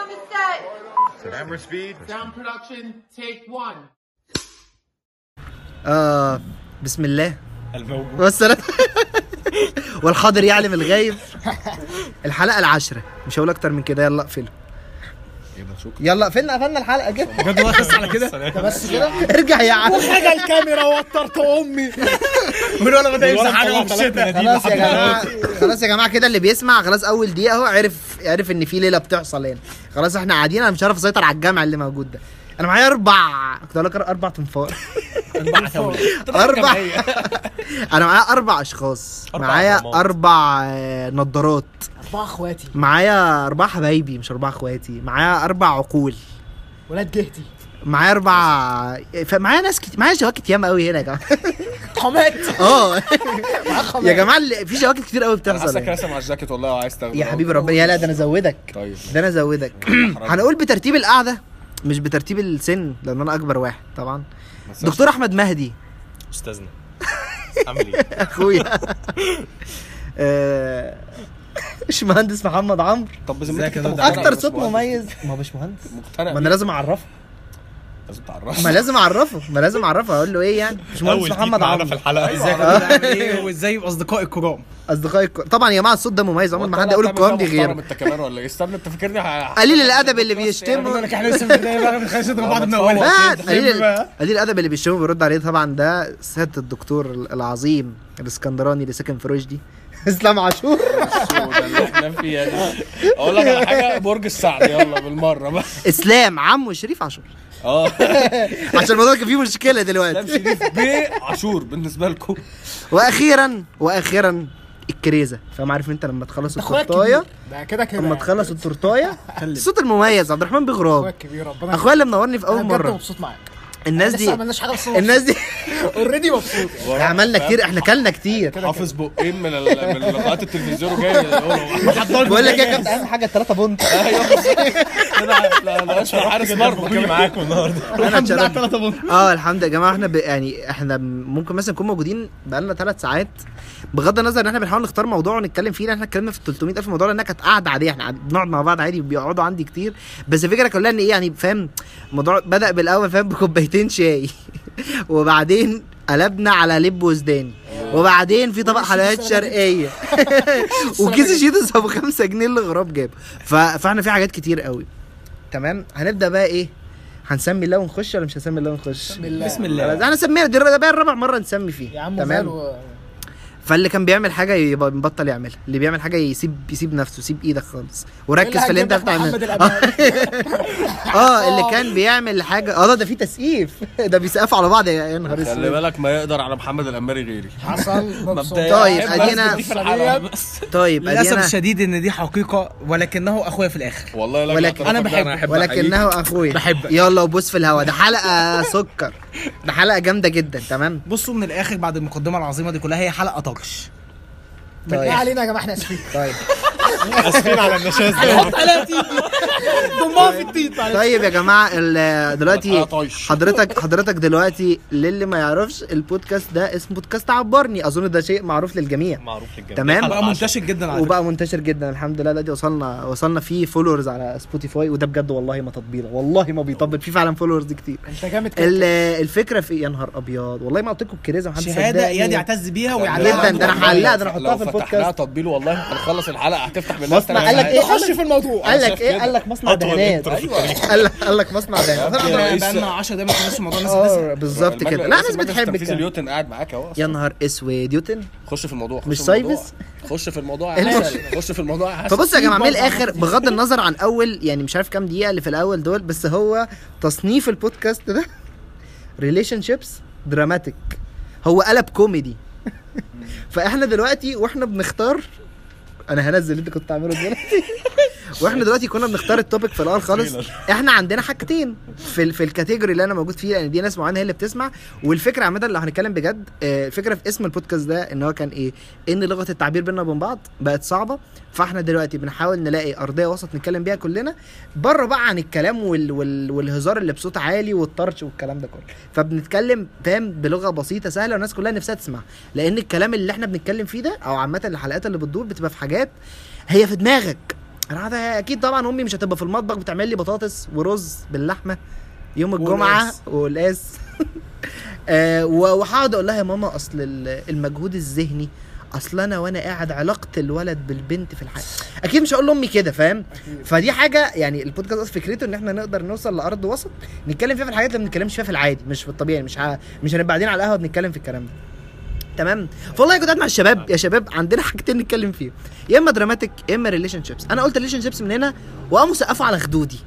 Sound is set. Camera speed. Sound production, take one. آه بسم الله. الموجود والسلام. والحاضر يعلم الغايب الحلقة العاشرة. مش هقول أكتر من كده. يلا اقفله يلا قفلنا قفلنا الحلقة كده. بجد بس على كده؟ بس كده. ارجع يا عم. حاجة الكاميرا وترت أمي. من ولا بدأ يمسح حاجة في الشتاء خلاص يا جماعة. خلاص يا جماعة كده اللي بيسمع خلاص أول دقيقة أهو عرف عرف إن في ليلة بتحصل هنا خلاص إحنا قاعدين أنا مش عارف أسيطر على الجمع اللي موجود ده أنا معايا أربع كنت أقول لك أربع تنفار. أربع أنا معايا أربع أشخاص. أربع معايا. أربع آه، نضارات أربعة إخواتي. معايا أربع حبايبي مش أربع إخواتي. معايا أربع عقول. ولاد جهتي. معايا أربع ف- معايا ناس كتير معايا جواكت ياما قوي هنا يا جماعة. حمات آه. يا جماعة اللي- في جواكت كتير قوي بتحصل حاسك هنا. راسم على الجاكيت والله وعايز تاخده. يا حبيبي ربنا يا لا ده أنا ازودك طيب. ده أنا ازودك هنقول بترتيب القعده مش بترتيب السن لأن أنا أكبر واحد طبعا. دكتور أحمد مهدي. أستاذنا. عامل إيه؟ أخويا. آه، باشمهندس محمد عمرو. طب بذمتك أكتر صوت؟ مميز. ما هو باشمهندس. مقتنع ما أنا؟ لازم أعرفه. لازم تعرفه. ما لازم اعرفه ما لازم اعرفه أقول له إيه يعني؟ باشمهندس محمد معانا عمرو. في الحلقة. ازيك يا دود؟ عامل إيه؟ وإزاي اصدقائي الكرام. اصدقائي الك- طبعا يا جماعة الصوت ده مميز عمر ما حد يقول القوام دي غير. انت كمان ولا إيه؟ استنى أنت فاكرني قليل الأدب اللي بيشتمه. إحنا لسه في البداية بقى بنخش نضرب بعض من أولها. قليل الأدب اللي بيشتمه بيرد عليه طبعا ده سيادة الدكتور العظيم الإسكندراني اللي ساكن في رشدي. إسلام عاشور. أقول لك على حاجة برج السعد يلا بالمرة بقى. إسلام عمو شريف عاشور. آه. عشان الموضوع كان فيه مشكلة اسلام دلوقتي شريف بيه عاشور بالنسبة لكم. وأخيرا وأخيرا الكريزة. فاهم عارف أنت لما تخلص التورتاية؟ ده كده كده لما تخلص التورتاية الصوت المميز عبد الرحمن بغراب أخويا الكبير ربنا أخويا اللي منورني في أول مرة. مبسوط معاك. الناس دي عملناش حاجة بس الناس دي اوريدي مبسوط. إحنا عملنا كتير إحنا كلنا كتير. حافظ بقين من ال- من لقاءات التلفزيون وجاي بقول لك إيه يا كابتن أهم حاجة الثلاثه بونت. لا لا لا اشهر حارس مرمى. كمان معاكم النهارده. أنا اتشرفت آه الحمد لله. يا جماعة إحنا ب... يعني إحنا ممكن مثلا نكون موجودين بقالنا ثلاث ساعات. بغض النظر ان إحنا بنحاول نختار موضوع ونتكلم فيه لأن إحنا اتكلمنا في 300 ألف موضوع لأنها كانت قاعدة عاديه إحنا بنقعد مع بعض عادي وبيقعدوا عندي كتير. بس الفكرة كلها إن إيه يعني فاهم الموضوع بدأ بالأول فاهم بكوبايتين شاي. وبعدين قلبنا على لب وزداني وبعدين في طبق حلويات شرقية. وكيس الشيتوس ابو 5 جنيه اللي غراب جابه ف... فاحنا في حاجات كتير قوي. تمام؟ هنبدأ بقى إيه؟ هنسمي الله ونخش ولا مش هنسمي الله ونخش؟ بسم الله. بسم الله. أنا سمينا دي ده بقى الرابع مرة نسمي فيه. يا عم تمام؟ تمام فاللي كان بيعمل حاجة يبقى مبطل يعملها. اللي بيعمل حاجة يسيب يسيب نفسه يسيب إيدك خالص. وركز في اللي أنت بتعمله آه اللي كان بيعمل حاجة. آه ده في تسقيف. ده بيسقفوا على بعض. يا نهار خلي أسود. بالك ما يقدر على محمد الاماري غيري. حصل. طيب، بس. طيب للأسف ادينا الشديد إن دي حقيقة ولكنه أخويا في الآخر. والله لا ولكن- أنا أنا بحبك ولكنه أخويا. بحبك. يلا وبص في الهوا. ده حلقة سكر. ده حلقة جامدة جدا تمام؟ بصوا من الآخر بعد المقدمة العظيمة دي كلها هي حلقة طرش بالله علينا يا جماعة إحنا آسفين. طيب. اسفين على النشاز ضمها في التيت طيب يا جماعة دلوقتي. حضرتك حضرتك دلوقتي للي ما يعرفش البودكاست ده اسمه بودكاست عبرني. أظن ده شيء معروف للجميع. معروف للجميع. تمام. بقى منتشر جدا على وبقى منتشر جدا الحمد لله. دلوقتي وصلنا وصلنا فيه فولورز على سبوتيفاي وده بجد والله ما تطبيله والله ما بيطبل في فعلا فولورز كتير. أنت جامد كده ال- الفكرة في يا نهار أبيض. والله ما قلت لكم الكريزه محدش شهاده. اياد يعتز بيها جدا، ويعلمها. ده أنا حلقها، ده أنا أحطها في لو البودكاست. فتحناها تطبيل والله هنخلص الحلقة. هتفتح من مصنع. قال لك إيه؟ خش في الموضوع. قال لك إيه؟ كده. قال لك مصنع دهانات قال لك قال لك مصنع دهانات رئيس- بقى لنا 10 دقايق ما كناش في موضوع الناس آه بالظبط كده. لا ناس بتحب الكلام اليوتن قاعد معاك أهو. يا نهار أسود Jotun. خش في الموضوع خش مش في الموضوع. سايفس؟ خش في الموضوع إيه. خش في الموضوع فبص يا جماعة من الآخر بغض النظر عن أول يعني مش عارف كام دقيقة اللي في الأول دول بس هو تصنيف البودكاست ده relationships dramatic هو قلب كوميدي. فإحنا دلوقتي وإحنا بنختار أنا هنزل اللي انت كنت عامله دلوقتي. وإحنا دلوقتي كنا بنختار ال topic في الأول خالص. إحنا عندنا حاجتين في ال- في ال category اللي أنا موجود فيه لأن دي ناس معينة هي اللي بتسمع. والفكرة عامة لو هنتكلم بجد آه، الفكرة في اسم البودكاست ده إن هو كان إيه؟ إن لغة التعبير بيننا وبين بعض بقت صعبة. فاحنا دلوقتي بنحاول نلاقي أرضية وسط نتكلم بيها كلنا بره بقى عن الكلام وال وال والهزار اللي بصوت عالي والطرش والكلام ده كله. فبنتكلم فاهم بلغة بسيطة سهلة والناس كلها نفسها تسمع لأن الكلام اللي إحنا بنتكلم فيه ده أو عامة الحلقات اللي بتدور بتبقى في حاجات هي في دماغك. أنا أكيد طبعا أمي مش هتبقى في المطبخ بتعمل لي بطاطس ورز باللحمة يوم الجمعة والقاس آه وهقعد أقول لها يا ماما أصل ال- المجهود الذهني أصل أنا وأنا قاعد علاقة الولد بالبنت في الحياة أكيد مش هقول لأمي كده فاهم؟ فدي حاجة يعني البودكاست أصلا فكرته إن إحنا نقدر نوصل لأرض وسط نتكلم فيها في الحاجات اللي ما بنتكلمش فيها في العادي مش في الطبيعي مش ه... مش هنبقى قاعدين على القهوة بنتكلم في الكلام ده. تمام؟ فوالله كنت قاعد مع الشباب يا شباب عندنا حاجتين نتكلم فيهم يا إما dramatic يا إما relationships أنا قلت relationships من هنا وقاموا سقفوا على خدودي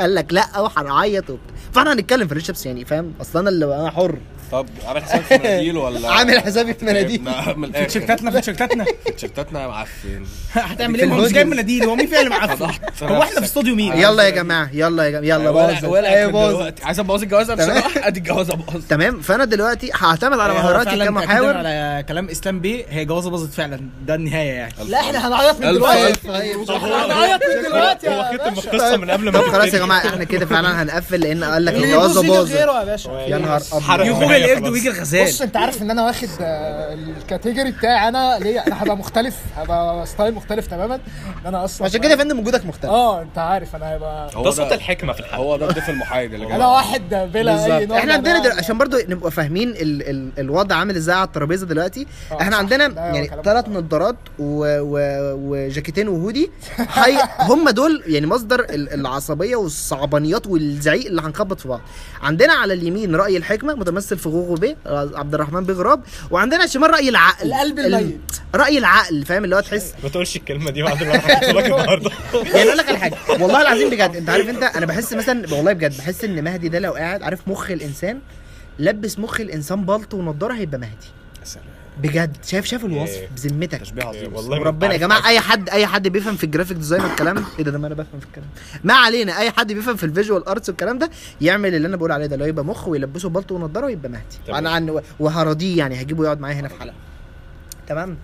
قال لك لا وهنعيط وبتاع فإحنا هنتكلم في شيبس يعني فاهم؟ أصل أنا اللي أنا حر. طب عامل حسابك في مناديل ولا؟ عامل حسابي في مناديل. من في تيشيرتاتنا في تيشيرتاتنا. تيشيرتاتنا معفن. هتعمل في إيه؟ مش جايب. مناديل. هو مين فيها اللي معفن هو إحنا في استوديو مين؟ يلا يا جماعة يلا يا جماعة يلا باظت ولا باظت دلوقتي. عايز أبوظ الجوازة بصراحه أدي الجوازة باظت. تمام. فأنا دلوقتي هعتمد على هو مهاراتي كمحاور. على كلام إسلام بيه. هي جوازة باظت فعلا. ده النهاية يعني. لا إحنا هنعيط من دلوقتي. إحنا هنعيط من دلوقتي هو باشا. القصة من قبل ما طب خلاص يا. جماعة إحنا كده فعلا هنقفل لأن قال لك الجوازه باظت غيره يا باشا يا نهار أبيض يخوج القرد. ويجي بص الغزال أنت عارف إن أنا واخد آه، الكاتيجوري بتاعي أنا ليه أنا هبقى مختلف هبقى ستايل مختلف تماما إن أنا أصلا عشان كده يا فندم وجودك مختلف آه أنت عارف أنا هيبقى ده صوت الحكمة في الحلقة هو ده الضيف المحايد اللي جاي أنا واحد بلا أي بالظبط نوع إحنا عندنا. عشان برضو نبقى فاهمين ال... ال... الوضع عامل إزاي على الترابيزة دلوقتي آه، إحنا. عندنا يعني ثلاث. نظارات و... و... وجاكيتين وهودي. هم دول يعني مصدر ال- العصبية والصعبانيات والزعيق اللي هنخبط في بعض. عندنا على اليمين رأي الحكمة متمثل في غوغو بيه عبد الرحمن بيه غراب. وعندنا على الشمال رأي العقل. القلب ال- الميت. رأي العقل فاهم؟ اللي هو تحس ما تقولش الكلمة دي بعد ما حكيت لك النهارده يعني أقول لك على حاجة. والله العظيم بجد أنت عارف أنت أنا بحس مثلا والله بجد بحس إن مهدي ده لو قاعد عارف مخ الإنسان لبس مخ الإنسان بالطو ونضاره هيبقى مهدي. بجد. شايف شايف الوصف؟ إيه. بذمتك. تشبيه عظيم. والله ما وربنا يا. جماعة أي حد أي حد بيفهم في ال graphic design والكلام إيه ده؟ ده ما أنا بفهم في الكلام. ما علينا. أي حد بيفهم في ال visual arts والكلام ده يعمل اللي أنا بقول عليه ده اللي هو يبقى مخ ويلبسه بالطو ونضاره ويبقى مهدي. وأنا عن وهرضيه يعني هجيبه يقعد معايا هنا في حلقة. تمام؟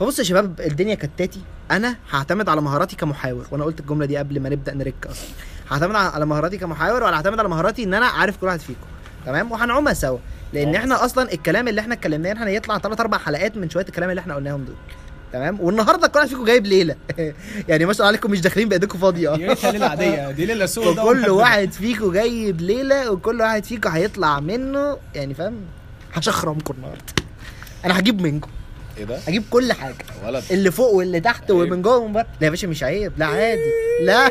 فبص يا شباب الدنيا كتاتي أنا هعتمد على مهاراتي كمحاور وأنا قلت الجملة دي قبل ما نبدأ ن rec أصلا. هعتمد على على مهاراتي كمحاور ولا هعتمد على مهاراتي إن أنا عارف كل واحد فيكم. تمام؟ وهنعومها سوا. لأن إحنا أصلا الكلام اللي إحنا اتكلمناه إحنا هيطلع ثلاث أربع حلقات من شوية الكلام اللي إحنا قلناهم دول. تمام؟ والنهارده كل واحد فيكم جايب ليلة. يعني ما شاء الله عليكم مش داخلين بإيديكم فاضية. دي ليلة عادية. دي ليلة سوق وكل واحد فيكم جايب ليلة وكل واحد فيكم هيطلع منه يعني فاهم؟ هشخرمكم النهارده. أنا هجيب منكم. إيه ده؟ هجيب كل حاجة. ولد. اللي فوق واللي تحت ومن جوه ومن بره. لا يا باشا مش عيب. لا عادي. لا.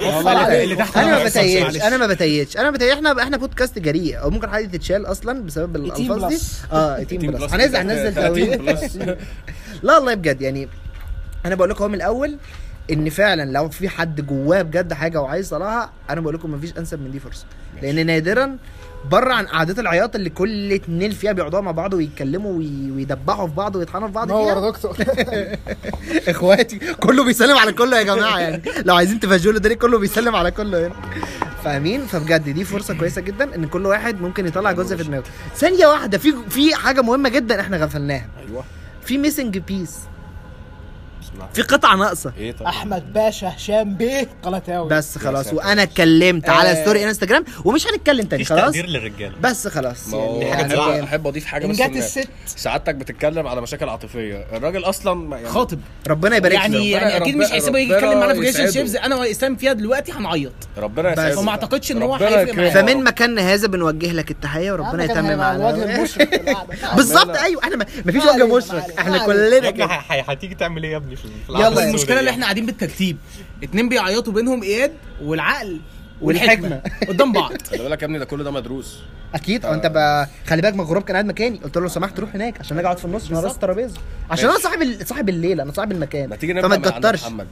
والله اللي تحت أنا ما معلش. أنا ما بتيجش أنا بتيجش إحنا إحنا بودكاست جريء. أو ممكن حاجة تتشال أصلا بسبب الألفاظ دي. plus. آه 18 plus هنزل هنزل لا والله بجد يعني أنا بقول لكم هو من الأول إن فعلا لو في حد جواه بجد حاجة وعايز يصلحها أنا بقول لكم مفيش أنسب من دي فرصة. لأن نادرا بره عن قعدات العياط اللي كل اتنين فيها بيقعدوا مع بعض ويتكلموا وي- ويدبحوا في بعض ويطحنوا في بعض نور دكتور. إخواتي كله بيسلم على كله يا جماعة يعني. لو عايزين تفجروا الدنيا كله بيسلم على كله هنا. فاهمين؟ فبجد دي فرصة كويسة جدا إن كل واحد ممكن يطلع جزء في دماغه. ثانية واحدة في في حاجة مهمة جدا إحنا غفلناها. أيوه. في missing piece في قطعة ناقصة. إيه طب أحمد باشا هشام بيه قلتاوي بس خلاص. وأنا اتكلمت على آه. story انستجرام ومش هنتكلم تاني خلاص تقدير للرجالة. بس خلاص ما هو يعني أحب أحب أضيف حاجة بس جت الست. سعادتك بتتكلم على مشاكل عاطفية. الراجل أصلا يعني خاطب. ربنا يبارك يعني له يعني أكيد مش ربنا- هيسيبه يجي ربنا يتكلم معانا في relation. ships أنا وإسلام فيها دلوقتي هنعيط. ربنا بس. يسعده. فما أعتقدش إن هو ربنا هيفرق. معانا. فمن مكان هذا بنوجه لك التحية وربنا كان يتمم على. بالظبط أيوه إحنا ما- مفيش ما وجه ما إحنا. كلنا هتيجي تعمل إيه يا ابني؟ يلا. المشكلة اللي؟ إحنا قاعدين بالترتيب. اتنين بيعيطوا بينهم اياد والعقل والحكمة. قدام بعض. خلي بالك يا ابني ده كل ده مدروس. أكيد. آه أنت بقى خلي بالك ما الغراب كان قاعد مكاني. قلت له لو سمحت روح هناك عشان أجي اقعد في النص عشان راس الترابيزه عشان أنا صاحب ال- صاحب الليلة أنا صاحب المكان. ما تيجي نبدأ فما تكترش. محمد.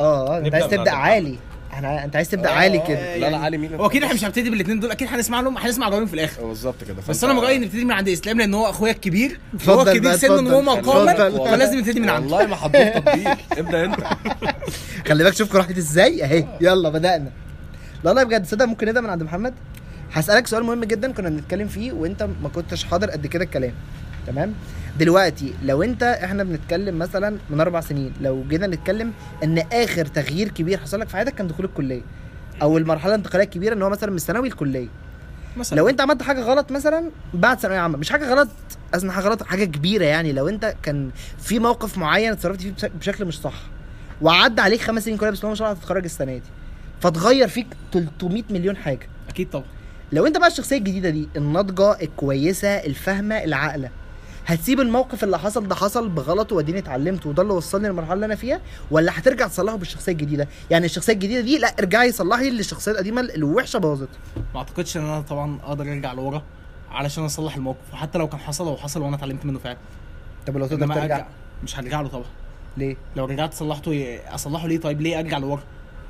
آه أنت عايز تبدأ عالي. إحنا انت عايز تبدأ عالي كده. لا لا علي مين هو أكيد إحنا مش هنبتدي بالاثنين دول أكيد هنسمع لهم هنسمع رايهم في الآخر. بالظبط كده. بس أنا من رايي نبتدي من عند إسلام لأن هو أخويا الكبير بقى، كبير سنا اتفضل. وهو مقاما اتفضل. فلازم نبتدي من عنده. والله ما حضرت تطبيق. ابدأ أنت. خلي بالك شوف راحت إزاي. أهي يلا بدأنا. لا لا بجد صدق ممكن نبدأ من عند محمد؟ هسألك سؤال مهم جدا كنا بنتكلم فيه وأنت ما كنتش حاضر قد كده الكلام. تمام؟ دلوقتي لو انت إحنا بنتكلم مثلا من أربع سنين لو جينا نتكلم إن آخر تغيير كبير حصل لك في حياتك كان دخول الكلية أو المرحلة الانتقالية الكبيرة إن هو مثلا من الثانوي للكليه مثلا. لو أنت عملت حاجة غلط مثلا بعد ثانوية عامة مش حاجة غلط أصلا حاجة غلط حاجة كبيرة يعني لو أنت كان في موقف معين اتصرفت فيه بش- بشكل مش صح وعدى عليك خمس سنين كلها بس ما شاء الله هتتخرج السنة دي فتغير فيك 300 مليون حاجة. أكيد طبعا. لو أنت بقى الشخصية الجديدة دي الناضجة الكويسة الفاهمة العاقلة هتسيب الموقف اللي حصل ده حصل بغلط واديني اتعلمت وده اللي وصلني للمرحلة اللي أنا فيها؟ ولا هترجع تصلحه بالشخصية الجديدة؟ يعني الشخصية الجديدة دي لا ارجعي صلحي اللي الشخصيه القديمة الوحشة باظت. ما أعتقدش إن أنا طبعا أقدر أرجع لورا علشان أصلح الموقف وحتى لو كان حصل أو حصل وأنا اتعلمت منه فعلا. طب لو تقدر ترجع؟ أرجع مش هرجع له طبعا. ليه؟ لو رجعت صلحته أصلحه ليه؟ طيب ليه أرجع لورا؟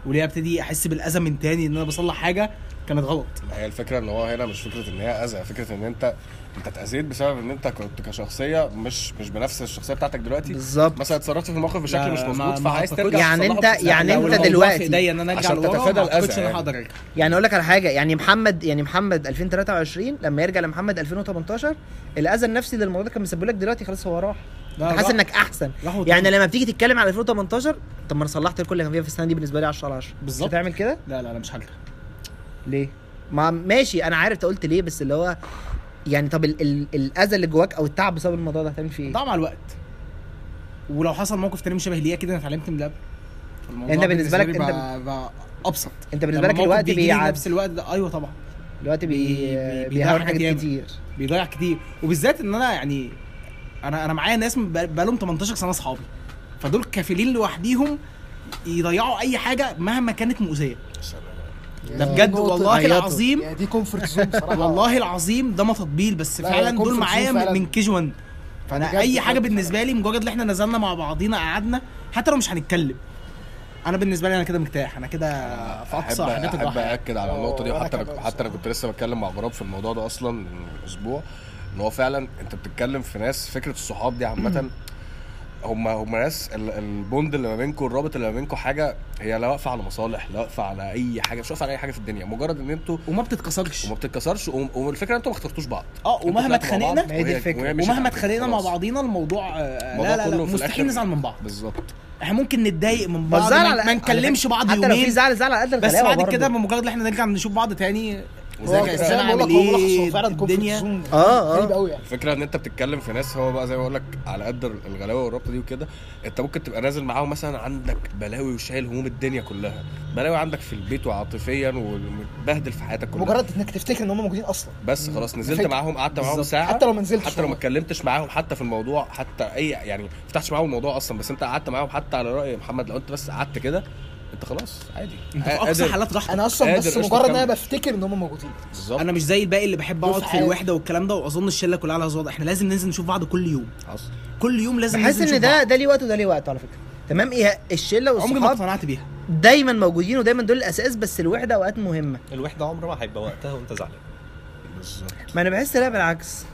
وليه أبتدي أحس بالأذى من تاني إن أنا بصلح حاجة كانت غلط؟ هي الفكرة إن هو هنا مش فكرة إن هي أذى فكرة إن أنت انت اتأذيت بسبب ان انت كنت كشخصية مش مش بنفس الشخصية بتاعتك دلوقتي؟ بالظبط. مثلا اتصرفت في الموقف بشكل مش مظبوط فعايز. ترجع يعني بسلاح يعني لو الموضوع دلوقتي ايديا إن أنا أرجع لورا؟ تتفادى ما أعتقدش إن أنا يعني. هقدر أرجع. يعني أقول لك على حاجة يعني محمد يعني محمد 2023 لما يرجع لمحمد 2018 الأذى النفسي اللي الموضوع ده كان مسبب لك دلوقتي خلاص هو راح. انت حاسس. إنك أحسن. يعني لما بتيجي تتكلم على 2018 طب ما أنا صلحت كل اللي كان فيها في السنة دي بالنسبة لي 10 على 10 بالظبط. مش هتعمل كده؟ لا لا لا مش هرجع. ليه؟ ما ماشي أنا عارف أنت قلت ليه بس اللي هو يعني طب ال ال الأذى اللي جواك أو التعب بسبب الموضوع ده هتعمل فيه إيه؟ ضاع مع الوقت. ولو حصل موقف تاني مشابه ليه كده أنا اتعلمت من فالموضوع أنت بالنسبة لك- لي بقى, بقى أبسط. أنت بالنسبة لما لك الوقت بيجي لي بيعدي نفس الوقت ده أيوه طبعا. الوقت بي بي- بيهون بيضيع حاجات حاجات ياما. كتير. بيضيع كتير. وبالذات إن أنا يعني أنا أنا معايا ناس من بق- بقالهم 18 سنة أصحابي. فدول كافلين لوحديهم يضيعوا أي حاجة مهما كانت مؤذية. ده بجد والله. العظيم دي comfort zone بصراحة والله العظيم ده ما تطبيل بس لا، فعلا لا، دول معايا. من KG 1 فانا أي حاجة بالنسبة لي مجرد إن إحنا نزلنا مع بعضينا قعدنا حتى لو مش هنتكلم أنا بالنسبة لي أنا كده مرتاح أنا كده في أقصى احب حاجات أحب الراحه اكد على النقطة دي وحتى أنا حتى أنا كنت لسه بتكلم مع غراب في الموضوع ده أصلا من أسبوع إن هو فعلا أنت بتتكلم في ناس فكرة الصحاب دي عامة هم هم ناس ال- البوند اللي ما بينكم الرابط اللي ما بينكم حاجة هي لا واقفة على مصالح لا واقفة على أي حاجة مش واقفة على أي حاجة في الدنيا. مجرد إن أنتوا وما بتتكسرش. وما بتتكسرش والفكرة أنتوا ما اخترتوش بعض. آه ومهما اتخانقنا ما هي دي مشيت ومهما اتخانقنا مع. بعضينا الموضوع آه، الموضوع لا لا لا مستحيل نزعل من بعض. بالظبط. إحنا ممكن نتضايق من بس بعض زعل ما, على- ما على نتكلمش فكرة، بعض حتى لو في يومين. زعل زعل على قد بس بعد. كده بمجرد إن إحنا نرجع نشوف بعض تاني ازيك يا زي اسلام عامل إيه الدنيا. زون آه غريب آه قوي يعني. الفكرة إن أنت بتتكلم في ناس هو بقى زي ما بقول لك على قد الغلاوة والرابطة دي وكده أنت ممكن تبقى نازل معاهم مثلا عندك بلاوي وشايل هموم الدنيا كلها. بلاوي عندك في البيت وعاطفيا ومتبهدل في حياتك كلها. مجرد إنك تفتكر إن هم موجودين أصلا. بس خلاص نزلت. معاهم قعدت معاهم. ساعة. حتى لو ما نزلتش. حتى لو ما. اتكلمتش معاهم حتى في الموضوع حتى أي يعني ما فتحتش معاهم الموضوع أصلا بس أنت قعدت معاهم حتى على رأي محمد لو أنت بس قعدت كده انت خلاص عادي. انت في أقصى حالات راحتك. أنا أصلا بس مجرد إن أنا. بفتكر إن هم موجودين. بالظبط. أنا مش زي الباقي اللي بحب أقعد في. الوحدة والكلام ده وأظن الشلة كلها على وضع إحنا لازم ننزل نشوف بعض كل يوم. حصل. كل يوم لازم بحس ننزل نشوف ان ده. ده ليه وقت وده ليه وقت على فكرة. تمام؟ إيه الشلة عمري ما والصحاب اقتنعت بيها. دايما موجودين ودايما دول الأساس بس الوحدة أوقات مهمة. الوحدة عمر ما هيبقى وقتها وأنت زعلان. بالظبط ما أنا بحس لا بالعكس.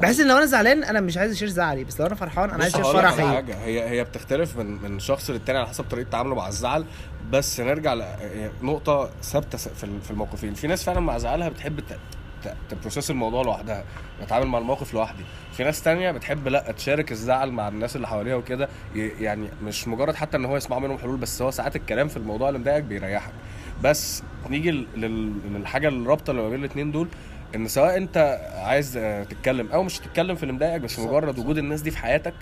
بحس إن لو أنا زعلان أنا مش عايز أشير زعلي بس لو أنا فرحان أنا عايز أشير فرحي. حاجة. هي هي بتختلف من من شخص للتاني على حسب طريقة تعامله مع الزعل. بس نرجع لنقطه ثابتة في ال- في الموقفين. في ناس فعلا مع زعلها بتحب تبروسيس الموضوع لوحدها بتعامل مع الموقف لوحدي. في ناس تانية بتحب لأ تشارك الزعل مع الناس اللي حواليها وكده. يعني مش مجرد حتى إن هو يسمعوا منهم حلول بس هو ساعات الكلام في الموضوع اللي مضايقك بيريحك. بس نيجي لل- لل- للحاجة الرابطة اللي ما بين الاثنين دول. إن سواء أنت عايز تتكلم أو مش تتكلم في اللي مضايقك بس مجرد وجود الناس دي في حياتك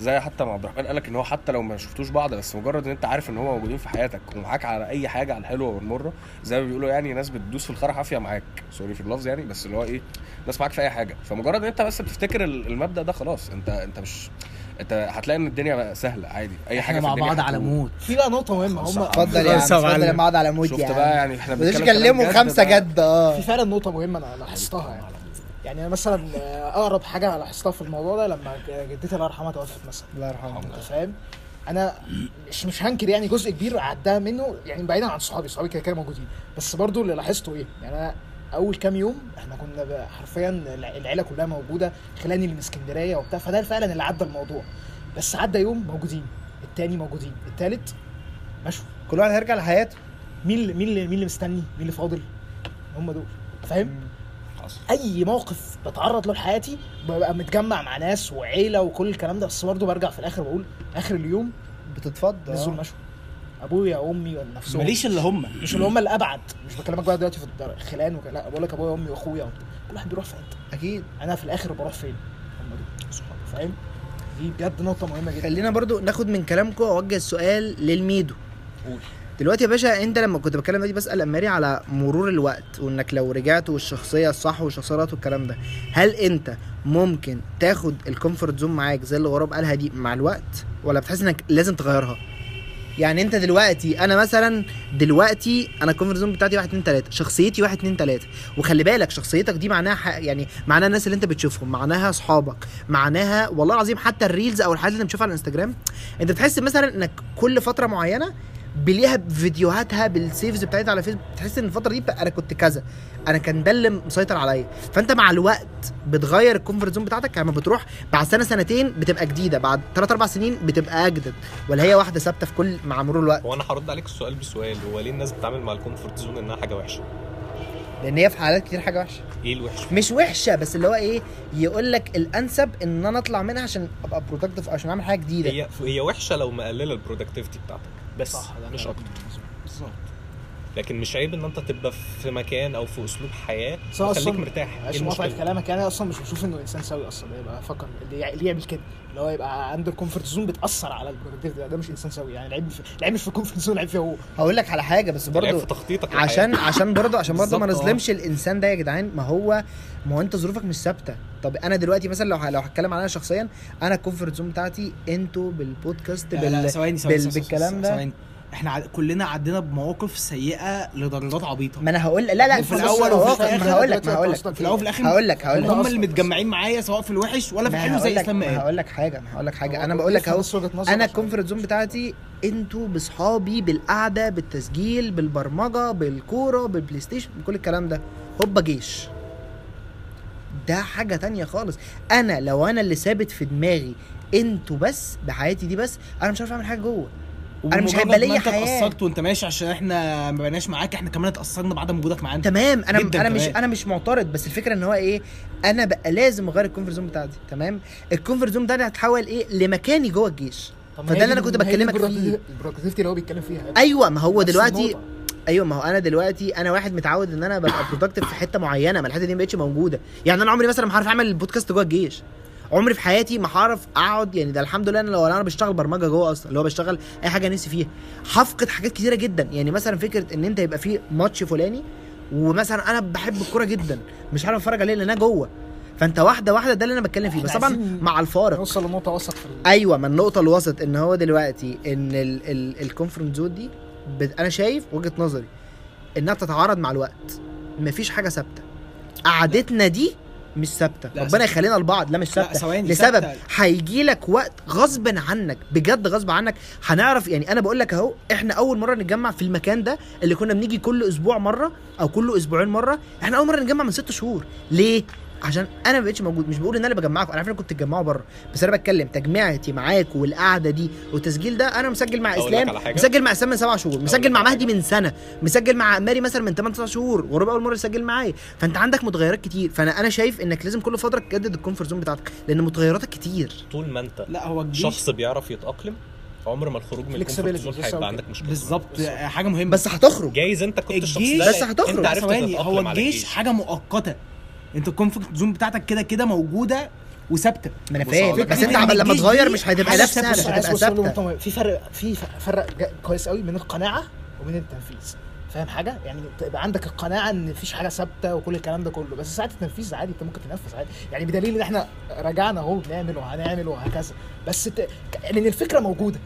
زي حتى ما عبد الرحمن قال لك إن هو حتى لو ما شفتوش بعض بس مجرد إن أنت عارف إن هم موجودين في حياتك ومعاك على أي حاجة على الحلوة والمرة زي ما بيقولوا يعني ناس بتدوس في الخرا حافية معاك. sorry في اللفظ يعني بس اللي هو إيه ناس معاك في أي حاجة. فمجرد إن أنت بس بتفتكر ال- المبدأ ده خلاص انت أنت مش انت هتلاقي ان الدنيا بقى سهلة عادي أي حاجة مع بعض على. موت في بقى نقطة مهمة هم اتفضل يا عم اتفضل يا. معاد على mode شفت بقى يعني إحنا مش بنتكلم كلموا خمسة. جد آه في فعلا نقطة مهمة أنا لاحظتها يعني يعني أنا مثلا آه، أقرب حاجة أنا لاحظتها في الموضوع ده لما جدتي الله يرحمها توفت مثلا الله يرحمه أنت فاهم؟ أنا مش مش هنكر يعني جزء كبير عداه منه يعني بعيدا عن صحابي صحابي كده كده موجودين بس برضو اللي لاحظته إيه؟ يعني أنا أول كام يوم إحنا كنا حرفيا الع- العيلة كلها موجودة خلاني من اسكندرية وبتاع فده فعلا اللي عدى الموضوع. بس عدى يوم موجودين التاني موجودين التالت مشوا. كل واحد هيرجع لحياته. مين اللي مين اللي مين اللي مستني؟ مين اللي فاضل؟ هم دول. فاهم. أي موقف بتعرض له في حياتي ببقى متجمع مع ناس وعيلة وكل الكلام ده بس برضه برجع في الآخر بقول آخر اليوم بتتفضل. نزلوا مشوا. أبويا وأمي ولا نفسهم ماليش اللي هم. مش اللي هم اللي ابعد مش بكلمك بقى دلوقتي في الدر- خلان وكده لا بقول لك أبويا وأمي وأخويا. كل واحد بيروح في حتة أكيد. أنا في الآخر بروح فين؟ هم دول. صحابي فاهم؟ دي بجد نقطة مهمة جدا. خلينا برضو ناخد من كلامكم اوجه السؤال للميدو. قول. دلوقتي يا باشا أنت لما كنت بتكلم دي بسأل اماري على مرور الوقت وإنك لو رجعت والشخصية الصح والشخصية الغلط والكلام ده هل أنت ممكن تاخد ال comfort zone معاك زي اللي غراب قالها دي مع الوقت؟ ولا بتحس إنك لازم تغيرها؟ يعني انت دلوقتي أنا مثلا دلوقتي أنا ال comfort zone بتاعتي 1 2 3 شخصيتي 1 2 3 وخلي بالك شخصيتك دي معناها يعني معناها الناس اللي انت بتشوفهم معناها اصحابك معناها والله العظيم حتى ال reels أو الحاجات اللي انت بتشوفها على الانستجرام. انت بتحس مثلا إنك كل فترة معينة بليها فيديوهاتها بال saves بتاعتها على فيسبوك. بتحس إن الفترة دي أنا كنت كذا. أنا كان ده اللي مسيطر عليا. فأنت مع الوقت بتغير ال comfort zone بتاعتك. لما بتروح بعد سنة سنتين بتبقى جديدة. بعد 3 4 سنين بتبقى أجدد. ولا هي واحدة ثابتة في كل مع مرور الوقت. هو أنا هرد عليك السؤال بسؤال. هو ليه الناس بتتعامل مع ال comfort zone إنها حاجة وحشة؟ لأن هي في حالات كتير حاجة وحشة. إيه الوحش؟ مش وحشة بس اللي هو إيه؟ يقول لك الأنسب إن أنا أطلع منها عشان أبقى productive عشان أعمل حاجة جديدة. هي هي وحشة لو مقللة ال productivity بتاعتك. بس صح ده مش كلام أكتر بالظبط لكن مش عيب إن أنت تبقى في مكان أو في أسلوب حياة أصلاً- مرتاح. معلش مقاطعة المشكلة؟ كلامك يعني أنا أصلا مش بشوف إنه إنسان سوي أصلا. يبقى فكر اللي يع- اللي يعمل كده اللي هو يبقى عنده ال comfort zone بتأثر على ال productive ده, ده مش إنسان سوي. يعني العيب في العيب مش في ال comfort zone العيب فيه هو. هقول لك على حاجة بس برضو في تخطيطك. عشان عشان برضه عشان برضه ما. نظلمش الإنسان ده يا جدعان. ما هو ما هو أنت ظروفك مش ثابتة. طب أنا دلوقتي مثلا لو ه- لو هتكلم على أنا شخصيا أنا ال comfort zone بتاعتي أنتوا بالبودكاست لا لا بال... ثواني ثواني بال... بالكلام ده. ثواني. إحنا. كلنا عدينا بمواقف سيئة لدرجات عبيطة. ما أنا هقول لا لا الأول بص- وفي الآخر ما هقول لك ما هقول لك. في الأول وفي الآخر هقول لك هقول لك. هم اللي متجمعين معايا سواء في الوحش ولا في الحلو زي إسلام ما هقول لك حاجة ما هقول لك حاجة. أنا بقول لك أهو أنا ال comfort zone بتاعتي أنتوا باصحابي بالقعدة بالتسجيل بالبرمجة بالكورة بالبلاي ستيشن بكل الكلام ده. هوبا جيش. ده حاجة تانية خالص. أنا لو أنا اللي ثابت في دماغي أنتوا بس بحياتي دي بس أنا مش عارف أعمل حاجة جوه. أنا مش هيبقى ليا ما أنت حياة. اتأثرت وأنت ماشي عشان إحنا ما بقيناش معاك إحنا كمان اتأثرنا بعدم وجودك معانا. تمام أنا أنا مش. أنا مش معترض بس الفكرة إن هو إيه أنا بقى لازم أغير ال comfort zone بتاعتي تمام؟ ال comfort zone بتاعتي هتحول إيه لمكاني جوه الجيش. فده اللي أنا كنت بكلمك فيه. ال productive- ال productivity اللي هو بيتكلم فيها. أيوه ما هو دلوقتي. أيوه ما هو أنا دلوقتي أنا واحد متعود إن أنا ببقى productive في حتة معينة ما الحتة دي ما بقتش موجودة. يعني أنا عمري مثلا ما هعرف أعمل البودكاست جوه الجيش. عمري في حياتي ما هعرف اقعد يعني ده الحمد لله أنا لو أنا بشتغل برمجة جوه أصلا اللي هو بشتغل اي حاجة نفسي فيها. هفقد حاجات كتيرة جدا. يعني مثلا فكرة إن أنت يبقى في ماتش فلاني ومثلا أنا بحب الكورة جدا مش عارف أتفرج عليه لأن أنا جوه. فأنت واحدة واحدة ده اللي أنا بتكلم فيه. بس طبعا مع الفارق. نوصل لنقطة وسط في أيوه ما النقطة الوسط إن هو دلوقتي إن الكونفرنت زون دي. أنا شايف وجهة نظري إنها بتتعارض مع الوقت. مفيش حاجة ثابتة. قعدتنا دي مش ثابتة. ربنا. يخلينا لبعض لا مش ثابتة. لسبب. هيجي لك وقت غصب عنك بجد غصب عنك. هنعرف يعني أنا بقول لك أهو إحنا أول مرة نتجمع في المكان ده اللي كنا بنيجي كل أسبوع مرة أو كل أسبوعين مرة إحنا أول مرة نتجمع من ست شهور. ليه؟ عشان أنا ما بقتش موجود. مش بقول ان أنا اللي بجمعكم أنا عارف ان كنت تتجمعوا بره بس أنا بتكلم تجميعتي معاكم والقعدة دي والتسجيل ده أنا مسجل مع إسلام؟ مسجل مع إسلام من سبع شهور مسجل مع مهدي من سنة مسجل مع ماري مثلا من 8 9 شهور وربع أول مرة يسجل معايا. فأنت عندك متغيرات كتير. فانا أنا شايف إنك لازم كل فترة تجدد ال comfort zone بتاعتك لأن متغيراتك كتير. طول ما أنت لا هو الجيش شخص بيعرف يتأقلم عمر ما الخروج من ال comfort zone هيبقى. عندك مشكلة. بالظبط. حاجة مهمة. بس هتخرج. جايز أنت كنت الشخص ده. بس هتخرج. أنت عرفت هو الجيش. حاجة مؤقتة. انت ال comfort zone بتاعتك كده كده موجودة وثابتة. ما أنا فاهم. بس أنت لما تغير مش هتبقى ثابتة. مش هتبقى ثابتة. في فرق في فرق كويس قوي بين القناعة وبين التنفيذ. فاهم حاجة؟ يعني تبقى عندك القناعة إن مفيش حاجة ثابتة وكل الكلام ده كله. بس ساعة التنفيذ عادي أنت ممكن تنفذ عادي. يعني بدليل إن إحنا رجعنا أهو بنعمل وهنعمل وهكذا. بس ت... لأن الفكرة موجودة.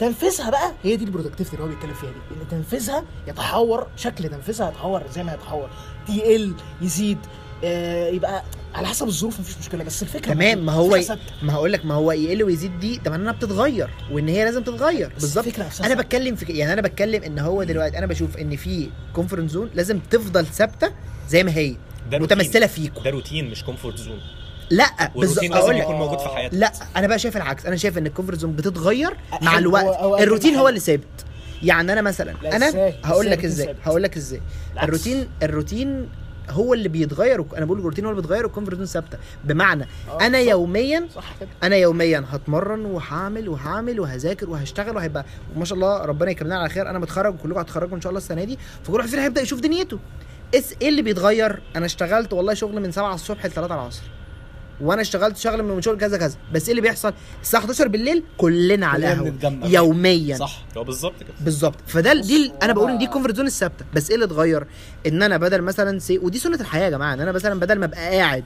تنفيذها بقى هي دي ال productivity اللي هو بيتكلم فيها دي. إن تنفيذها يتحور شكل تنفيذها يتحور زي ما يتحور. يقل يزيد. يبقى على حسب الظروف مفيش مشكلة بس الفكرة تمام. ما هو ثابتة. ما هقول لك ما هو يقل ويزيد دي طب انها بتتغير وإن هي لازم تتغير بالظبط أنا. بتكلم في يعني أنا بتكلم إن هو دلوقتي أنا بشوف إن في comfort zone لازم تفضل ثابتة زي ما هي. متمثلة فيكم ده روتين مش comfort zone لأ بالظبط والروتين لازم أقول لك يكون موجود في حياتك لأ أنا بقى شايف العكس أنا شايف إن ال comfort zone بتتغير مع الوقت هو- هو الروتين. هو اللي ثابت يعني أنا مثلا لا، أنا إزاي؟ هقول إزاي لك إزاي؟ هقول لك إزاي. الروتين الروتين هو اللي بيتغير أنا بقول الروتين هو اللي بيتغير والكونفرت زون ثابتة. بمعنى آه، أنا صح. يوميا صح كده. أنا يوميا هتمرن وهعمل وهعمل وهذاكر وهشتغل وهيبقى وما شاء الله ربنا يكرمنا على خير. أنا متخرج وكلكم هتخرجوا إن شاء الله السنة دي فكل واحد فينا هيبدأ يشوف دنيته. إيه اللي بيتغير؟ أنا اشتغلت والله شغل من 7 الصبح ل 3 العصر. وأنا اشتغلت شغل من شغل كذا كذا. بس إيه اللي بيحصل؟ الساعة 11 بالليل كلنا على القهوة. يوميا. صح. هو بالظبط كده. بالظبط. فده دي أنا بقول إن دي ال comfort zone الثابتة. بس إيه اللي اتغير؟ إن أنا بدل مثلا سي ودي سنة الحياة يا جماعة. إن أنا مثلا بدل ما أبقى قاعد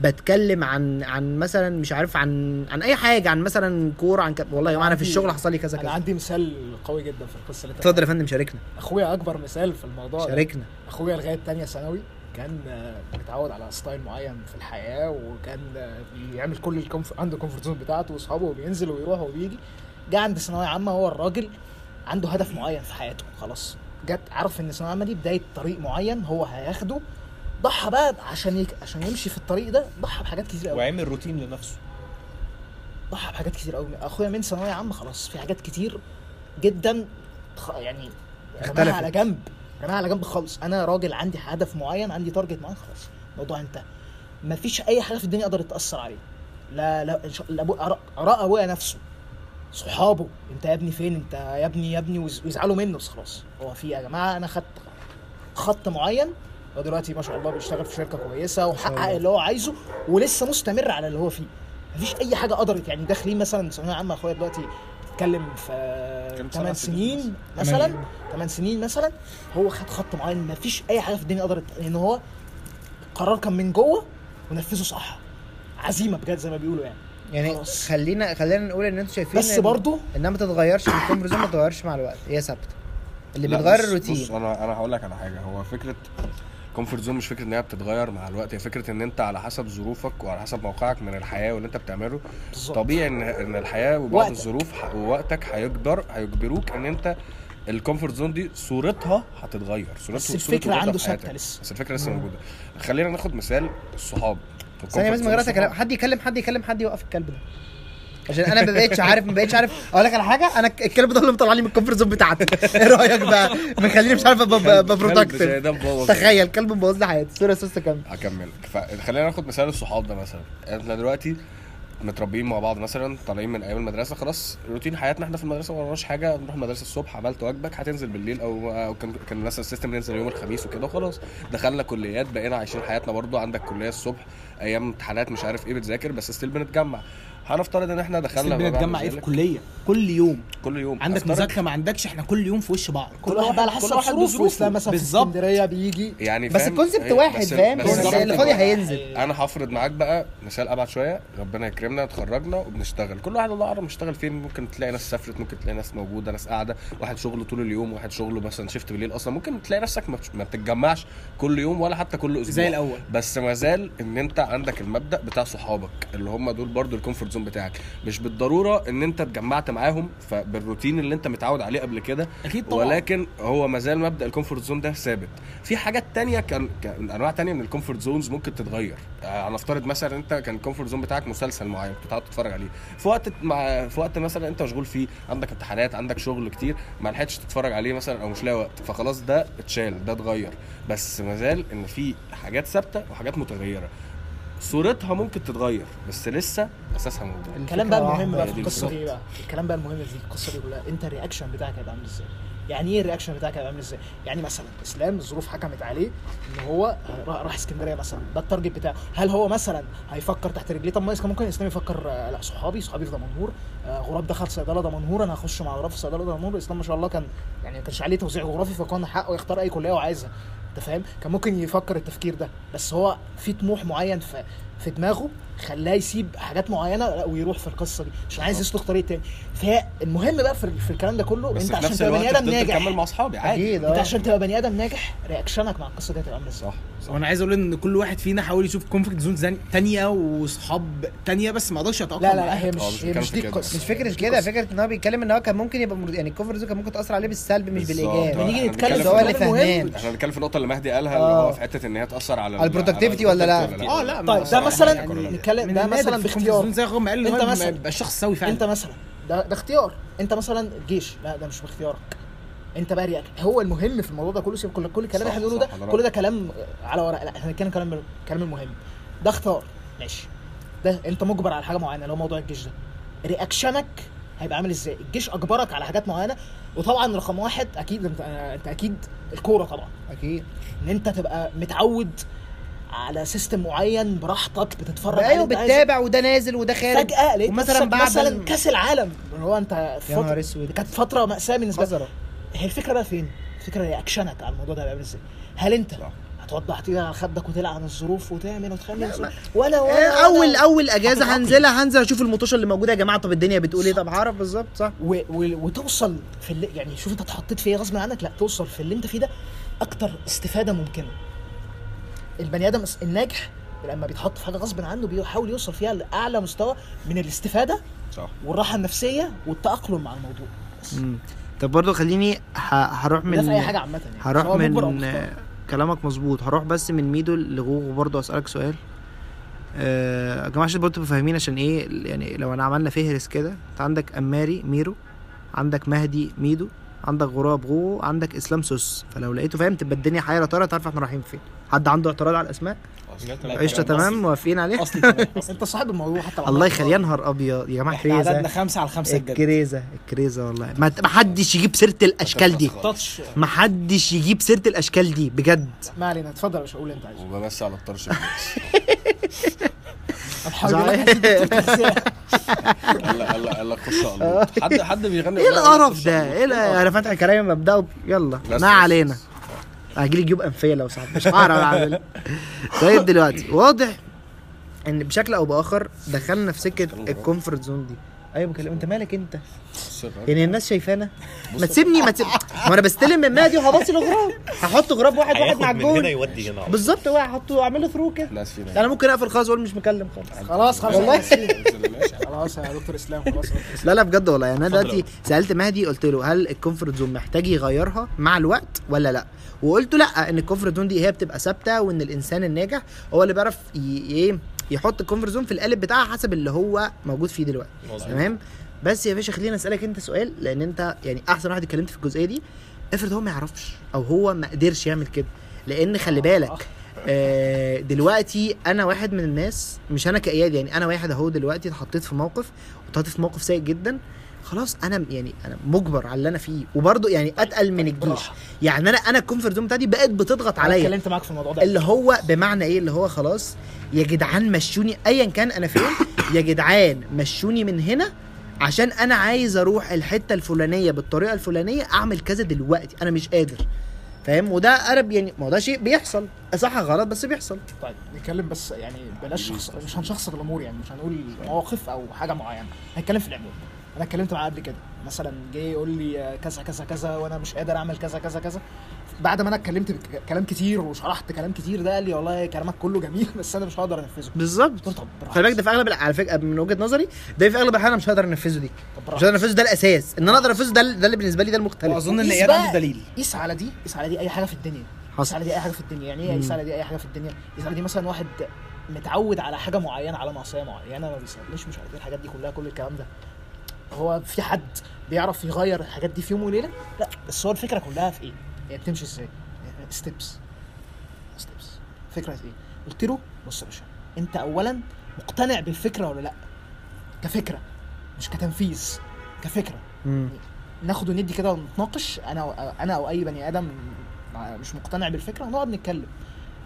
بتكلم عن عن مثلا مش عارف عن عن أي حاجة عن مثلا كورة عن ك... والله يا جماعة أنا في الشغل حصل لي كذا أنا كذا عندي مثال قوي جدا في القصة اللي اتفضل يا فندم شاركنا. أخويا أكبر مثال في الموضوع ده. شاركنا. أخويا لغاية تانية ثانوي. كان آه، متعود على style معين في الحياة وكان آه، بيعمل كل ال comf... عنده comfort zone بتاعته وأصحابه وبينزل ويروح وبيجي. جه عند ثانوية عامة هو الراجل عنده هدف معين في حياته خلاص. جت عرف إن الثانويه عامة دي بداية طريق معين هو هياخده. ضحى بقى عشان يك... عشان يمشي في الطريق ده ضحى بحاجات كتير قوي وعامل روتين لنفسه. ضحى بحاجات كتير قوي أخويا من ثانوية عامة خلاص في حاجات كتير جدا يعني اختلفت. رماها على جنب. رماها على جنب خالص. أنا راجل عندي هدف معين عندي تارجت معين خلاص. الموضوع انتهى. مفيش اي حاجة في الدنيا قدرت تاثر عليه. لا لا اراء أبويا نفسه. صحابه. انت يا ابني فين؟ انت يا ابني يا ابني ويز- ويزعلوا منه بس خلاص. هو في يا جماعة أنا خدت خط معين. هو دلوقتي ما شاء الله بيشتغل في شركة كويسة وحقق اللي هو عايزه ولسه مستمر على اللي هو فيه. مفيش أي حاجة قدرت يعني داخلين مثلا ثانوية عامة. أخويا دلوقتي اتكلم في كام 8 سنة سنين مثلا؟ 8 سنين. مثلا. هو خد خط معين مفيش أي حاجة في الدنيا قدرت لأن هو قرار كان من جوه ونفذه صح. عزيمة بجد زي ما بيقولوا يعني. يعني خلاص. خلينا خلينا نقول إن أنتوا شايفين بس إن- برضه إنها ما تتغيرش ال comfort zone ما تتغيرش مع الوقت. هي ثابتة. اللي بيتغير بص- بص الروتين أنا أنا هقول لك على حاجة. هو فكرة comfort zone مش فكرة إن هي بتتغير مع الوقت هي فكرة إن أنت على حسب ظروفك وعلى حسب موقعك من الحياة واللي أنت بتعمله بالظبط طبيعي إن إن الحياة وبعض وقتك. الظروف ووقتك هيجبر هيجبروك إن أنت ال comfort zone دي صورتها هتتغير صورتها بس وجودها عنده. ثابتة لسه. بس الفكرة لسه موجودة خلينا ناخد مثال الصحاب ثانية بس من غير. حد يكلم حد يكلم حد يوقف الكلب ده عشان أنا ما بقتش عارف ما بقتش عارف. أقول لك على حاجة أنا الكلب ده اللي مطلع لي من ال comfort zone بتاعتي. إيه رأيك بقى؟ مخليني مش عارف أبقى productive تخيل كلب مبوظ لي حياتي. sorry يا أستاذ كمل هكمل. فخلينا ناخد مثال الصحاب ده مثلا. إحنا دلوقتي متربيين مع بعض مثلا طالعين من أيام المدرسة خلاص روتين حياتنا إحنا في المدرسة ما وراناش حاجة بنروح المدرسة الصبح عملت واجبك هتنزل بالليل أو أو كان كان مثلا ال system ننزل يوم الخميس وكده وخلاص دخلنا كليات بقينا عايشين حياتنا برضو عندك كلية الصبح أيام امتحانات مش عارف إيه بتذاكر بس still بنتجمع. هنفترض إن إحنا دخلنا بنتجمع إيه في ذلك. كلية؟ كل يوم. كل يوم. عندك مذاكرة ما عندكش إحنا كل يوم في وش بعض. كل واحد بقى على حسب ظروفه مثلا في بالظبط. اسكندرية بيجي. يعني بس؟ ال concept هي- واحد فاهم بس بس ال concept اللي فاضي. هينزل. أنا هفرض معاك بقى مثال أبعد شوية. ربنا يكرمنا اتخرجنا وبنشتغل. كل واحد الله اعلم اشتغل فين؟ ممكن تلاقي ناس سافرت ممكن تلاقي ناس موجودة ناس قاعدة. واحد شغله طول اليوم واحد شغله مثلا shift بالليل أصلا. ممكن تلاقي نفسك ما بتتجمعش كل يوم ولا حتى كل أسبوع. زي الأول. بس ما زال إن أنت عندك المبدأ بتاع صحابك اللي هم دول برضو ال comfort zone بتاعك. مش بالضرورة إن أنت اتجمعت معاهم فبالروتين اللي أنت متعود عليه قبل كده أكيد طبعا. ولكن هو ما زال مبدأ ال comfort zone ده ثابت. في حاجات تانية كان كان أنواع تانية من ال comfort zones ممكن تتغير. آه، هنفترض مثلا أنت كان ال comfort zone بتاعك مسلسل معين كنت قاعد تتفرج عليه. في وقت مع في وقت مثلا أنت مشغول فيه عندك امتحانات عندك شغل كتير ما لحقتش تتفرج عليه مثلا أو مش لاقي وقت فخلاص ده اتشال ده اتغير. بس ما زال إن في حاجات ثابتة وحاجات متغيرة. صورتها ممكن تتغير بس لسه أساسها موجود. الكلام بقى المهم بقى في القصة دي. بقى. الكلام بقى المهم في القصة دي كلها. أنت ال reaction بتاعك هيبقى عامل إزاي؟ يعني إيه ال reaction بتاعك هيبقى عامل إزاي؟ يعني مثلا إسلام الظروف حكمت عليه إن هو راح إسكندرية مثلا. ده ال target بتاعه. هل هو مثلا هيفكر تحت رجليه؟ طب ما ممكن إسلام يفكر آه، لا صحابي صحابي في دمنهور. آه، غراب دخل صيدلة دمنهور أنا هخش مع غراب في صيدلة دمنهور. إسلام ما شاء الله كان يعني ما كانش عليه توزيع جغرافي فكان حقه يختار أي كلية هو عايزها. انت فاهم؟ كان ممكن يفكر التفكير ده. بس هو في طموح معين في في دماغه خلاه يسيب حاجات معينة ويروح في القصة دي عشان عايز يسلك طريق تاني. فالمهم بقى في, في الكلام ده كله بس انت في عشان نفس تبقى الوقت بني آدم فضلت ناجح مكمل مع أصحابي عادي. أكيد انت آه عشان تبقى بني آدم ناجح رياكشنك مع القصة دي هتبقى عاملة إزاي؟ صح. صح وأنا عايز أقول ان كل واحد فينا حاول يشوف كومفورت زون تانية وصحاب تانية بس ما قدرش يتاقلم لا لا معاها. هي آه، مش مش هي بتكلم مش في دي كده. القصة. مش فكرة كده. فكرة إن هو بيتكلم إن هو كان ممكن يبقى مرد... يعني ال comfort zone كان ممكن تأثر عليه بالسلب مش بالظبط. آه، بنيجي إحنا نتكلم بنتكلم في هو اللي الكلام المهم فهمان. إحنا بنتكلم في النقطة اللي مهدي قالها اللي آه. هو في حتة إن هي تأثر على على ال productivity ولا لا؟ آه لا طيب ده مثلا يعني نتكلم من ده النادر مثلا في ال comfort باختيار. zone زي ما قال ان انت هو مثلا- يبقى الشخص سوي فعلا. انت مثلا ده ده اختيار. انت مثلا الجيش لا ده مش باختيارك. انت بقى reac هو المهم في الموضوع ده كله سيب كل كل الكلام اللي إحنا بنقوله ده. كل ده كلام على ورق. لا إحنا بنتكلم كلام كلام المهم. ده اختيار. ماشي. ده انت مجبر على حاجة معينة اللي هو موضوع الجيش ده. رياكشنك هيبقى عامل إزاي؟ الجيش أجبرك على حاجات معينة وطبعا رقم واحد أكيد انت أنت أكيد الكورة طبعا. أكيد. إن أنت تبقى متعود على system معين براحتك بتتفرج عليه أيوه. بتتابع وده نازل وده خارج فجأة لقيت مثلا بعد مثلا كأس العالم اللي هو أنت يا نهار فترة- أسود. كانت فترة مأساة بالنسبة لي قذرة. هي الفكرة بقى فين؟ الفكرة رياكشنك على الموضوع ده هيبقى عامل إزاي؟ هل أنت هتوضح تيجي على خدك وتلعب عن الظروف وتعمل وتخلي ولا ولا آه، اول ولا- أول أجازة. هنزلها هنزل أشوف المطوشه اللي موجودة يا جماعة طب الدنيا بتقول إيه طب هعرف بالظبط صح و... و... وتوصل في اللي يعني شوف أنت اتحطيت في إيه غصب عنك لا توصل في اللي أنت فيه ده أكتر استفادة ممكنة البني آدم الناجح لما بيتحط في حاجة غصب عنه بيحاول يوصل فيها لأعلى مستوى من الاستفادة صح. والراحة النفسية والتأقلم مع الموضوع. بس. طب برضو خليني هروح ده من في أي حاجة عامة يعني. هروح من كلامك مظبوط. هروح بس من ميدو لغوغو برضو أسألك سؤال. آه، يا جماعة عشان برضو تبقوا فاهمين عشان إيه يعني لو أنا عملنا فهرس كده أنت عندك أماري ميرو عندك مهدي ميدو عندك غراب غوغو عندك إسلام سوس. فلو لقيته فاهم تبقى الدنيا حيره طارة تعرف إحنا رايحين فين. حد عنده اعتراض على الأسماء؟ قشطه تمام موافقين عليه؟ اصلي. أنت صاحب الموضوع حتى لو الله يخلي يا نهار أبيض يا جماعة. إحنا عددنا كريزه خمسة على خمسة الجد الكريزة الكريزة والله. ما ما حدش يجيب سيرة الأشكال دي. تاتش ما حدش يجيب سيرة الأشكال دي بجد. ما علينا اتفضل يا باشا قول اللي انت عايزه. وبمسي على الطرش. لك- قال لك خش حد حد بيغني إيه القرف ده. إيه أنا فاتح كلامي مبدأه. يلا. ما علينا. هجيلي جيوب أنفية لو صاحبي مش هعرف أعمل. طيب دلوقتي واضح إن بشكل أو بآخر دخلنا في سكة ال comfort zone دي. أيوه بكلم أنت مالك أنت. يعني الناس شايفانا ما تسيبني ما تسيب. ما أنا بستلم من مادي وهبصي الغراب هحط غراب واحد واحد مع من هنا الجول يودي هنا. بالظبط هو هحطه اعمله through كده. أنا ممكن أقفل خالص وأقول مش مكلم خالص. خلاص خلاص. والله. خلاص يا دكتور إسلام خلاص. لا لا بجد والله. يعني أنا دلوقتي سألت مهدي قلت له هل ال comfort zone محتاج يغيرها مع الوقت ولا لا؟ وقلت له لأ إن ال comfort zone دي هي بتبقى ثابتة وإن الإنسان الناجح هو اللي بيعرف ي- إيه يحط ال comfort zone في القالب بتاعها حسب اللي هو موجود فيه دلوقتي. تمام؟ بس يا باشا خليني أسألك أنت سؤال لأن أنت يعني أحسن واحد اتكلمت في الجزئية دي. افرض هو ما يعرفش أو هو ما قدرش يعمل كده. لأن خلي بالك آه دلوقتي أنا واحد من الناس مش أنا كإياد يعني أنا واحد أهو دلوقتي اتحطيت في موقف واتحطيت في موقف سيء جدا. خلاص أنا يعني أنا مجبر على اللي أنا فيه وبرضه يعني أتقل من الجيش. براحة. يعني أنا أنا ال comfort zone بتاعتي بقت بتضغط أنا عليا. اتكلمت معاك في الموضوع ده. اللي هو بمعنى إيه؟ اللي هو خلاص يا جدعان مشوني ايا كان أنا فين يا جدعان مشوني من هنا عشان أنا عايز أروح الحتة الفلانية بالطريقة الفلانية أعمل كذا دلوقتي. أنا مش قادر. فاهم؟ وده أنا يعني ما ده شيء بيحصل. صح غلط؟ بس بيحصل. طيب نتكلم بس يعني بلاش شخص مش هنشخص الأمور يعني مش هنقول مواقف أو حاجة معينة. هنتكلم في العموم. أنا اتكلمت معاه قبل كده. مثلا جه يقول لي كذا كذا كذا وأنا مش قادر أعمل كذا كذا كذا. بعد ما أنا اتكلمت كلام كتير وشرحت كلام كتير ده قال لي والله كلامك كله جميل بس أنا مش هقدر أنفذه. بالظبط. قلت له طب براحتك. خلي بالك ده في أغلب على فكرة من وجهة نظري ده في أغلب الأحيان أنا مش هقدر أنفذه دي. طب مش. هقدر أنفذه ده الأساس. إن أنا أقدر أنفذه ده ده اللي بالنسبة لي ده المختلف. وأظن إن إياد عنده دليل. قيس على دي قيس على دي أي حاجة في الدنيا. قيس حصل. على دي أي حاجة في الدنيا. يعني إيه قيس على دي أي حاجة في الدنيا؟ قيس على دي مثلا واحد متعود على حاجة معينة على معصيه معينة ما بيصليش مش عارف إيه الحاجات دي كلها كل الكلام ده. هو في حد بيعرف يغير الحاجات دي في يوم وليلة؟ لا بس هو الفكرة كلها في إيه؟ هي بتمشي إزاي؟ steps steps فكرة إيه؟ قلت له بص يا باشا أنت اولا مقتنع بالفكرة ولا لأ؟ كفكرة مش كتنفيذ كفكرة. مم. ناخد وندي كده ونتناقش. أنا أنا أو أي بني آدم مش مقتنع بالفكرة ونقعد نتكلم.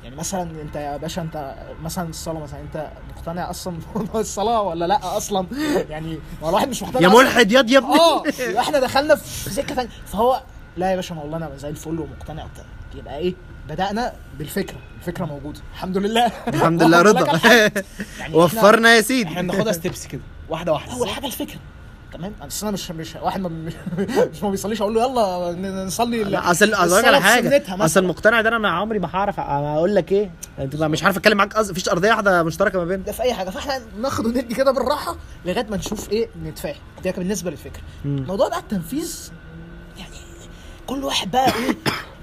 يعني مثلا أنت يا باشا أنت مثلا الصلاة مثلا أنت مقتنع أصلا بموضوع الصلاة ولا لأ أصلا؟ يعني ما هو الواحد مش مقتنع يا. ملحد ياض يا ابني. آه إحنا دخلنا في سكة ثانية فهو لا يا باشا أنا والله أنا زي الفل ومقتنع. وبتاع يبقى إيه؟ بدأنا بالفكرة. الفكرة موجودة. الحمد لله. الحمد لله رضا. يعني وفرنا يا سيدي. إحنا بناخدها ستيبس كده واحدة واحدة. أول حاجة الفكرة. تمام؟ أصل أنا مش مش واحد ما مش, ما بيصليش أقول له يلا نصلي لا اصل الصلاة على حاجة. أصل. المقتنع ده أنا مع عمري ما هعرف أقول لك إيه. أنت مش عارف أتكلم معاك مفيش أرضية واحدة مشتركة ما بيننا ده في أي حاجة. فإحنا ناخد وندي كده بالراحة لغاية ما نشوف إيه نتفاهم. ده بالنسبة للفكرة. مم. موضوع بقى التنفيذ يعني كل واحد بقى إيه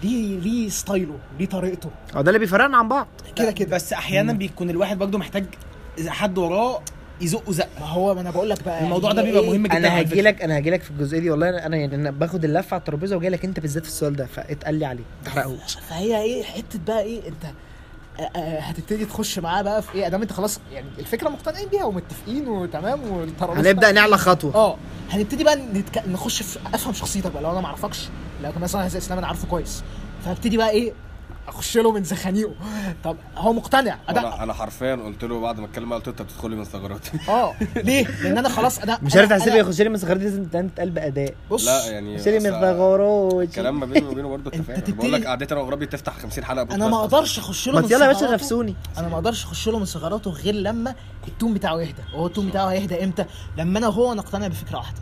ليه ليه ستايله ليه طريقته. هو ده اللي بيفرقنا عن بعض. كده كده. بس أحيانا بيكون الواحد برضه محتاج إذا حد وراه يزقه زق ما هو ما أنا بقول لك بقى الموضوع يعني ده بيبقى إيه؟ مهم جدا أنا هاجي. لك أنا هاجي لك في الجزئية دي والله. أنا أنا يعني أنا باخد اللفة على الترابيزة وجاي لك أنت بالذات في السؤال ده فاتقال لي عليه. ما تحرقهوش فهي إيه؟ حتة بقى إيه؟ أنت آه، آه، هتبتدي تخش معاه بقى في إيه؟ أدام أنت خلاص يعني الفكرة مقتنعين بيها ومتفقين وتمام والترابيزة هنبدأ نعلى خطوة. آه هنبتدي بقى نتك... نخش في أفهم شخصيتك بقى لو أنا ما أعرفش لو كان مثلا هذا الاسلام أنا عارفه كويس. فهبتدي بقى إيه؟ أخش له من زخانيقه. طب هو مقتنع؟ أنا أنا أنا حرفيا قلت له بعد ما اتكلم معاه قلت له أنت بتدخلي من ثغراتي. آه. ليه؟ لأن أنا خلاص أنا مش عارف تحسب أنا- يخش لي من صغيرتي لازم تتقال باداء بص. لا يعني يخش لي من ثغراتي. الكلام ما بيني وبينه برضه أنت اتفاق. بقول لك قعدتي أنا وغرابي تفتح 50 حلقة أنا ما. أقدرش أخش له ما من يلا يا باشا. نفسوني أنا ما أقدرش أخش له من ثغراته غير لما ال tone بتاعه يهدى. وهو ال tone بتاعه هيهدى إمتى؟ لما أنا وهو نقتنع بفكرة واحدة.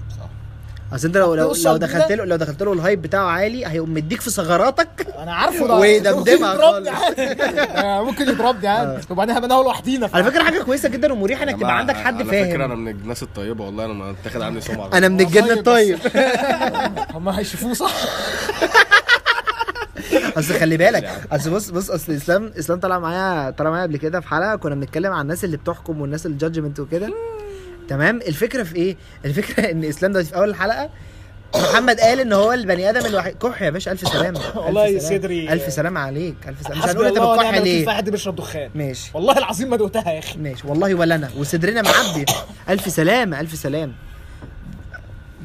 أصل أنت لو لو, لو دخلت له لو دخلت له ال hype بتاعه عالي هيقوم مديك في ثغراتك أنا عارفه ده. ويدمدمها ممكن يضربني عادي. آه، ممكن يضربني عادي. وبعدين هبقى لوحدينا على فكرة حاجة كويسة جدا ومريحة إنك تبقى عندك حد على فكرة أنا فاهم من الناس الطيبة والله أنا ما اتاخد عني سمعة. أنا من الجن الطيب. هم هيشوفوه صح. أصل خلي بالك أصل بص بص أصل اسلام إسلام طلع معايا طلع معايا قبل كده في حلقة كنا بنتكلم عن الناس اللي بتحكم والناس ال judgement وكده. تمام؟ الفكرة في إيه؟ الفكرة إن إسلام دلوقتي في أول الحلقة محمد قال إن هو البني آدم الوحيد كح يا باشا ألف سلامة والله. صدري- ألف سلامة عليك ألف سلامة. مش هنقول إنت بتكح الوكيل في ليه حد بيشرب دخان. ماشي. والله العظيم ما دقتها يا أخي. ماشي. والله ولا أنا. وصدرنا معبي. ألف سلامة ألف سلامة.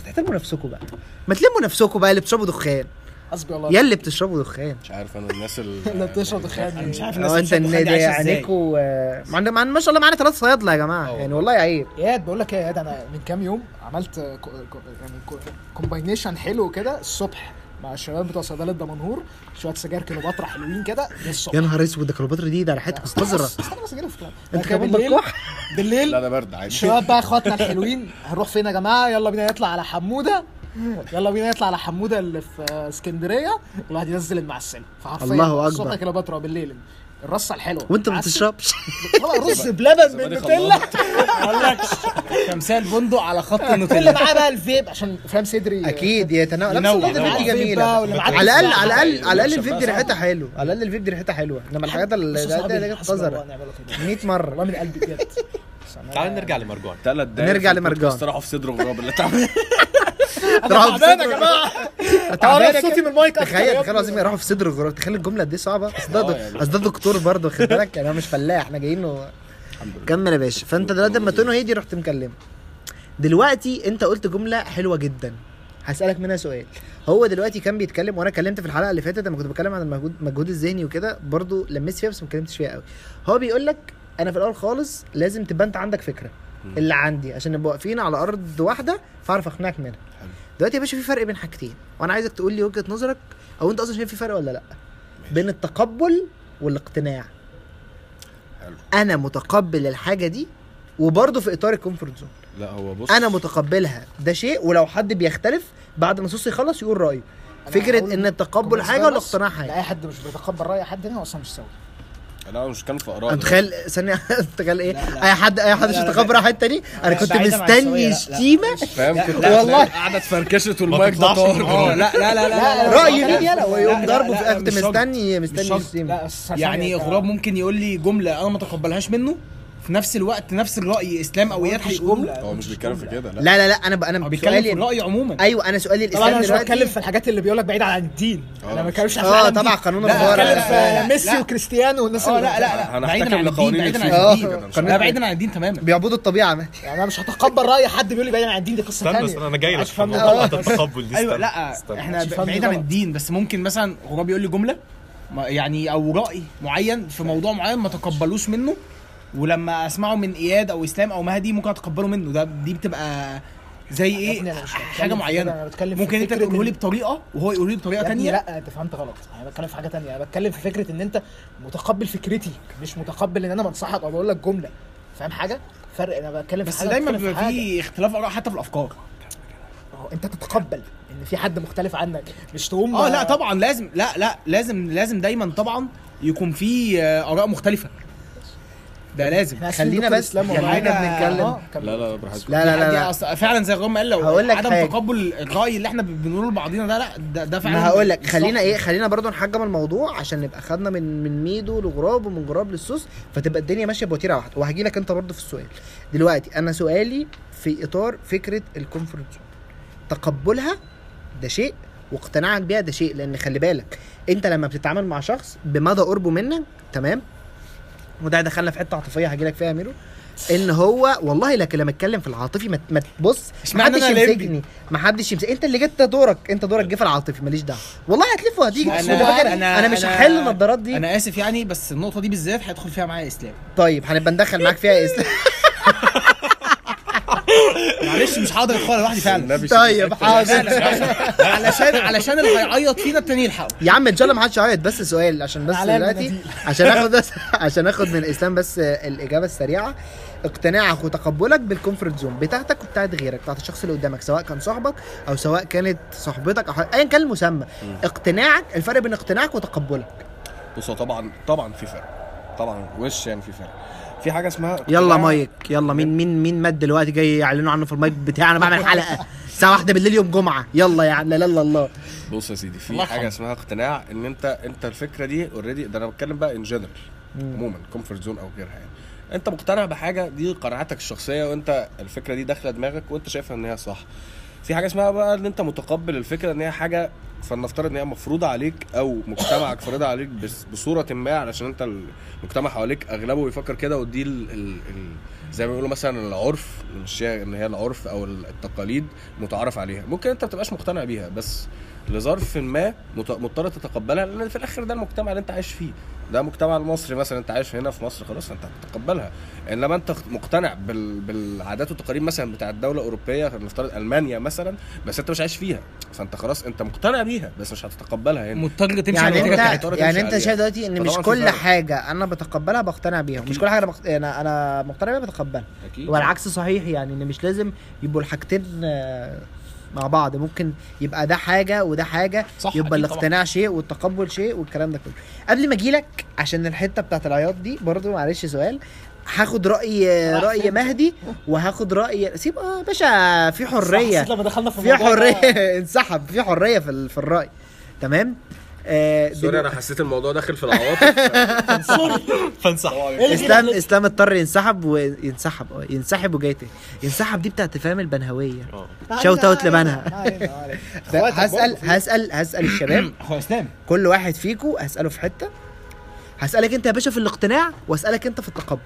بتحترموا نفسكم بقى. ما تلموا نفسكم بقى اللي بتشربوا دخان. حسبي الله. يا اللي بتشربوا دخان. مش عارف أنا الناس اللي بتشرب دخان. أنا مش عارف الناس أنت اللي بتشرب دخان دي عينيكوا معنا معنا ما شاء الله معانا ثلاث صيادلة يا جماعة. يعني والله عيب. اياد بقول لك إيه يا اياد أنا من كام يوم عملت يعني combination حلو كده الصبح مع الشباب بتوع صيدلة دمنهور. شوية سجاير كليوباترا حلوين كده للصبح. يا نهار أسود ده كليوباترا دي ده ريحتها مستفزة. استنى بس في. أنت كده كمان بالليل بتكح؟ بالليل لا ده برد عادي. الشباب بقى اخواتنا الحلوين. هنروح فين يا جماعة؟ يلا بينا نطلع على حمودة. يلا بينا نطلع على حمودة اللي في اسكندرية والواحد ينزل المعسل فحرفيا الله أكبر. الصبح كيلوباترا بالليل. الرصة الحلوة. وأنت ما. بتشربش؟ طبعا رز بلبن زبادي بالنوتيلا. تمثال بندق على خط اللي النوتيلا معاه بقى الفيب عشان فاهم صدري. أكيد يتناول. والله. فيديو الفيب جميلة. على الاقل. على الاقل على الأقل الفيب دي. ريحتها حلو على الأقل الفيب دي ريحتها حلوة. إنما الحاجات اللي يا قذره ونعم الوكيل. 100 مرة. والله من قلبي بجد. تعال نرجع لمرجان. ثلاث دقايق نرجع لمرجان. راحوا في صدر غراب اللي تعمل. تعبان يا جماعة تعبانة اعرف صوتي من المايك تخيل تخيل. العظيم يروحوا في صدر الغراب تخيل الجملة دي صعبة. أصل آه ده يعني. أصل ده دكتور برضه خد بالك. يعني هو مش فلاح. إحنا جايين. كمل يا باشا. فأنت دلوقتي لما تونو هيدي رحت مكلمه. دلوقتي أنت قلت جملة حلوة جدا. هسألك منها سؤال. هو دلوقتي كان بيتكلم وأنا اتكلمت في الحلقة اللي فاتت لما كنت بتكلم عن المجهود المجهود الذهني وكده برضه لمست فيها بس ما اتكلمتش فيها قوي. هو بيقول لك أنا في الأول خالص لازم تبقى أنت عندك فكرة. اللي عندي. عشان نبقى واقفين على أرض واحدة فأعرف أقنعك منها. دلوقتي يا باشا في فرق بين حاجتين. وأنا عايزك تقول لي وجهة نظرك أو أنت أصلا شايف في فرق ولا لأ؟ بين التقبل والاقتناع. حلو. أنا متقبل الحاجة دي وبرضه في إطار ال comfort zone لا هو بص. أنا متقبلها. ده شيء ولو حد بيختلف بعد ما صوصي يخلص يقول رأيه. فكرة إن التقبل حاجة. والاقتناع حاجة. لاي حد مش بيتقبل رأي حد هنا هو أصلا مش سوي. لا مش كان في اراء تخيل ثانية تخيل إيه لا، لا. اي حد اي حد متقبل راي حد تاني أنا كنت مستني السوية، لا، لا. شتيمه فاهم والله. قعدت فركشت والمايك ده طار آه لا لا لا لا, لا, راي مين يلا ويقوم ضربه كنت. مستني مستني. شتيمه يعني غراب ممكن يقول لي جمله أنا ما اتقبلهاش منه في نفس الوقت نفس الرأي إسلام أو إياد جملة. هو مش بيتكلم في كده لا. لا لا لا أنا ب... أنا بيتكلم في الرأي عموما. أيوه أنا سؤالي طبعا الإسلام أنا مش بتكلم في الحاجات اللي بيقول لك بعيد عن الدين. آه، أنا ما مش- بتكلمش في آه. طبعا قانون لا، بتكلم في ميسي لا. وكريستيانو والناس آه اللي لا لا لا. بعيدا عن الدين لقوانين بعيدا عن. الدين. آه، لا بعيدا عن الدين تماما. بيعبدوا الطبيعة. يعني أنا مش هتقبل رأي حد بيقول لي بعيد عن الدين دي قصة استنى ثانية استنى أنا جاي لك. التقبل دي. أيوه استنى، لا. إحنا بعيد عن. الدين بس ممكن مثلا غراب يقول لي جملة يعني أو رأي معين في موضوع معين ما تقبلوش منه ولما اسمعه من اياد أو اسلام أو مهدي ممكن اتقبله منه. ده دي بتبقى زي إيه؟ حاجة في معينة. أنا بتكلم في ممكن انت تقوله لي بطريقة وهو يقول لي بطريقة تانية؟ لا أنت فهمت غلط. أنا بتكلم في حاجة تانية. أنا بتكلم في فكرة إن أنت متقبل فكرتي مش متقبل إن أنا بنصحك أو بقول لك جملة. فاهم حاجة؟ فرق أنا بتكلم في بس حاجة دايما بتكلم بيبقى حاجة. في اختلاف آراء حتى في الأفكار. أنت تتقبل إن في حد مختلف عنك مش تقوم آه لا طبعا لازم لا لا لازم لازم دايما طبعا يكون في آه، آراء مختلفة. ده لازم. خلينا بس إسلام يعني بنتكلم. لا لا براحتك لا لا لا, لا. فعلا زي غرام قال لو هقول لك عدم حاجة. تقبل الرأي اللي إحنا بنقوله لبعضينا ده لا ده, ده فعلا ما هقول لك. خلينا. إيه خلينا برضو نحجم الموضوع عشان نبقى خدنا من من ميدو لغراب ومن غراب للسوس فتبقى الدنيا ماشية بوتيرة واحدة. وهجي لك أنت برضو في السؤال. دلوقتي أنا سؤالي في إطار فكرة ال comfort zone تقبلها ده شيء واقتناعك بيها ده شيء لأن خلي بالك أنت لما بتتعامل مع شخص بمدى قربه منك تمام؟ وده دخلنا في حتة عاطفية هجي لك فيها يا ميرو. إن هو والله لكن لما اتكلم في العاطفي ما ما تبص أنا ليمبي؟ يمسكني محدش يمسك أنت اللي جبت دورك أنت دورك جه في العاطفي ماليش دعوة. والله هتلف وهتيجي. أنا- أنا- أنا مش أنا- هحل النضارات دي. أنا آسف يعني بس النقطة دي بالذات هيدخل فيها معايا إسلام. طيب هنبقى ندخل معاك فيها إسلام. معلش مش هقدر ادخل لوحدي فعلا. طيب حاضر. علشان علشان اللي هيعيط فينا التاني يلحقه يا عم ان شاء الله ما حدش يعيط بس سؤال عشان بس دلوقتي. عشان آخد بس عشان آخد من اسلام بس الإجابة السريعة. اقتناعك وتقبلك بال comfort zone. بتاعتك وبتاعت غيرك بتاعت الشخص اللي قدامك سواء كان صاحبك أو سواء كانت صاحبتك أو ايا كان المسمى. اقتناعك الفرق بين اقتناعك وتقبلك. بص هو طبعا طبعا في فرق. طبعا وش يعني في فرق؟ في حاجة اسمها يلا مايك يلا. مين مين مين مات دلوقتي جاي يعلنوا عنه في المايك بتاعي أنا بعمل حلقه الساعة واحدة بالليل يوم جمعة. يلا يا عم لا لا الله. بص يا سيدي في حاجة. اسمها اقتناع إن انت أنت الفكرة دي already ده أنا بتكلم بقى in general عموما comfort zone أو غيرها يعني. أنت مقتنع بحاجة دي قناعاتك الشخصية وأنت الفكرة دي داخلة دماغك وأنت شايفها إن هي صح. في حاجة اسمها بقى إن أنت متقبل الفكرة إن هي حاجة فلنفترض إن هي مفروضة عليك أو مجتمعك فرضها عليك بصورة ما علشان أنت المجتمع حواليك أغلبه بيفكر كده ودي ال ال ال زي ما بيقولوا مثلا العرف مش إن هي العرف أو التقاليد متعارف عليها. ممكن أنت ما بتبقاش مقتنع بيها بس لظرف ما مضطر تتقبلها لأن في الآخر ده المجتمع اللي أنت عايش فيه. ده مجتمع المصري مثلا أنت عايش هنا في مصر خلاص فانت هتتقبلها. إنما أنت مقتنع بال... بالعادات والتقاليد مثلا بتاعت دوله اوروبيه نفترض ألمانيا مثلا بس أنت مش عايش فيها. فأنت خلاص أنت مقتنع بيها بس مش هتتقبلها هنا. مضطر تمشي يعني على النتيجة انت يعني تمشي أنت. شايف دلوقتي إن مش كل. حاجة أنا بتقبلها بقتنع بيها. مش كل حاجة أنا بقت... أنا أنا مقتنع بيها بتقبلها. أكيد. والعكس صحيح يعني إن مش لازم يبقوا الحاجتين آه، مع بعض. ممكن يبقى ده حاجة وده حاجة صح، يبقى الاقتناع شيء والتقبل شيء والكلام ده كله. قبل ما أجي لك عشان الحتة بتاعت العياط دي برضو معلش سؤال هاخد رأي رأي مهدي وهاخد رأي سيب آه باشا في حرية. لما دخلنا في في حرية. انسحب. في حرية في في الرأي. تمام؟ آه سوري أنا حسيت الموضوع داخل في العواطف. فانصح اسلام إسلام اضطر ينسحب وينسحب. آه ينسحب وجاي تاني. ينسحب دي بتاعت فهم البنهوية. shout out لبنها هسال. هسال هسأل الشباب. اخويا إسلام. كل واحد فيكم هسأله في حتة. هسألك أنت يا باشا في الاقتناع وأسألك أنت في التقبل.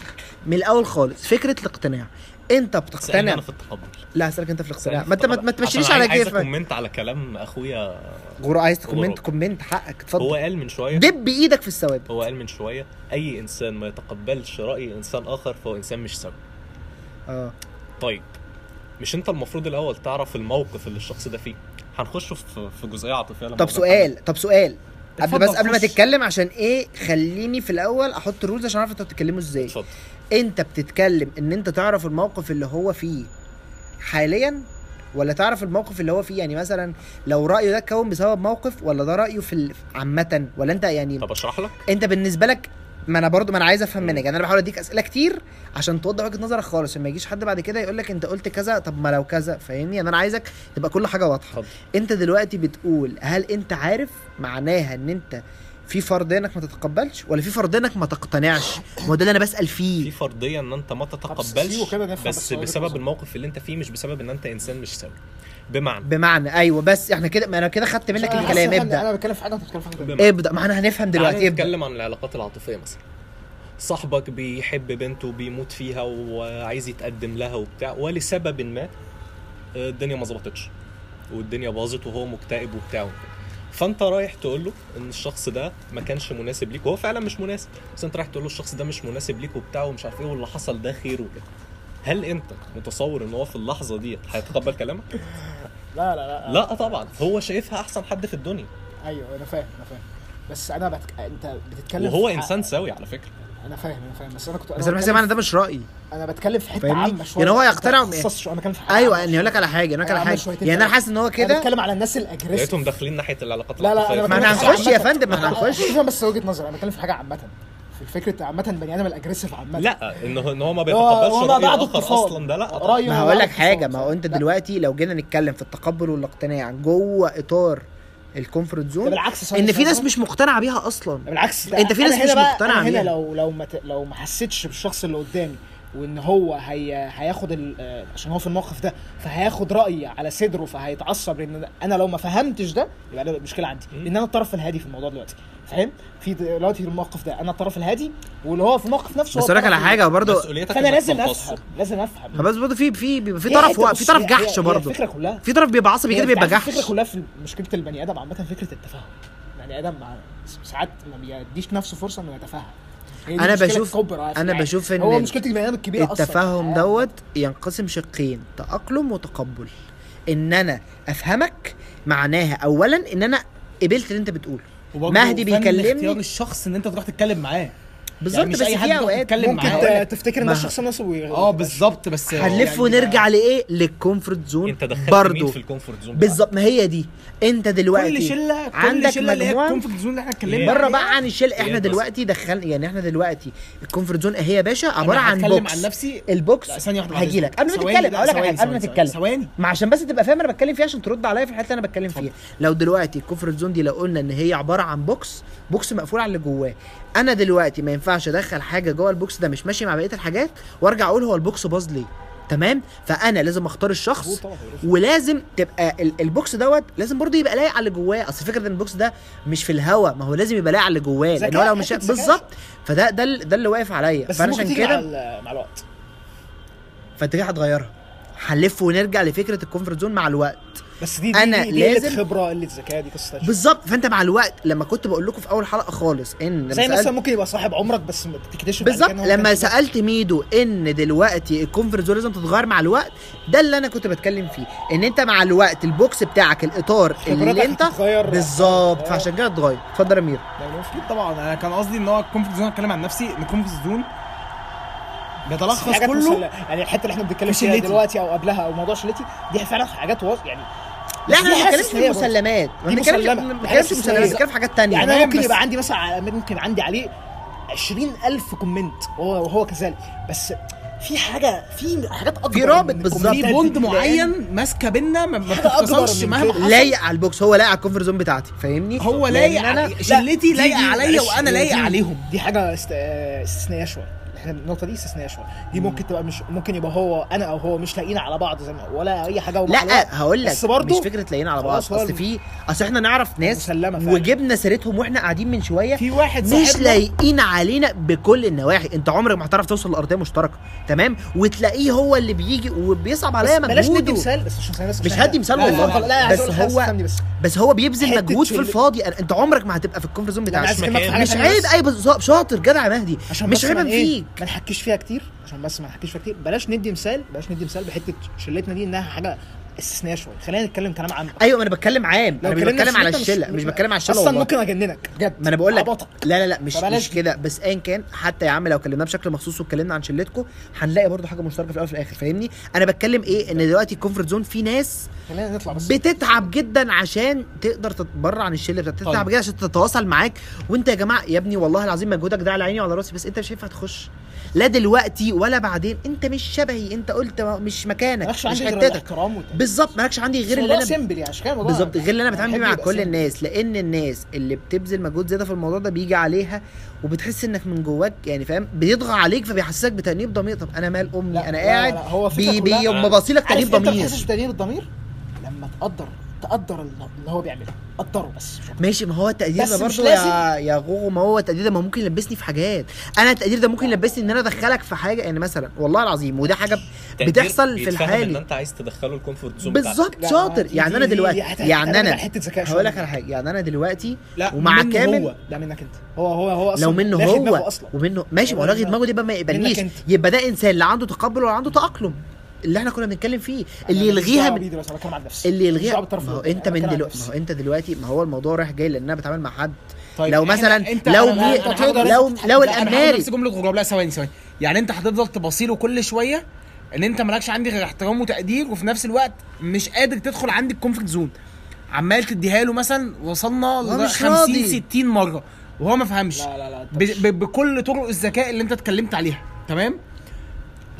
من الأول خالص فكرة الاقتناع. انت بتقتنع. أنا في التقبل. لا هسألك انت في الاقتناع. ما انت ما- تمشيش على عايز كيفك. اكومنت على كلام أخويا. غورو عايز تكومنت. كومنت حقك هو اتفضل قال من شوية. دب بإيدك في الثواب هو قال من شوية أي إنسان ما يتقبلش رأي إنسان آخر فهو إنسان مش سوي. آه. طيب مش أنت المفروض الأول تعرف الموقف اللي الشخص ده فيه؟ هنخش في في جزئية عاطفية طب. سؤال طب سؤال. قبل بس قبل ما. تتكلم عشان إيه خليني في الأول أحط رولز عشان أعرف أنتوا بتتكلموا إزاي. اتفضل. انت بتتكلم ان انت تعرف الموقف اللي هو فيه حاليا ولا تعرف الموقف اللي هو فيه؟ يعني مثلا لو رأيه ده اتكون بسبب موقف ولا ده رأيه في عامه؟ ولا انت يعني طب اشرح لك. انت بالنسبة لك ما أنا برضو ما أنا عايز افهم منك. يعني أنا بحاول اديك اسئلة كتير عشان توضح وجهة نظرك خالص. عشان ما يجيش حد بعد كده يقول لك انت قلت كذا طب ما لو كذا فاهمني؟ يعني أنا عايزك تبقى كل حاجة واضحة. انت دلوقتي بتقول هل انت عارف معناها ان انت في فرضيه إنك ما تتقبلش ولا في فرضيه إنك ما تقتنعش؟ ما هو ده اللي أنا بسأل في فيه فرضية إن أنت ما تتقبلش بس بس بسبب. الموقف اللي أنت فيه مش بسبب إن أنت إنسان مش سوي. بمعنى بمعنى أيوه بس إحنا كده ما أنا كده خدت منك الكلام ابدأ. أنا بتكلم في حاجة وانت بتتكلم في حاجة ابدأ. ما إحنا هنفهم دلوقتي ابدأ. نتكلم عن العلاقات العاطفية مثلا. صاحبك بيحب بنته وبيموت فيها وعايز يتقدم لها وبتاع ولسبب ما آه، الدنيا ما ظبطتش والدنيا باظت وهو مكتئب وبتاع. وكده. فانت رايح تقول له إن الشخص ده ما كانش مناسب ليك وهو فعلا مش مناسب. بس انت رايح تقول له الشخص ده مش مناسب ليك وبتاع ومش عارف إيه واللي حصل ده خير وكده. هل أنت متصور إن هو في اللحظة دي هيتقبل كلامك؟ لا لا لا. لا طبعا. هو شايفها أحسن حد في الدنيا. أيوه أنا فاهم أنا فاهم. بس أنا بتك... أنت بتتكلم وهو إنسان سوي على فكرة. أنا فاهم أنا فاهم بس أنا كنت بس أنا بحس بتكلم معنى ده مش رأيي أنا بتكلم في حتة؟ عامة شوية يعني هو يقتنع شوية أنا بتكلم في حتة أيوه يعني أقول لك على حاجة أقول لك على أنا حاجة يعني أنا. حاسس إن هو أنا كده بتكلم على الناس الأجريسيف لقيتهم داخلين ناحية العلاقات لا لا. أنا ما إحنا هنخش يا. فندم، ما إحنا هنخش. بس وجهة نظر أنا بتكلم في حاجة عامة في فكرة عامة بني آدم الأجريسيف عامة لا إن هو إن هو ما بيتقبلش هو راي الآخر. أصلا ده لا ما هقول لك حاجة. ما هو أنت. دلوقتي لو جينا نتكلم في التقبل والاقتناع جوه إطار ال comfort zone بالعكس إن في ناس. مش مقتنعة بيها أصلا بالعكس أنت في ناس مش أنا بيها. هنا لو لو ما ت- لو ما حسيتش بالشخص اللي قدامي وإن هو هي هياخد ال... آه، عشان هو في الموقف ده فهياخد رأيي على صدره فهيتعصب لأن أنا لو ما فهمتش ده يبقى ده مشكلة عندي لأن أنا الطرف الهادي في الموضوع دلوقتي فاهم؟ في دلوقتي في الموقف ده. أنا الطرف الهادي واللي هو في الموقف نفسه بس هو أقول لك على حاجة برضه مسؤوليتك فأنا لازم. أفهم. لازم أفهم. بس برضه في في بيبقى في طرف و... في طرف جحش برضه الفكرة كلها. في طرف بيبقى عصبي كده بيبقى عارف الفكرة جحش. كلها في مشكلة البني آدم عامة فكرة التفاهم. البني آدم مع ساعات ما بيديش نفسه فرصة إنه أنا مشكلة بشوف- العالم. بشوف إن هو ال- مشكلة البني آدم الكبيرة. التفاهم آه. دوت ينقسم شقين تأقلم وتقبل. إن أنا أفهمك معناها اولا إن أنا قبلت اللي أنت بتقوله. مهدي فن اختيار بيكلمني الشخص ان انت تروح تتكلم معاه. بالظبط مش بس أي حد في أوقات تتكلم ممكن معاه. تفتكر إن ده الشخص وي- آه بالظبط بس هنلف يعني ونرجع لإيه؟ لل comfort zone أنت دخلت مين برضه في ال comfort zone بالظبط ما هي دي. أنت دلوقتي كل شله كل عندك شلة اللي هي الكومفورت زون اللي إحنا اتكلمنا بره. بقى عن الشل إحنا دلوقتي دخلنا يعني إحنا دلوقتي ال comfort zone هي يا باشا عبارة أنا عن box عن نفسي. ال box. ثانية واحدة هجي لك. قبل ما تتكلم أقول لك قبل ما تتكلم. ثواني. ما عشان بس تبقى فاهم أنا بتكلم فيها عشان ترد عليا في الحتة اللي أنا بتكلم فيها. لو دلوقتي ال comfort zone دي لو قلنا إن هي عبارة عن box box مقفول على اللي جواه. أنا دلوقتي ما ينفعش ادخل حاجة جوه ال box ده مش ماشي مع بقية الحاجات وارجع أقول هو ال box باظ ليه؟ تمام؟ فانا لازم اختار الشخص ولازم تبقى ال- ال box دوت لازم برضه يبقى لايق على اللي جواه. اصل فكرة إن ال box ده مش في الهوا ما هو لازم يبقى لايق على اللي جواه لأن هو لو مش. بالظبط فده ده ده اللي واقف عليا. فانا عشان كده مع الوقت. فانت كده هتغيرها. هنلف ونرجع لفكرة ال comfort zone مع الوقت. بس دي دي أنا دي, دي لازم- خبرة قلة ذكاء دي قصة. بالظبط فأنت مع الوقت لما كنت بقول لكم في أول حلقة خالص إن زي مثلا ممكن يبقى صاحب عمرك بس ما تكتشف بالظبط لما. سألت ميدو إن دلوقتي ال comfort zone لازم تتغير مع الوقت ده اللي أنا كنت بتكلم فيه إن أنت مع الوقت ال box بتاعك الإطار اللي انت. بالظبط آه. فعشان كده اتغير اتفضل يا امير طبعا أنا كان قصدي إن هو ال comfort zone أتكلم عن نفسي إن ال comfort zone حاجات كله. يعني الحتة اللي إحنا بنتكلم في فيها. دلوقتي أو قبلها أو موضوع شلتي دي فعلا حاجات واض... يعني لا إحنا دي ما حاجة بنتكلمش في. المسلمات ما بنتكلمش بنتكلمش في. المسلمات بنتكلم في حاجات تانية يعني أنا ممكن يبقى عندي مثلا ممكن عندي عليه 20000 comment وهو وهو كذلك بس في حاجة في حاجات أكبر في رابط بالظبط. في bond معين ماسكة بينا ما من مهما. حصل لايق على ال box هو لايق على ال comfort zone بتاعتي فاهمني هو لايق أنا- على شلتي لايقه عليا وأنا لايق عليهم دي حاجة است... استثنائية شوية النقطة دي استثنائيه شوية. دي ممكن تبقى مش ممكن يبقى هو أنا أو هو مش لايقين على بعض زي ما ولا أي حاجة. لا هقول لك بس برضه مش فكرة لايقين على بعض. أصل في أصل إحنا نعرف ناس. وجبنا سيرتهم وإحنا قاعدين من شوية. في واحد مش لايقين علينا بكل النواحي. أنت عمرك ما هتعرف توصل لأرضية مشتركة تمام؟ وتلاقيه هو اللي بيجي وبيصعب عليا بس بلاش ندي مثال بس مش عشان- هدي مثال والله. بس هو- بس. هو بيبذل مجهود في الفاضي. أنت عمرك ما هتبقى في الكونفرت زون لا، أنا عايز بتاعك أكلمك في حاجة مش عيب. أي بالظبط شاطر جدع مهدي. مش عيب إيه، فيك. ما نحكيش فيها كتير عشان بس ما نحكيش فيها كتير. بلاش ندي مثال بلاش ندي مثال بحتة شلتنا دي إنها حاجة استثنائية شوية. خلينا نتكلم كلام عام أيوه ما أنا بتكلم عام. أنا مش بتكلم على الشلة مش بتكلم على الشلة أصلا والله. ممكن أجننك. بجد. ما أنا بقول لك. لا لا لا مش مش كده. بس ايا كان حتى يا عم لو كلمناه بشكل مخصوص واتكلمنا عن شلتكم هنلاقي برضو حاجة مشتركة في الأول وفي الآخر فاهمني؟ أنا بتكلم إيه؟ إن دلوقتي ال comfort zone في ناس خلينا نطلع بس. بتتعب جدا عشان تقدر تتبرع عن الشلة. بتاعتك تتعب طيب. جدا عشان تتواصل معاك. وأنت يا جماعة يا ابني والله العظيم مجهودك ده على عيني وعلى راسي بس أنت مش هينفع تخش. لا دلوقتي ولا بعدين. انت مش شبهي انت قلت مش مكانك مش حتتك. بالظبط مالكش عندي غير اللي أنا simple يعني عشان بالظبط غير اللي أنا بتعامل بيه مع كل. الناس. لأن الناس اللي بتبذل مجهود زيادة في الموضوع ده بيجي عليها وبتحس إنك من جواك يعني فاهم؟ بيضغى عليك فبيحسسك بتأنيب ضمير. طب أنا مال أمي؟ أنا قاعد لا، لا، هو الفكرة بي بي كلها- هم باصيلك عارف تأنيب أنت ضمير. بتحسش بتأنيب الضمير؟ لما تقدر تقدر اللي هو بيعمله. قدره بس. ماشي ما هو التقدير ده برضه يا لازم. يا غوغو ما هو التقدير ده ما ممكن يلبسني في حاجات. أنا التقدير ده ممكن يلبسني إن أنا أدخلك في حاجة يعني مثلا والله العظيم وده حاجة بتحصل في بيتفهم إن أنت عايز تدخله الكومفورت زون. بالظبط شاطر. يعني أنا دلوقتي يعني أنا ذكاء هقول لك. على حاجة. يعني أنا دلوقتي لا ومع منه كامل هو. ده منك أنت. هو هو هو أصلا لو منه هو. أصلا. ومنه ماشي ما هو منك- دماغه دي بقى ما يقبلنيش. يبقى ده إنسان لا عنده تقبل ولا عنده تأقلم. اللي إحنا كنا بنتكلم فيه اللي يلغيها من اللي يلغيها ما هو أنت من دلوقتي ما. هو أنت دلوقتي ما هو الموضوع رايح جاي لأن أنا بتعامل مع حد. طيب لو مثلا انت لو أنا- مي أنا لو لو هقول الاماري نفس جملة غراب لا ثواني ثواني. يعني أنت هتفضل تبصيله كل شوية إن أنت مالكش عندي غير احترام وتقدير وفي نفس الوقت مش قادر تدخل عندي الكومفورت زون عمال تديها له مثلا وصلنا ل مش 50 راضي. 60 مرة وهو ما فهمش. لا لا لا ب- ب- بكل طرق الذكاء اللي أنت اتكلمت عليها تمام؟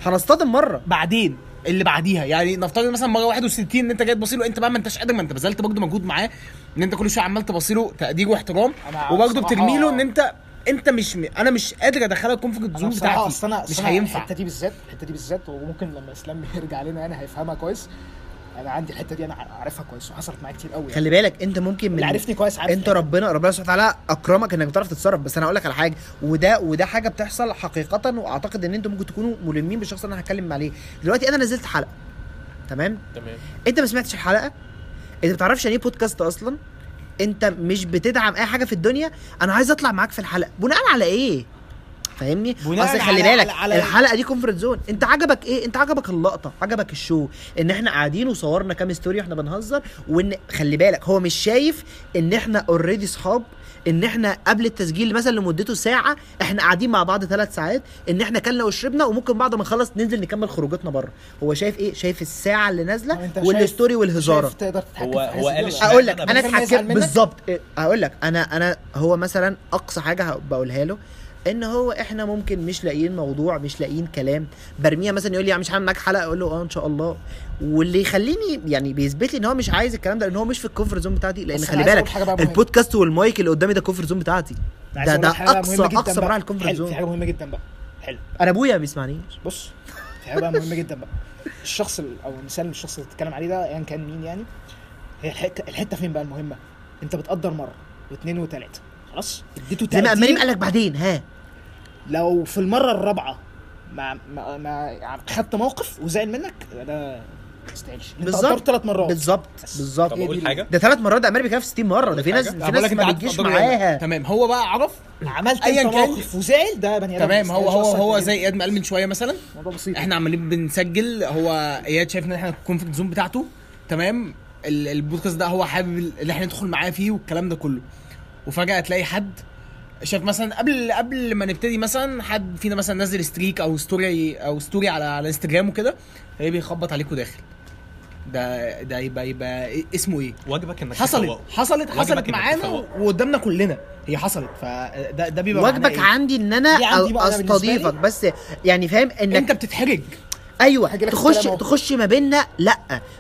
هنصطدم مرة. بعدين اللي بعديها. يعني نفترض مثلا مرة 61 إن أنت جاي تبصي له أنت بقى ما أنتش قادر ما أنت بذلت برضه مجهود معاه إن أنت كل شوية عمال تبصي له تقدير واحترام وبرضه بصراحة- بترمي له إن أنت أنت مش م... أنا مش قادر ادخلها ال comfort أنا zone بتاعتي. مش هينفع. الحتة دي بالذات الحتة دي بالذات وممكن لما إسلام يرجع لنا يعني هيفهمها كويس. أنا عندي الحته دي أنا عارفها كويس وحصلت معايا كتير قوي يعني. خلي بالك انت ممكن من اللي عارفني كويس عارف انت ربنا ربنا سبحانه وتعالى اكرمك انك بتعرف تتصرف. بس أنا هقول لك على حاجة وده وده حاجة بتحصل حقيقة واعتقد ان أنتوا ممكن تكونوا ملمين بالشخص اللي أنا هتكلم عليه. دلوقتي أنا نزلت حلقة تمام؟ تمام. انت ما سمعتش الحلقة؟ انت ما بتعرفش يعني إيه بودكاست أصلا؟ انت مش بتدعم اي حاجة في الدنيا؟ أنا عايز اطلع معاك في الحلقة. بناء على إيه؟ فاهمني؟ بناء أصل خلي على- بالك على- على- الحلقة دي comfort zone أنت عجبك إيه؟ أنت عجبك اللقطة عجبك ال show إن إحنا قاعدين وصورنا كام ستوري وإحنا بنهزر وإن خلي بالك هو مش شايف إن إحنا already صحاب إن إحنا قبل التسجيل مثلا لمدته ساعة إحنا قاعدين مع بعض ثلاث ساعات إن إحنا كلنا وشربنا وممكن بعد ما نخلص ننزل نكمل خروجاتنا بره. هو شايف إيه؟ شايف الساعة اللي نازلة شايف- وال story والهزار. شايف تقدر هو- هو قال؟ أقول لك أنا أنا اتحكم؟ بالظبط. هقول لك أنا أنا هو مثلا أقصى حاجة بقولها له إن هو إحنا ممكن مش لاقيين موضوع مش لاقيين كلام. برميها مثلا يقول لي يا مش هعمل معاك حلقة؟ أقول له آه إن شاء الله. واللي يخليني يعني بيثبت لي إن هو مش عايز الكلام ده لأن هو مش في ال comfort zone بتاعتي. لأن خلي بالك. البودكاست والمايك اللي قدامي ده ال comfort zone بتاعتي. ده ده اقصى أقصى. مراحل ال comfort حلو، في zone حاجة مهمة جدا بقى. حلو. أنا أبويا ما بيسمعنيش بص في حاجة بقى مهمة جدا بقى. الشخص ال- أو المثال الشخص اللي بتتكلم عليه ده ايا كان مين يعني هي الحته الحتة فين بقى المهمة؟ أنت بتقدر مرة واثنين وثلاثه خلاص؟ اديته زي ما اماري قال لك بعدين ها. لو في المرة الرابعة ما ما, ما يعني خدت موقف وزعل منك يبقى ده أنت بالظبط. ثلاث مرات. بالظبط بالظبط. طب أقول حاجة؟ ده ثلاث مرات ده أمريكا بيكافئ 60 مرة ده في ناس؟ في ناس ما بتجيش معاها. تمام. هو بقى عرف عملت أياً أنت كان. موقف وزعل ده بني آدم تمام. ما هو هو هو. زي إياد ما قال من شوية مثلا. موضوع بسيط. إحنا عمالين بنسجل. هو إياد شايف إن إحنا الكونفرت زون بتاعته. تمام. ال- البودكاست ده هو حابب اللي إحنا ندخل معاه فيه والكلام ده كله. وفجأة تلاقي حد شاف مثلا قبل قبل ما نبتدي مثلا حد فينا مثلا نزل ستريك أو ستوري أو ستوري على على إنستجرام وكده فهي بيخبط عليكوا داخل ده ده يبقى يبقى اسمه إيه واجبك إنك حصلت تفوقه. حصلت حصلت معانا. وقدامنا كلنا هي حصلت فده ده بيبقى واجبك إيه؟ عندي إن أنا دي عندي أستضيفك. بس يعني فاهم إنك أنت بتتحرج أيوه تخش. تخش ما بيننا لأ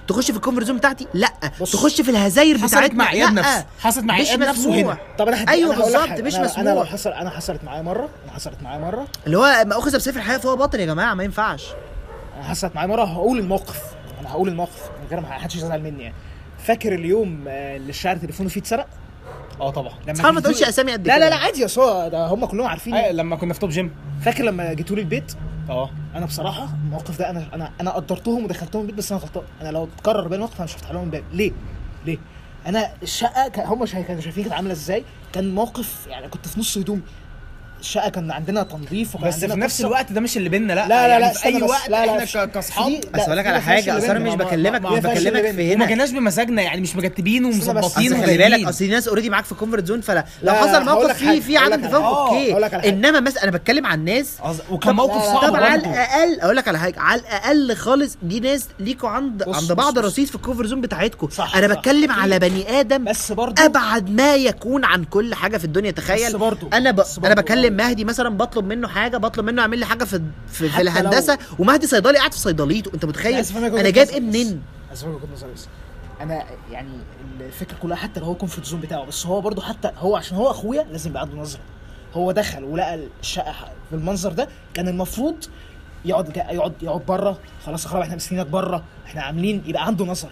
تخش في الكومفورت زون بتاعتي لأ بص. تخش في الهزاير بتاعتنا مع اياد لأ. نفسه حصلت مع مش اياد نفسه مسموح. هنا طب أنا لك بالظبط،. مش أنا- أنا مسموح. لو حصل أنا حصلت معايا مرة أنا حصلت معايا مرة اللي هو ما أخذ بسيف الحياة فهو بطل يا جماعة ما ينفعش أنا حصلت معايا مرة هقول الموقف أنا هقول الموقف من غير ما حدش يزعل مني يعني فاكر اليوم آه، اللي الشعر تليفونه فيه اتسرق آه طبعا. لما ما تقولش أسامي قد لا كده. لا لا عادي يا سو ده هم كلهم عارفين أيوة، لما كنا في توب جيم فاكر لما جيتوا لي البيت؟ آه. أنا بصراحة الموقف ده أنا أنا أنا قدرتهم ودخلتهم البيت بس أنا غلطان. أنا لو اتكرر بين الموقف أنا مش هفتح لهم الباب. ليه؟ ليه؟ أنا الشقة هم كانوا شايفين كانت عاملة إزاي. كان موقف يعني كنت في نص هدوم الشقه كان عندنا تنظيف وكان بس في نفس. الوقت ده مش اللي بينا لا لا لا يعني لا في أي بس. وقت لا لا إحنا في- كأصحاب في- بس أقول لك على في ما حاجة اصل أنا مش. بكلمك ما- مش ما بكلمك. في هنا كناش بمزاجنا يعني مش مرتبين. ومظبطين خلي بالك. أصل ناس اوريدي معاك في كومفورت زون فلو لا، حصل موقف فيه في هقول عدم تفاهم. أوكي هقول لك على حاجة. إنما مثلا أنا بتكلم عن ناس وكان موقف صعب طب على. الأقل أقول لك على حاجة على الأقل خالص دي ناس ليكوا عند عند بعض. رصيد في الكومفورت زون بتاعتكم أنا. بتكلم على بني آدم بس برضه أبعد ما يكون عن كل حاجة في الدنيا تخيل بس برضه- أنا ب... أنا برضه مهدي مثلا بطلب منه حاجة بطلب منه يعمل لي حاجة في في, في الهندسه لو- ومهدي صيدلي قاعد في صيدليته. أنت متخيل؟ أنا جايب إيه. منين بس أنا يعني الفكرة كلها حتى لو هو comfort zone بتاعه بس هو برضه حتى هو عشان هو أخويا لازم يبقى عنده نظرة. هو دخل ولقى الشقة بالمنظر ده كان المفروض يقعد يقعد يقعد بره. خلاص خراب إحنا مستنيينك بره. إحنا عاملين يبقى عنده نظر.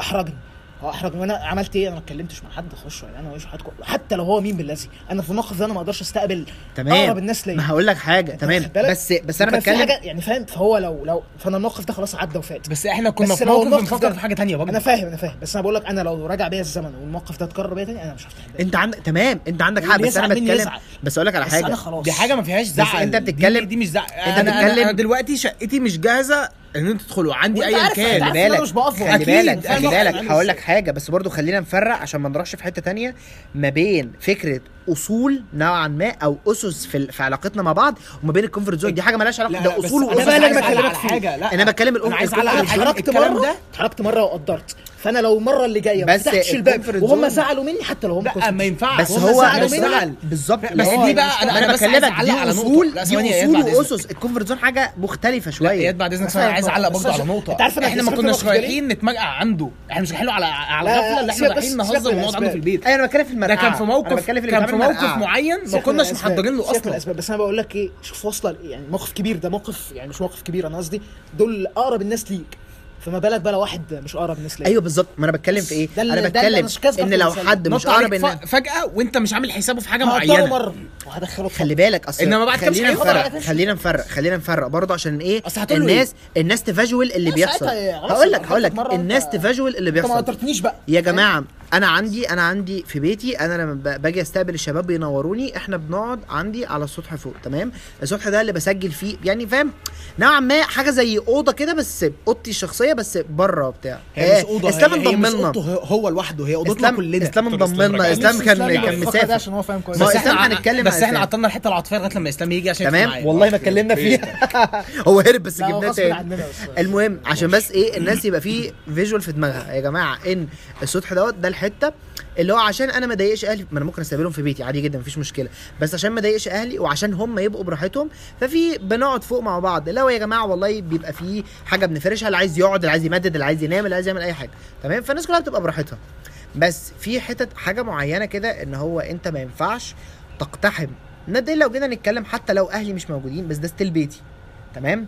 أحرجني. هو احرجني وأنا عملت إيه؟ أنا ما اتكلمتش مع حد. خشوا يعني أنا وش حياتكم حتى لو هو مين بالذي أنا في الموقف ده أنا ما أقدرش استقبل تمام. أقرب الناس ليا. ما هقول لك حاجة. تمام؟ بس بس أنا بتكلم حاجة يعني فاهم؟ فهو لو لو فأنا الموقف ده خلاص عدى وفات. بس إحنا كنا بس في موقف بنفكر في حاجة تانية برضه. أنا فاهم أنا فاهم. بس أنا بقول لك أنا لو راجع بيا الزمن والموقف ده اتكرر بيا تاني أنا مش هفتح أنت عندك تمام. أنت عندك حق. بس أنا بتكلم. بس أقول لك على حاجة. أنا دي حاجة ما فيهاش زعل. انت بتتكلم- دي, مش زعل. أنت أنا, أنا, بتتكلم- أنا دلوقتي شقتي مش جاهزة ان أنتوا تدخلوا عندي ايا كان. انت خلي بالك. خلي بالك خلي بالك. هقول بس- لك حاجة بس برضو خلينا نفرق عشان ما نروحش في حتة تانية. ما بين فكرة أصول نوعا ما أو أسس في, في علاقتنا مع بعض وما بين الكومفورت زون. دي حاجة مالهاش علاقة لا، ده اصول أنا وأسس. بس بقى على فيه. حاجة لا. أنا بتكلم الأم- أنا عايز أعلق على أنا حاجة اتحركت الكلام مرة. ده اتحركت مرة وقدرت. فأنا لو المره اللي جاية ما بس فتحتش الباب وهم زعلوا مني حتى لو هم لا. ما ينفعش. بس هو زعلوا. زعل. بالظبط. بس دي بقى أنا أنا بكلمك دي أصول دي أصول وأسس. الكومفورت زون حاجة مختلفة لا شوية. اياد بعد إذنك. أنا عايز أعلق برضه على نقطة. أنت عارف إحنا ما كناش؟ رايحين نتمجع عنده. إحنا مش رايحين له على على لا، الغفله اللي إحنا رايحين نهزر ونقعد عنده في. البيت. أنا بتكلم في ده المرقعه كان في موقف في موقف. معين ما كناش الأسباب. محضرين له أصلا. الأسباب. بس أنا بقول لك إيه شوف واصلة. يعني موقف كبير. ده موقف يعني مش موقف كبير أنا قصدي دول أقرب الناس ليك. فما بالك بقى لو واحد مش أقرب الناس ليك. أيوه بالظبط. ما أنا بتكلم في إيه؟ أنا بتكلم إن لو. حد مش أقرب الناس فجأة وأنت مش عامل حسابه في حاجة معينة. مره وهدخله خلي بالك اصل إنما بعد خلينا نفرق. خلينا نفرق. خلينا نفرق برضه عشان إيه؟ أصل هتقول له الناس الناس تفاجول اللي بيحصل. هقول لك هقول لك. الناس تفاجول اللي أنت ما بيحصل. قدرتنيش بقى. يا جماعة أنا عندي أنا عندي في بيتي أنا لما ب- باجي استقبل الشباب بينوروني إحنا بنقعد عندي على السطح فوق تمام؟ السطح ده اللي بسجل فيه يعني فاهم؟ نوعا ما حاجة زي أوضة كده بس اوضتي الشخصية بس بره وبتاع. هي مش آه، أوضة إسلام هي, هي مش انضم لنا اوضته هو- لوحده هي أوضتنا إسلام كلنا. إسلام دكتور انضم إسلام لنا رجع. اسلام كان كان مسافر. عشان هو فاهم كويس. ما بس إسلام إحنا هنتكلم بس إحنا. عطلنا الحته العاطفية لغاية لما إسلام يجي عشان تمام. والله ما اتكلمنا فيها. هو هرب بس جبناه تاني. المهم عشان بس إيه الناس يبقى في visual في دماغها. يا جماعة إن السطح دوت ده الحته اللي هو عشان أنا ما أضايقش أهلي ما أنا ممكن أستقبلهم في بيتي عادي جدا مفيش مشكلة. بس عشان ما أضايقش أهلي وعشان هم يبقوا براحتهم ففي بنقعد فوق مع بعض. لو يا جماعة والله بيبقى في حاجة بنفرشها اللي عايز يقعد اللي عايز يمدد اللي عايز ينام اللي عايز يعمل أي حاجة. تمام؟ فالناس كلها بتبقى براحتها. بس في حتت حاجة معينة كده إن هو أنت ما ينفعش تقتحم. ده لو جينا نتكلم حتى لو أهلي مش موجودين بس ده still بيتي. تمام؟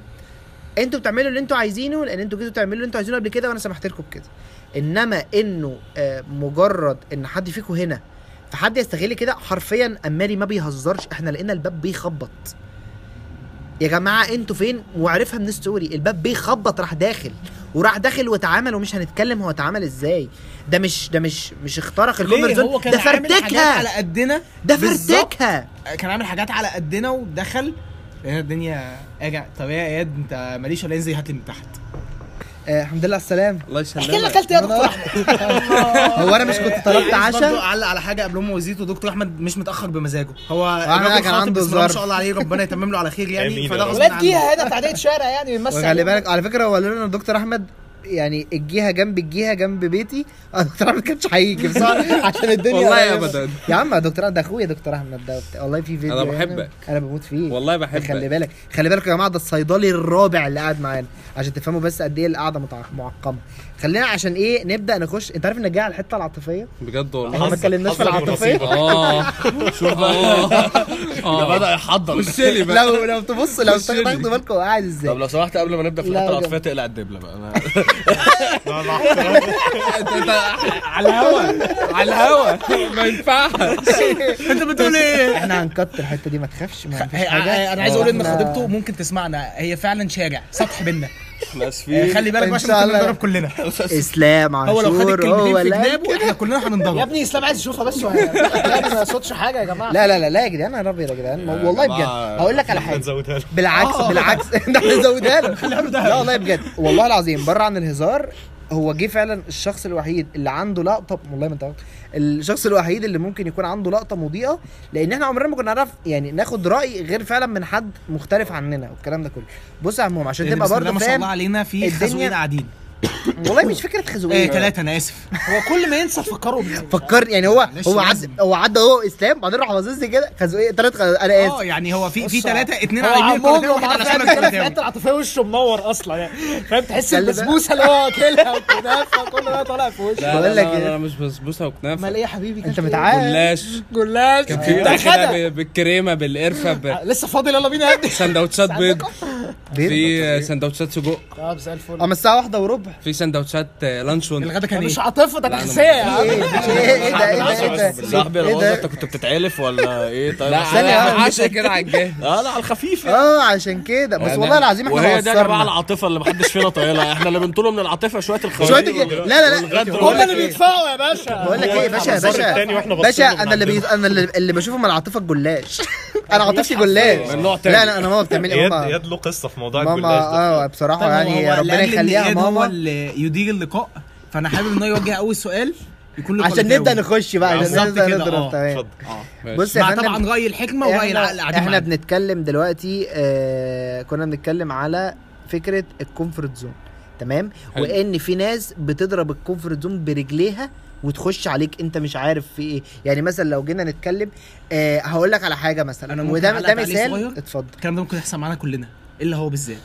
أنتوا بتعملوا اللي أنتوا عايزينه لأن أنتوا جيتوا تعملوا اللي أنتوا عايزينه قبل كده وأنا سمحت لكم بكده. إنما إنه آه، مجرد إن حد فيكم هنا فحد يستغل كده حرفيا اماري ما بيهزرش. إحنا لقينا الباب بيخبط. يا جماعة أنتوا فين؟ وعرفها من story الباب بيخبط راح داخل. وراح داخل واتعامل ومش هنتكلم هو اتعامل إزاي. ده مش ده مش مش اخترق ال comfort zone ده حاجات على فرتكها قدنا؟ ده. فرتكها كان عامل حاجات على قدنا ودخل. لقينا الدنيا؟ اجع طب يا إياد أنت ماليش ولا انزل هات لي من تحت. آه الحمد لله على السلامة الله احكي لنا يسلمك أكلت إيه يا دكتور احمد هو أنا مش كنت طلبت عشاء اعلق على حاجة قبل ام وزيت ودكتور أحمد مش متأخر بمزاجه هو الراجل كان عنده الله ما ظرف. شاء الله عليه ربنا يتمم له على خير يعني فده. غصب ولاد عنه جيها هنا تعدية شارع يعني بنمثل وخلي عليهم. بالك على فكرة هو لنا دكتور أحمد يعني الجهة جنب الجهة جنب بيتي أنا دكتور أحمد كانش هيجي بصراحة عشان الدنيا والله. أبداً. يا عم يا دكتور ده أخويا دكتور أحمد ده. والله في فيديو أنا يعني بحبك. أنا بموت فيه. والله بحبك. خلي بالك. خلي بالك يا جماعة ده الصيدلي الرابع اللي قاعد معانا. عشان تفهموا بس قد إيه القعدة معقمة. خلينا عشان إيه نبدأ نخش. أنت عارف ان جاي على الحتة العاطفية؟ بجد إحنا والله. ما اتكلمناش في العاطفية. آه. شوف بقى. ده بدأ يحضر. بقى. لو لو تبص لو. تاخدوا بالكم هو قاعد إزاي. طب لو سمحت قبل ما نبدأ في الحتة العاطفية تقلع الدبلة بقى. أنا على الهوا على الهوا ما ينفعش. انت بتقول إيه إحنا هنكت الحتة دي ما تخافش ما فيش حاجة. أنا عايز أقول إن خطيبته ممكن تسمعنا هي فعلا شارع سطح بينا إحنا آسفين. خلي بالك بقى عشان شاء ممكن الله. نضرب كلنا. إسلام هو لو خد عاشور. الكلمتين في جنابه إحنا كلنا يا هننضرب ابني إسلام عايز يشوفها بس ما صوتش حاجة يا جماعة. لا لا لا لا يا جدعان أنا ابيض يا جدعان. والله بجد. هقول لك على حاجة. بالعكس بالعكس. ده إحنا نزودها له لا والله بجد. والله العظيم بره عن الهزار هو جه فعلا الشخص الوحيد اللي عنده لقطه والله ما انت. الشخص الوحيد اللي ممكن يكون عنده لقطة مضيئة لأن إحنا عمرنا ما كنا نعرف يعني ناخد رأي غير فعلا من حد مختلف عننا والكلام ده كله بص يا عموم عشان تبقى برضه ما شاء الله فاهم علينا في خزوين قاعدين والله مش فكرة إيه خزوقيه ثلاثة أنا آسف. هو كل ما ينسى تفكره بيه. فكر يعني هو هو. عدى هو عدى هو إسلام بعدين راح باصص لي كده خزوقيه ثلاث خز... أنا آه اسف يعني هو في في ثلاثة اثنين على يمين وواحد على شمال الحته العاطفيه وشه منور أصلا يعني. فاهم؟ تحس. البسبوسة اللي هو واكلها والكنافه كل ده طالع في وشه. لا بقول لا لك لا, إيه؟ لا مش بسبوسة وكنافة. أمال إيه يا حبيبي؟ أنت إيه؟ متعال. جلاش. جلاش. كان في بالكريمة بالقرفة ب- لسه فاضي يلا بينا يا ابني. سندوتشات بيض؟ في سندوتشات سجق. طب زي الفل. أما الساعة واحدة وربع. في سندوتشات لانشون. الغدا كان؟ مش عاطفة ده تحسيه يا عم إيه إيه ده إيه ده إيه ده صاحبي إيه أنا أنت كنت بتتعلف ولا إيه؟ طيب لا. عشان كده على الجاهز. آه لا على الخفيف يعني. آه عشان كده. بس يعني والله العظيم إحنا وهي دي يا جماعة العاطفة اللي محدش فينا طايلها إحنا اللي بنطوله من العاطفة شوية الخوارج شوية لا لا لا. هم اللي إيه بيدفعوا يا باشا. بقول لك إيه يا باشا يا باشا باشا أنا اللي. أنا اللي, اللي بشوفه من العاطفة الجلاش. أنا عاطفتي جلاش من نوع تاني. لا لا أنا ماما بتعمل إيه ماما اياد له قصة في موضوع ماما الجلاش ده آه بصراحة طيب يعني ربنا يخليها إياد هو ماما اللي يدير اللقاء فأنا حابب إن هو يوجه أول سؤال يكون له عشان. نبدأ نخش بقى عشان بالظبط نبدأ كده، نضرب آه. تمام اتفضل بص يا فندم طبعا رأي الحكمة وراي العقل إحنا, إحنا. بنتكلم دلوقتي آه كنا بنتكلم على فكرة ال comfort zone تمام حلو. وإن في ناس بتضرب ال comfort zone برجليها وتخش عليك انت مش عارف في إيه. يعني مثلا لو جينا نتكلم آه هقول لك على حاجة مثلا. أنا وده ده مثال؟ اتفضل. الكلام ده ممكن يحصل معانا كلنا إلا هو بالذات.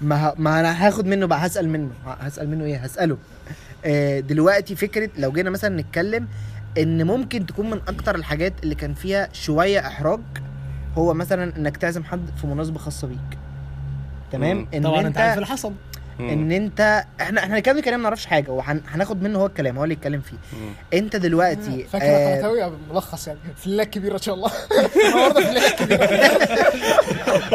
ما ه... ما أنا هاخد منه بقى هسأل منه. هسأل منه إيه؟ هسأله. آه دلوقتي فكرة لو جينا مثلا نتكلم إن ممكن تكون من أكتر الحاجات اللي كان فيها شوية إحراج هو مثلا إنك تعزم حد في مناسبة خاصة بيك. تمام. إن طبعا أنت أنت عارف اللي حصل. ان انت إحنا إحنا هنتكلم كلام ما نعرفش حاجة وهناخد منه هو الكلام هو اللي يتكلم فيه. مم. انت دلوقتي فاكر آه ملخص يعني. في الليلة الكبيره إن شاء الله. النهارده في الليلة الكبيره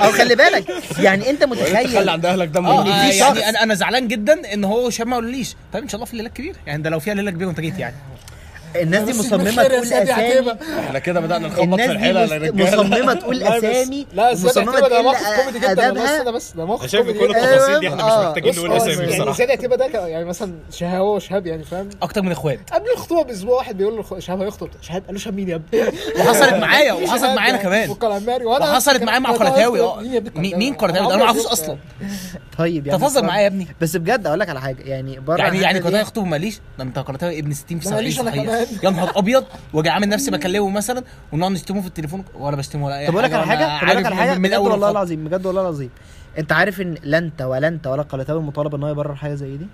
أو خلي بالك يعني انت متخيل عند أهلك ده آه، في يعني أنا أنا زعلان جدا إن هو شاب ما قالوليش طيب إن شاء الله في الليلة الكبيره يعني ده لو فيها ليلة كبيرة وأنت جيت يعني. الناس دي بس مصممة يا تقول أسامي. إحنا كده بدأنا نخبط في الناس دي الحيلة للرجالة. مصممة تقول بس- أسامي لا ده تقل موقف كوميدي جدا أدبها. استنى بس ده موقف أنا شايف كل. التفاصيل دي إحنا مش آه. محتاجين نقول آه، اسامي يعني بصراحة. زياد عتيبة ده يعني مثلا شهاب هو وشهاب يعني فاهم؟ أكتر من إخوات. قبل الخطوبة بأسبوع واحد بيقول له شهاب هيخطب شهاب قال له شهاب مين يا ابني؟ وحصلت معايا وحصلت معايا أنا يعني كمان وحصلت معايا مع قرطاوي آه مين يا؟ قرطاوي ده أنا ما اعرفوش أصلا. طيب انت بتهزر اتفضل. معايا يا ابني. بس بجد أقول لك على حاجة. يعني بره يعني يعني دي- يخطب ماليش؟ ده انت قرطاوي ابن 60 في ده 70 ماليش أنا صحيح كمان. يا نهار أبيض. وأجي عامل نفسي بكلمه مثلا ونقعد نشتمه في التليفون. ولا بشتمه ولا أي طب أقول لك على حاجة؟ طب أقول لك على حاجة؟ من بجد اول والله. العظيم بجد والله العظيم. أنت عارف إن لا انت ولا انت ولا قلتاوي مطالب إن هو يبرر حاجة زي دي؟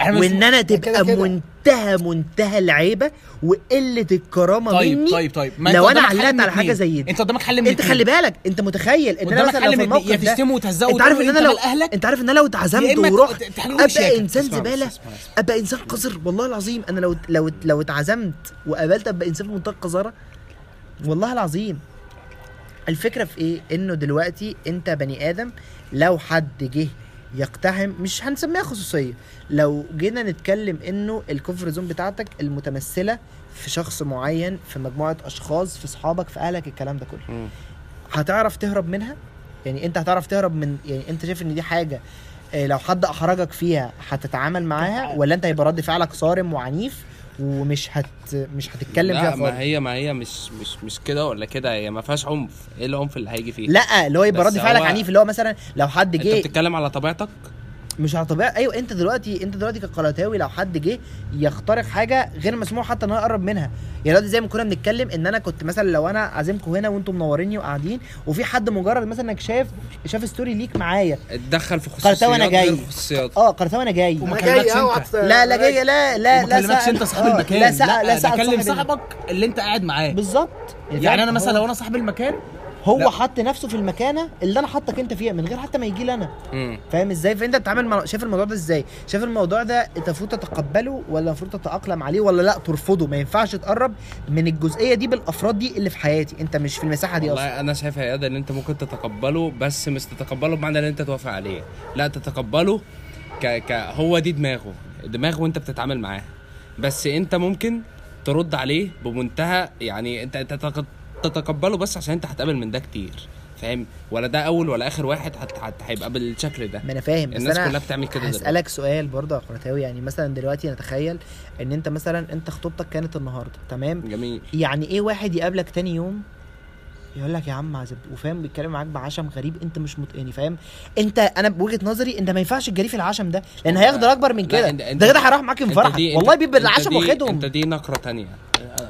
إحنا وإن أنا تبقى. منتهى منتهى العيبه وقلة الكرامة طيب مني طيب طيب ما لو أنا علقت على حاجة. زي دي أنت قدامك حل من أنت. خلي بالك أنت متخيل إن أنا مثلا لو في. يا الموقف ده تشتمه وتهزقه أنت عارف إن أنا لو أهلك أنت عارف إن أنا لو يا اتعزمت ورحت أبقى. إنسان زبالة. أبقى إنسان قذر والله العظيم أنا لو لو لو اتعزمت وقابلت أبقى إنسان في منتهى القذاره والله العظيم الفكرة في إيه إنه دلوقتي أنت بني آدم لو حد جه يقتحم مش هنسميها خصوصية. لو جينا نتكلم إنه ال comfort zone بتاعتك المتمثلة في شخص معين في مجموعة أشخاص في اصحابك في أهلك الكلام ده كله. هتعرف تهرب منها؟ يعني أنت هتعرف تهرب من يعني أنت شايف إن دي حاجة آه، لو حد أحرجك فيها هتتعامل معاها؟ ولا أنت هيبقى رد فعلك صارم وعنيف؟ ومش هت مش هتتكلم فيها ما هي ما هي مش مش مش كده ولا كده هي ما فيهاش عنف. إيه العنف اللي هيجي فيه لا اللي هو يبقى رد فعلك عنيف اللي هو مثلا لو حد انت جه بتتكلم على طبيعتك؟ مش على طبيعه أيوه أنت دلوقتي أنت دلوقتي كقلاتاوي لو حد جه يخترق حاجة غير مسموح حتى إن هو يقرب منها. يعني دلوقتي زي ما كنا بنتكلم إن أنا كنت مثلا لو أنا عازمكم هنا وأنتم منوريني وقاعدين وفي حد مجرد مثلا إنك شاف شاف ستوري ليك معايا. اتدخل في خصوصيات أنا جاي. غير خصوصيات. آه قراتاوي أنا جاي. وما أنا كلمكش جاي انت. لا لا جاي لا لا لا كلمكش أنت صاحب آه، المكان. لا سأل لا ده سأل كلم صاحبك اللي أنت قاعد معاه. بالظبط. يعني فاهم؟ أنا مثلا لو أنا صاحب المكان هو لا. حط نفسه في المكانة اللي أنا حاطك أنت فيها من غير حتى ما يجي لي أنا. فاهم إزاي؟ فأنت بتتعامل مع شايف الموضوع ده إزاي؟ شايف الموضوع ده أنت المفروض تتقبله ولا المفروض تتأقلم عليه ولا لأ؟ ترفضه. ما ينفعش تقرب من الجزئية دي بالأفراد دي اللي في حياتي. أنت مش في المساحة دي أصلا. أنا شايف يا إن أنت ممكن تتقبله بس مش تتقبله بمعنى إن أنت توافق عليه. لأ تتقبله ك... ك هو دي دماغه. دماغه وأنت بتتعامل معاه. بس أنت ممكن ترد عليه بمنتهى يعني انت أنت تتقبله بس عشان انت هتقابل من ده كتير فاهم؟ ولا ده أول ولا آخر واحد هت... هت... هيبقى بالشكل ده. ما أنا فاهم الناس أنا كلها بتعمل كده دلوقتي. هسألك سؤال برضه يا قراتاوي يعني مثلا دلوقتي نتخيل إن أنت مثلا أنت خطوبتك كانت النهارده تمام؟ جميل. يعني إيه واحد يقابلك تاني يوم يقول لك يا عم عزب وفاهم بيتكلم معاك بعشم غريب انت مش مت... يعني فاهم انت أنا بوجهة نظري انت ما ينفعش تجري في العشم ده لأن هياخد اكبر من كده. ده كده هيروح معاك دي- والله بيبقى العشم واخدهم. انت دي نقرة تانية.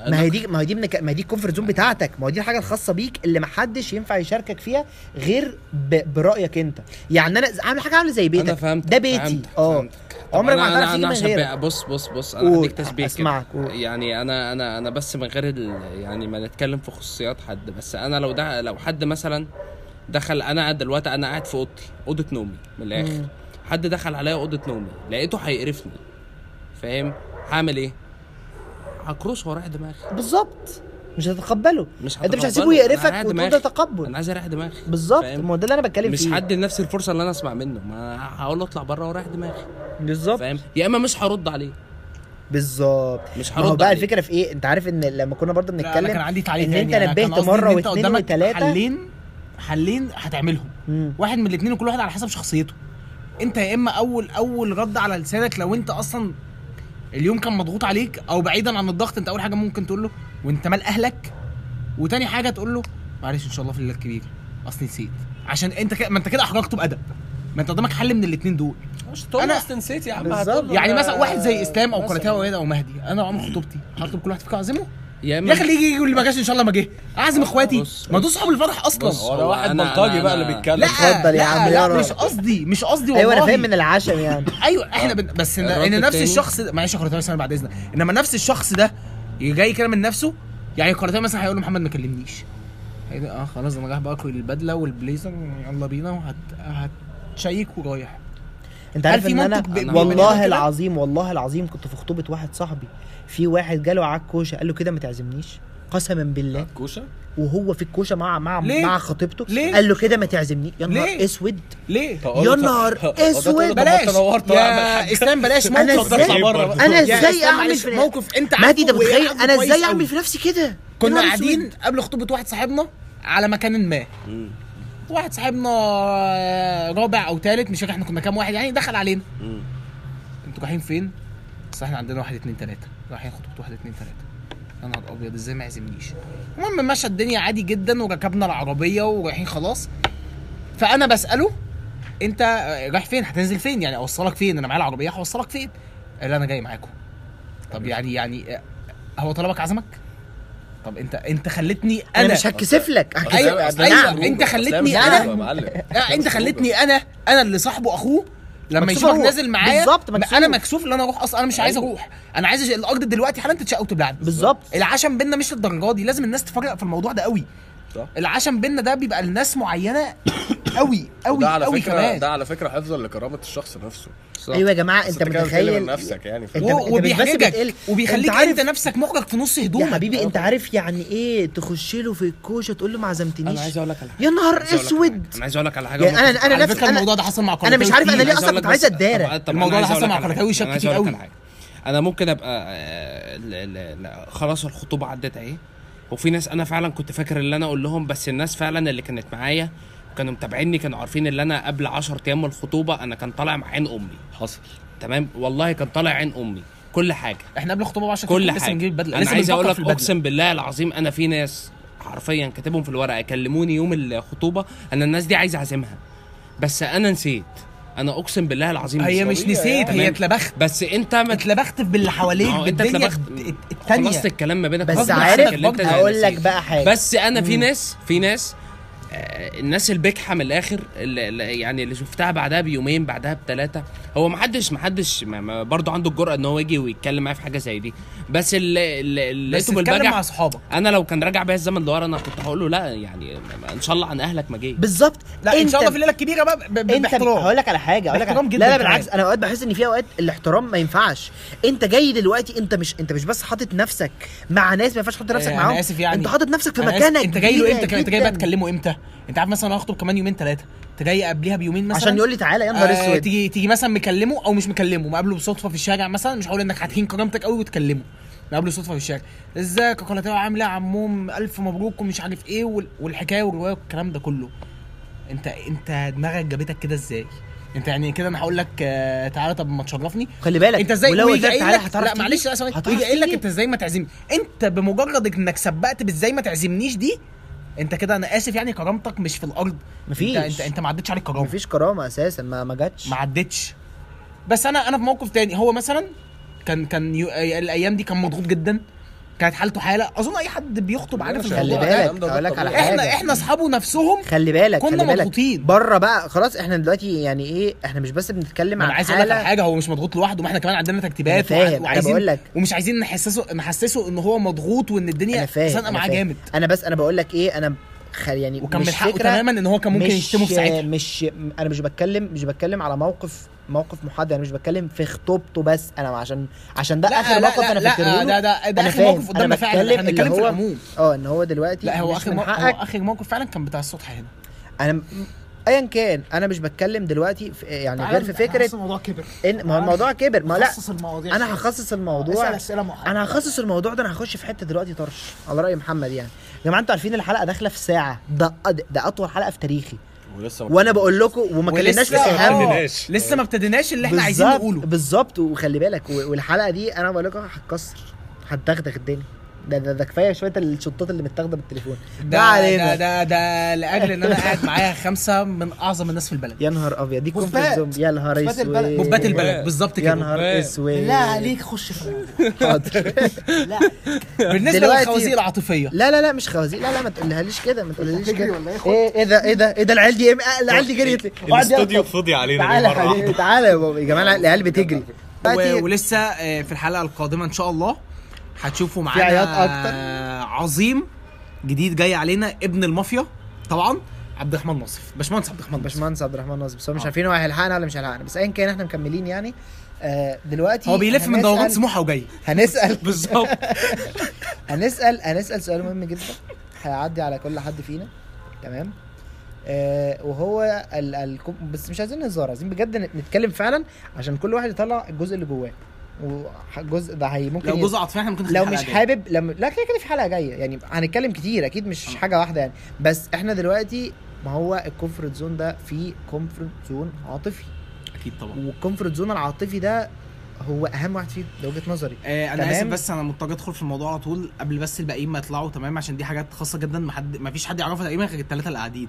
ما هي دي ما هي دي ما هي دي ال comfort zone بتاعتك. ما هو دي الحاجة الخاصة بيك اللي ما حدش ينفع يشاركك فيها غير ب... برأيك انت. يعني أنا عامل حاجة عاملة زي بيتك. أنا فهمت ده بيتي. آه. عمرك ما هتعرف تيجي من غيرك. بص بص بص أنا هديك تشبيه أسمعك، كده. يعني أنا أنا أنا بس من غير. يعني ما نتكلم في خصوصيات حد بس أنا لو ده لو حد مثلا دخل أنا دلوقتي أنا قاعد في أوضتي أوضة نومي من الآخر. مم. حد دخل عليا أوضة نومي لقيته هيقرفني. فاهم؟ هعمل إيه؟ هكروش ورايح دماغي. بالظبط. مش هتتقبله. مش انت مش. هتسيبه يقرفك وتقول. ده تقبل. أنا عايز أريح دماغي. بالظبط؟ ما هو ده اللي أنا بتكلم مش فيه. هدي لنفسي الفرصة اللي أنا أسمع منه. ما هقول له اطلع بره ورايح دماغي. بالظبط. فاهم؟ يا إما مش هرد عليه. بالظبط. مش ما هو هرد بقى عليه. الفكرة في إيه؟ أنت عارف إن لما كنا برضه بنتكلم كان عندي تعليق إن أنت نبهت مرة واثنين وثلاثه حلين حلين هتعملهم. مم. واحد من الاثنين وكل واحد على حسب شخصيته. أنت يا إما أول أول رد على لسانك لو أنت أصلا اليوم كان مضغوط عليك أو بعيدا عن الضغط أنت أول حاجة ممكن تقول له وانت مال اهلك؟ وتاني حاجة تقول له معلش إن شاء الله في الليلة الكبير أصلي نسيت. عشان أنت كده ما أنت كده احرجته بأدب. ما أنت قدامك حل من الاثنين دول. مش تقول أنا- له اصل نسيت يا عم يعني مثلا واحد زي إسلام أو مثلاً. كراتاوي أو مهدي أنا عمر خطوبتي هطلب كل واحد فيكم أعزمه؟ يا إما أخي اللي يجي يقول لي ما جاش إن شاء الله ما جه. أعزم إخواتي. بص- ما دول صحاب الفرح أصلا. بص، هو ده واحد بلطجي بقى اللي بيتكلم. اتفضل يا عم يارا. مش قصدي مش قصدي والله أيوه أنا فاهم من العشم يعني. أيوه إحنا بن... بس ان, إن نفس. الشخص ده معلش يا كراتاوي ثانية بعد إذنك. إنما نفس الشخص ده جاي كده من نفسه يعني كراتاوي مثلا هيقول له محمد ما كلمنيش آه خلاص أنا رايح باكل البدلة والبليزر يلا بينا وهت هتشيك ورايح. أنت عارف في إن أنا ب- والله؟ العظيم والله العظيم كنت في خطوبة واحد صاحبي في واحد جاله على الكوشه قال له كده ما تعزمنيش؟ قسما بالله كوشه وهو في الكوشة مع مع ليه؟ مع خطيبته ليه؟ قال له كده ما تعزمنيش يا نهار؟ أسود ليه؟ يا نهار أسود بلاش يا إسلام بلاش موقف أنا إزاي. أنا إزاي أعمل في موقف أنت مهدي انت عارفه وهي متخيل عارفه أنا إزاي. أعمل في نفسي كده كنا قاعدين. قبل خطوبة واحد صاحبنا على مكان ما واحد صاحبنا آه، رابع أو ثالث مش فاكر إحنا كنا كام واحد يعني دخل علينا أنتوا رايحين فين؟ بس إحنا عندنا واحد اتنين تلاتة رايحين خطوبة واحد اتنين تلاتة يا نهار أبيض إزاي ما يعزمنيش؟ المهم مشى الدنيا عادي جدا وركبنا العربية ورايحين خلاص. فأنا بسأله أنت آه، رايح فين؟ هتنزل فين؟ يعني أوصلك فين؟ أنا معايا العربية هوصلك فين؟ قال أنا جاي معاكم. طب يعني يعني آه، هو طلبك عزمك؟ طب أنت أنت خلتني أنا أنا مش هكسف لك. أيوه. أيوه أنت خلتني أنا لا أنت خلتني أنا أنا اللي صاحبه أخوه لما يشوفك. نازل معايا بالظبط،. أنا مكسوف. ان أنا أروح أصلا أنا مش عايز أروح. أنا عايز الأرض دلوقتي حالا تتشق وتبلعني. بالظبط. العشم بينا مش للدرجة دي لازم الناس تفرق في الموضوع ده قوي. صح. العشم بينا ده بيبقى لناس معينة قوي قوي ده على قوي فكرة كمان. ده على فكرة حفظا لكرامة الشخص نفسه. أيوه يا جماعة أنت متخيل؟ من نفسك يعني. انت- و- وبيحرجك. وبيخليك أنت عارف- انت نفسك محرج في نص يا هدومك حبيبي أنت عارف يعني إيه تخش له في الكوشه تقول له ما عزمتنيش؟ أنا عايز أقول لك على حاجة. يا نهار أسود. أنا عايز أقول لك على حاجة يعني أنا أنا على نفسي الموضوع ده حصل مع أنا مش عارف أنا ليه. أصلا كنت عايز اتدارى الموضوع ده حصل مع كراتاوي شاب كتير قوي. أنا ممكن أبقى آه، لا- لا- لا، خلاص الخطوبة عدت أهي. وفي ناس أنا فعلا كنت فاكر اللي أنا أقول لهم بس الناس فعلا اللي كانت معايا كانوا متابعيني كانوا عارفين ان أنا قبل 10 أيام من الخطوبة أنا كان طالع مع عين أمي. حصل. تمام؟ والله كان طالع عين أمي. كل حاجة. إحنا قبل الخطوبة 10 كل حاجة. بنجيب البدله أنا عايز أقول لك. أقسم بالله العظيم أنا في ناس حرفيا كاتبهم في الورقة كلموني يوم الخطوبة أنا الناس دي عايز أعزمها. بس أنا نسيت. أنا اقسم بالله العظيم هي. مش نسيت هي. اتلبخت بس انت ما اتلبخت باللي حواليك انت اتلبخت التانية خلصت الكلام ما بينك بس عارف هقول لك. بقى حاجة بس أنا في ناس في ناس الناس البجحه من الآخر اللي يعني اللي شفتها بعدها بيومين بعدها بثلاثه هو ما حدش ما حدش ما- ما برضه عنده الجرأة إن هو يجي ويتكلم معايا في حاجة زي دي. بس اللي اللي اللي بس لقيته اتكلم مع أصحابك. أنا لو كان راجع بيا الزمن لورا أنا كنت هقول له لا يعني إن شاء الله عن أهلك ما جاي. بالظبط. لا إن شاء الله في الليلة الكبيره بقى ب- ب- إنت باحترام. هقول لك على حاجة هقول لك لا جدا لا. بالعكس أنا أوقات بحس إن في أوقات الاحترام ما ينفعش. إنت جاي دلوقتي إنت مش إنت مش بس حاطط نفسك مع ناس ما ينفعش تحط نفسك آه، معاهم. أنا آسف يعني. إنت حاطط نفسك في مكانك إنت جاي له إمتى؟ كمان انت جاي بقى. تكلمه إمتى؟ انت عارف مثلا أنا هخطب كمان يومين ثلاثة انت جاي قبليها بيومين مثلا؟ عشان يقول لي تعالى يا نهار آه أسود. تيجي تيجي مثلا مكلمه أو مش مكلمه مقابله بالصدفه في الشارع مثلا مش هقول انك هتهين كرامتك قوي وتكلمه مقابله صدفه في الشارع. ازيك يا كولاتاوي عامل إيه يا عموم؟ ألف مبروك ومش عارف إيه وال- والحكاية والرواية والكلام ده كله. انت انت دماغك جابتك كده إزاي؟ انت يعني كده أنا هقول لك آه تعالى طب ما تشرفني. خلي بالك انت إزاي؟ ولو قلت تعالى هتعرف لا؟ معلش لا ثواني. ويجي قايل لك؟ انت إزاي ما تعزمني؟ انت بمجرد انك سبقت بازاي ما تعزمنيش دي انت كده أنا آسف يعني كرامتك مش في الأرض. مفيش. انت انت, انت ما عدتش عليك كرامة. مفيش كرامة أساسا ما ما جاتش. ما عدتش. بس أنا أنا في موقف تاني. هو مثلا كان كان يو... الأيام دي كان مضغوط جدا. كانت حالته حاله أظن أي حد بيخطب عارف خلي. بالك أقول لك على إحنا حاجة إحنا أصحابه نفسهم خلي بالك كنا مضغوطين. بره بقى خلاص إحنا دلوقتي يعني إيه إحنا مش بس بنتكلم عن أنا عايز أقول لك حاجة هو مش مضغوط لوحده ما إحنا كمان عندنا أنا وعايزين بقول لك. ومش عايزين نحسسه نحسسه إن هو مضغوط وإن الدنيا أنا معاه. جامد أنا بس أنا بقول لك إيه أنا خل يعني وكان مش من حقه تماما إن هو كان ممكن يشتمه في ساعتها مش أنا مش بتكلم مش بتكلم على موقف موقف محدد أنا مش بتكلم في خطوبته بس أنا عشان عشان ده آخر موقف أنا فاكره لا ده ده ده أنا آخر. موقف قدامنا فعلا. إحنا بنتكلم في هو- العموم. آه إن هو دلوقتي لا هو آخر موقف هو آخر موقف فعلا كان بتاع السطح هنا. أنا ايا كان أنا مش بتكلم دلوقتي في يعني غير في فكرة حاسس الموضوع كبر. ان ما هو الموضوع كبر. ما لا المواضيع أنا. هخصص الموضوع. اسأل أسئلة محدده أنا هخصص الموضوع ده أنا هخش في حتة دلوقتي طرش على رأي محمد يعني. يا جماعة أنتوا عارفين الحلقة داخلة في ساعة. ده ده أطول حلقة في تاريخي. ولسه وأنا بقول لكم وما كلمناش في سهام آه،. لسه ما ابتديناش اللي إحنا عايزين نقوله. بالظبط وخلي بالك و- والحلقة دي أنا بقول لكم هتكسر هتدغدغ الدنيا. ده ده, ده كفاية شوية الشطات اللي متاخدة بالتليفون. ده علينا. ده ده, ده لأجل إن أنا قاعد معايا خمسة من أعظم الناس في البلد. يا نهار أبيض. دي مفات. زون يا نهار أسود. مبات البلد. بالظبط يا كده. نهار أسود. لا عليك خش في حاضر. لا. بالنسبة للخوازيق العاطفية. لا لا لا مش خوازيق. لا لا ما تقولهاليش كده ما تقولهاليش كده. إيه؟ إيه إيه ده إيه ده إيه ده العيال دي إيه؟ العيال دي جريت. الاستوديو. فضي علينا تعالى يا تعالى يا يا جماعة العيال بتجري. و- ولسه آه، في الحلقة القادمة إن شاء الله. هتشوفوا معانا. آه، عظيم جديد جاي علينا ابن المافيا. طبعا عبد الرحمن ناصف. باشمهندس عبد الرحمن ناصف. باشمهندس عبد الرحمن ناصر بس مش آه. عارفين هو هيلحقنا ولا مش هيلحقنا. بس ايا كان إحنا مكملين يعني. آه دلوقتي هو بيلف من دورات سموحه وجاي. هنسال بالظبط. هنسال هنسأل سؤال مهم جدا. هيعدي على كل حد فينا. تمام؟ آه وهو ال ال بس مش عايزين هزار عايزين بجد نت- نتكلم فعلا عشان كل واحد يطلع الجزء اللي جواه. والجزء ده هي ممكن لو جزء عاطفي إحنا ممكن لو مش. حابب لما لا كده كده في حلقة جاية. يعني هنتكلم كتير أكيد مش حاجة واحدة يعني. بس إحنا دلوقتي ما هو ال comfort zone ده فيه comfort zone عاطفي. أكيد طبعا. وال comfort zone العاطفي ده هو أهم واحد فيه ده وجهة نظري. آه أنا. آسف بس أنا مضطر أدخل في الموضوع على طول قبل بس الباقيين ما يطلعوا تمام؟ عشان دي حاجات خاصة جدا ما حد ما فيش حد يعرفها تقريبا غير الثلاثه اللي قاعدين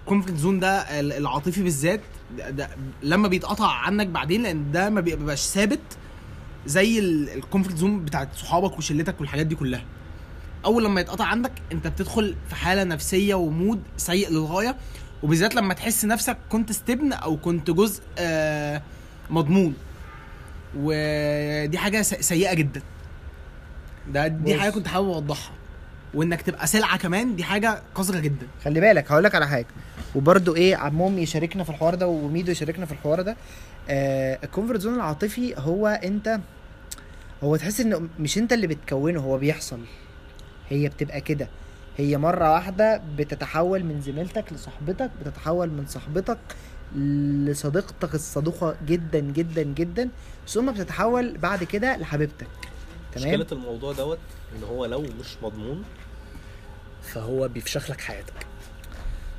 ال comfort zone ده ال- العاطفي بالذات ده, ده لما بيتقطع عنك بعدين لأن ده ما بيبقاش ثابت زي ال- ال comfort zone بتاعت صحابك وشلتك والحاجات دي كلها. أول لما يتقطع عندك أنت بتدخل في حالة نفسية و mood سيء للغاية وبالذات لما تحس نفسك كنت استبن أو كنت جزء آه مضمون. ودي حاجة سيئة جدا. ده دي بص. حاجة كنت حابب أوضحها. وإنك تبقى سلعة كمان دي حاجة قذرة جدا. خلي بالك هقول لك على حاجة. وبرده إيه عمهم يشاركنا في الحوار ده وميدو يشاركنا في الحوار ده. ال comfort zone العاطفي هو انت هو تحس ان مش انت اللي بتكونه هو بيحصل. هي بتبقى كده. هي مرة واحدة بتتحول من زميلتك لصاحبتك بتتحول من صاحبتك لصديقتك الصدوقة جدا جدا جدا ثم بتتحول بعد كده لحبيبتك. تمام؟ مشكلة الموضوع دوت إن هو لو مش مضمون فهو بيفشخ لك حياتك.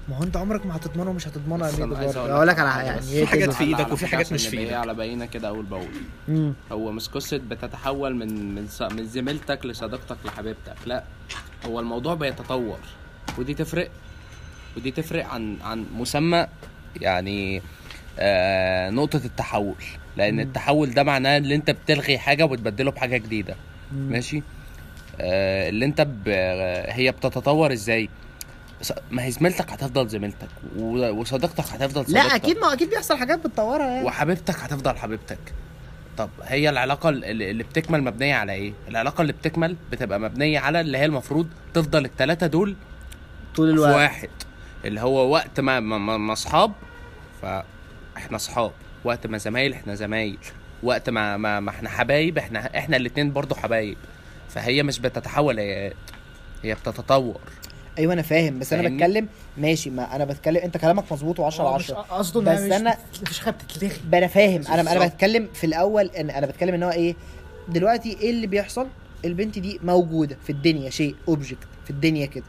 ما هو انت عمرك ما هتضمنه ومش هتضمنه عايز برضه. أقول لك على يعني. إيه في حاجات؟ في إيدك وفي على حاجات مش في إيدك. على بينه كده أول بأول. مم. هو مش قصة بتتحول من من من زميلتك لصديقتك لحبيبتك لا. هو الموضوع بيتطور ودي تفرق. ودي تفرق عن عن مسمى يعني آه نقطة التحول. لأن التحول ده معناه إن أنت بتلغي حاجة وبتبدله بحاجة جديدة. ماشي؟ آه اللي أنت ب... هي بتتطور إزاي؟ ما هي زميلتك هتفضل زميلتك وصديقتك هتفضل لا صديقتك. أكيد ما أكيد بيحصل حاجات بتطورها يعني. وحبيبتك هتفضل حبيبتك. طب هي العلاقة اللي بتكمل مبنية على إيه؟ العلاقة اللي بتكمل بتبقى مبنية على اللي هي المفروض تفضل التلاتة دول طول في الوقت. واحد اللي هو وقت ما ما, ما, ما أصحاب فاحنا أصحاب. وقت ما زمايل إحنا زمايل. وقت ما ما, ما إحنا حبايب إحنا إحنا الاتنين برضو حبايب. فهي مش بتتحول هي هي بتتطور. أيوه أنا فاهم بس أنا؟ بتكلم ماشي ما أنا بتكلم أنت كلامك مظبوط و10 هو على مش 10 قصده بس مش مفيش حاجة بتتلغي أنا فاهم أنا أنا. بتكلم في الأول ان أنا بتكلم إن هو إيه دلوقتي إيه اللي بيحصل؟ البنت دي موجودة في الدنيا شيء object في الدنيا كده.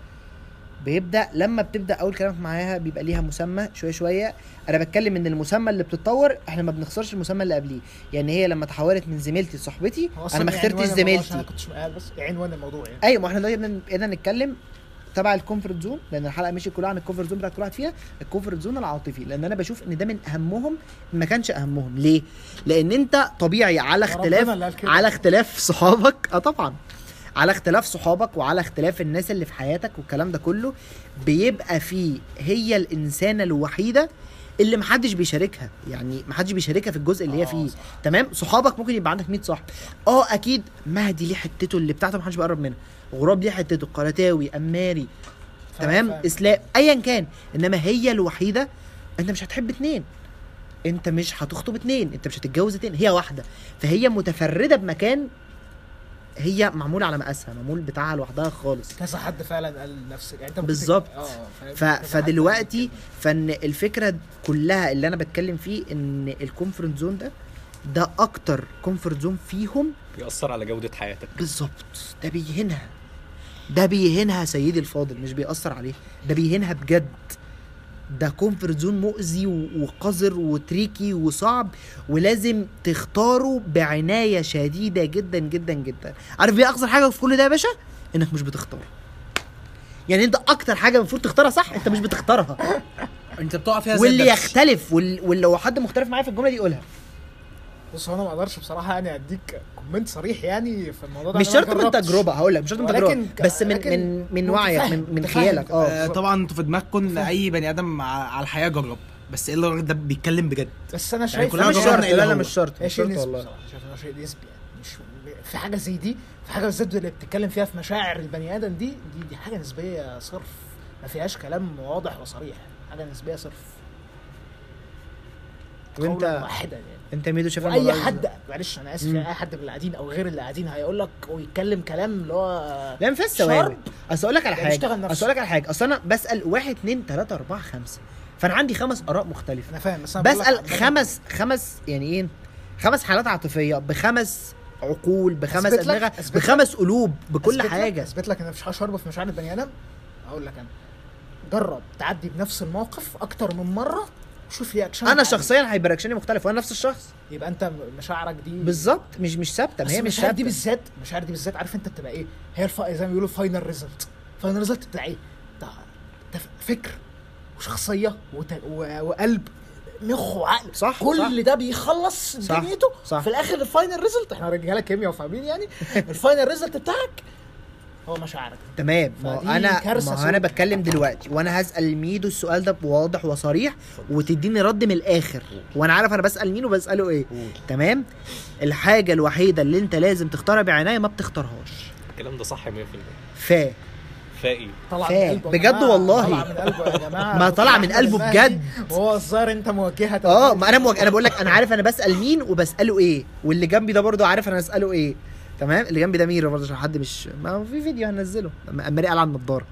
بيبدأ لما بتبدأ أول كلامك معاها بيبقى ليها مسمى شوية شوية. أنا بتكلم إن المسمى اللي بتتطور إحنا ما بنخسرش المسمى اللي قبليه. يعني هي لما تحولت من زميلتي لصاحبتي أنا ما إيه اخترتش زميلتي أنا كنتش بس إيه عنوان الموضوع يعني. أيوه ما إحنا دلوقتي بدنا نتكلم تبع ال comfort zone لأن الحلقة مشيت كلها عن ال comfort zone بتاعت كل واحد فيها ال comfort zone العاطفي. لأن أنا بشوف إن ده من أهمهم ما كانش أهمهم. ليه؟ لأن أنت طبيعي على اختلاف. على اختلاف صحابك. آه طبعا. على اختلاف صحابك وعلى اختلاف الناس اللي في حياتك والكلام ده كله بيبقى فيه هي الإنسانة الوحيدة اللي محدش بيشاركها. يعني محدش بيشاركها في الجزء اللي هي آه، فيه. صح. تمام؟ صحابك ممكن يبقى عندك 100 صاحب. آه أكيد. مهدي ليه حتته اللي بتاعته محدش بيقرب منها. غراب ليه حتته قراتاوي أماري تمام. اسلام ايا كان. إنما هي الوحيدة أنت مش هتحب اتنين. أنت مش هتخطب اتنين أنت مش هتتجوز اتنين هي واحدة. فهي متفردة بمكان هي معمولة على مقاسها معمول بتاعها لوحدها خالص. كذا حد فعلا قال نفس يعني أنت بالظبط. فاهم؟ ف... فدلوقتي فإن الفكرة كلها اللي أنا بتكلم فيه إن ال comfort zone ده ده أكتر comfort zone فيهم بيأثر على جودة حياتك. بالظبط. ده بيهينها. ده بيهينها سيدي الفاضل مش بيأثر عليه ده بيهينها بجد. ده comfort zone مؤذي وقذر و tricky وصعب ولازم تختاره بعناية شديدة جدا جدا جدا. عارف إيه أقذر حاجة في كل ده يا باشا؟ إنك مش بتختار. يعني أنت أكتر حاجة المفروض تختارها صح؟ أنت مش بتختارها. أنت بتقع فيها زي واللي. يختلف وال- واللي لو حد مختلف معايا في الجملة دي يقولها. بص هو أنا ما أقدرش بصراحة يعني أديك comment صريح يعني في الموضوع ده. مش شرط من. تجربة هقول لك مش شرط من ولكن تجربه بس من من من وعيك من, من. خيالك. آه. آه، طبعا أنتوا في دماغكم أي بني آدم ع- على الحياة جرب بس إيه الراجل ده بيتكلم بجد؟ بس أنا شايف كلنا لا مش شرط إيه لا لا. مش شرط مش شرط والله. شايف انه شيء نسبي يعني. مش في حاجة زي دي في حاجة بالذات اللي بتتكلم فيها في مشاعر البني آدم دي دي, دي حاجة نسبية صرف. ما فيهاش كلام واضح وصريح حاجة نسبية صرف. وأنت واحدا يعني. انت ميدو شايف واي الموضوع حد؟ معلش أنا آسف يعني أي حد من اللي قاعدين أو غير اللي قاعدين هيقول لك ويتكلم كلام اللي هو لا شرب. ثوابت أصل أقول لك على يعني حاجة. أصل أقول لك على حاجة. أصل أنا بسأل واحد اتنين تلاتة أربعة خمسة. فأنا عندي خمس آراء مختلفة. أنا فاهم بس بسأل خمس خمس يعني إيه؟ خمس حالات عاطفية بخمس عقول بخمس أدمغة بخمس قلوب بكل أثبت حاجة. أثبت لك إن مفيش شرب في مشاعر البني آدم. أقول لك أنا جرب تعدي بنفس الموقف أكتر من مرة. شوف رياكشن أنا شخصيا هيبقى رياكشني مختلف وأنا نفس الشخص. يبقى أنت مشاعرك دي بالظبط مش مش ثابتة ما هي مش المشاعر دي ثابتة. بالذات المشاعر دي بالذات عارف أنت بتبقى إيه؟ هي الف... زي ما بيقولوا final result final result بتاع إيه؟ ده ده فكر وشخصية وت... و... وقلب مخ وعقل. صح، كل ده بيخلص صح، دنيته صح. في الآخر ال final result إحنا رجاله كيمياء وفاهمين يعني. ال final result بتاعك هو مشاعرك. تمام. ما أنا ما أنا. بتكلم دلوقتي وأنا هسأل ميدو السؤال ده بواضح وصريح وتديني رد من الآخر. وأنا عارف أنا بسأل مين وبسأله إيه. تمام؟ الحاجة الوحيدة اللي أنت لازم تختارها بعنايه ما بتختارهاش. الكلام ده صح 100% فا فائي طلع. من قلبه بجد. والله. طلع من قلبه يا جماعة. ما طلع من قلبه بجد. وهو الظاهر أنت موجهه آه ما أنا موج... أنا بقول لك أنا عارف أنا بسأل مين وبسأله إيه. واللي جنبي ده برضو عارف أنا اساله إيه. تمام؟ اللي جنبي ده ميرو برضه عشان حد مش ما هو في فيديو هنزله. اما قال عن النضاره.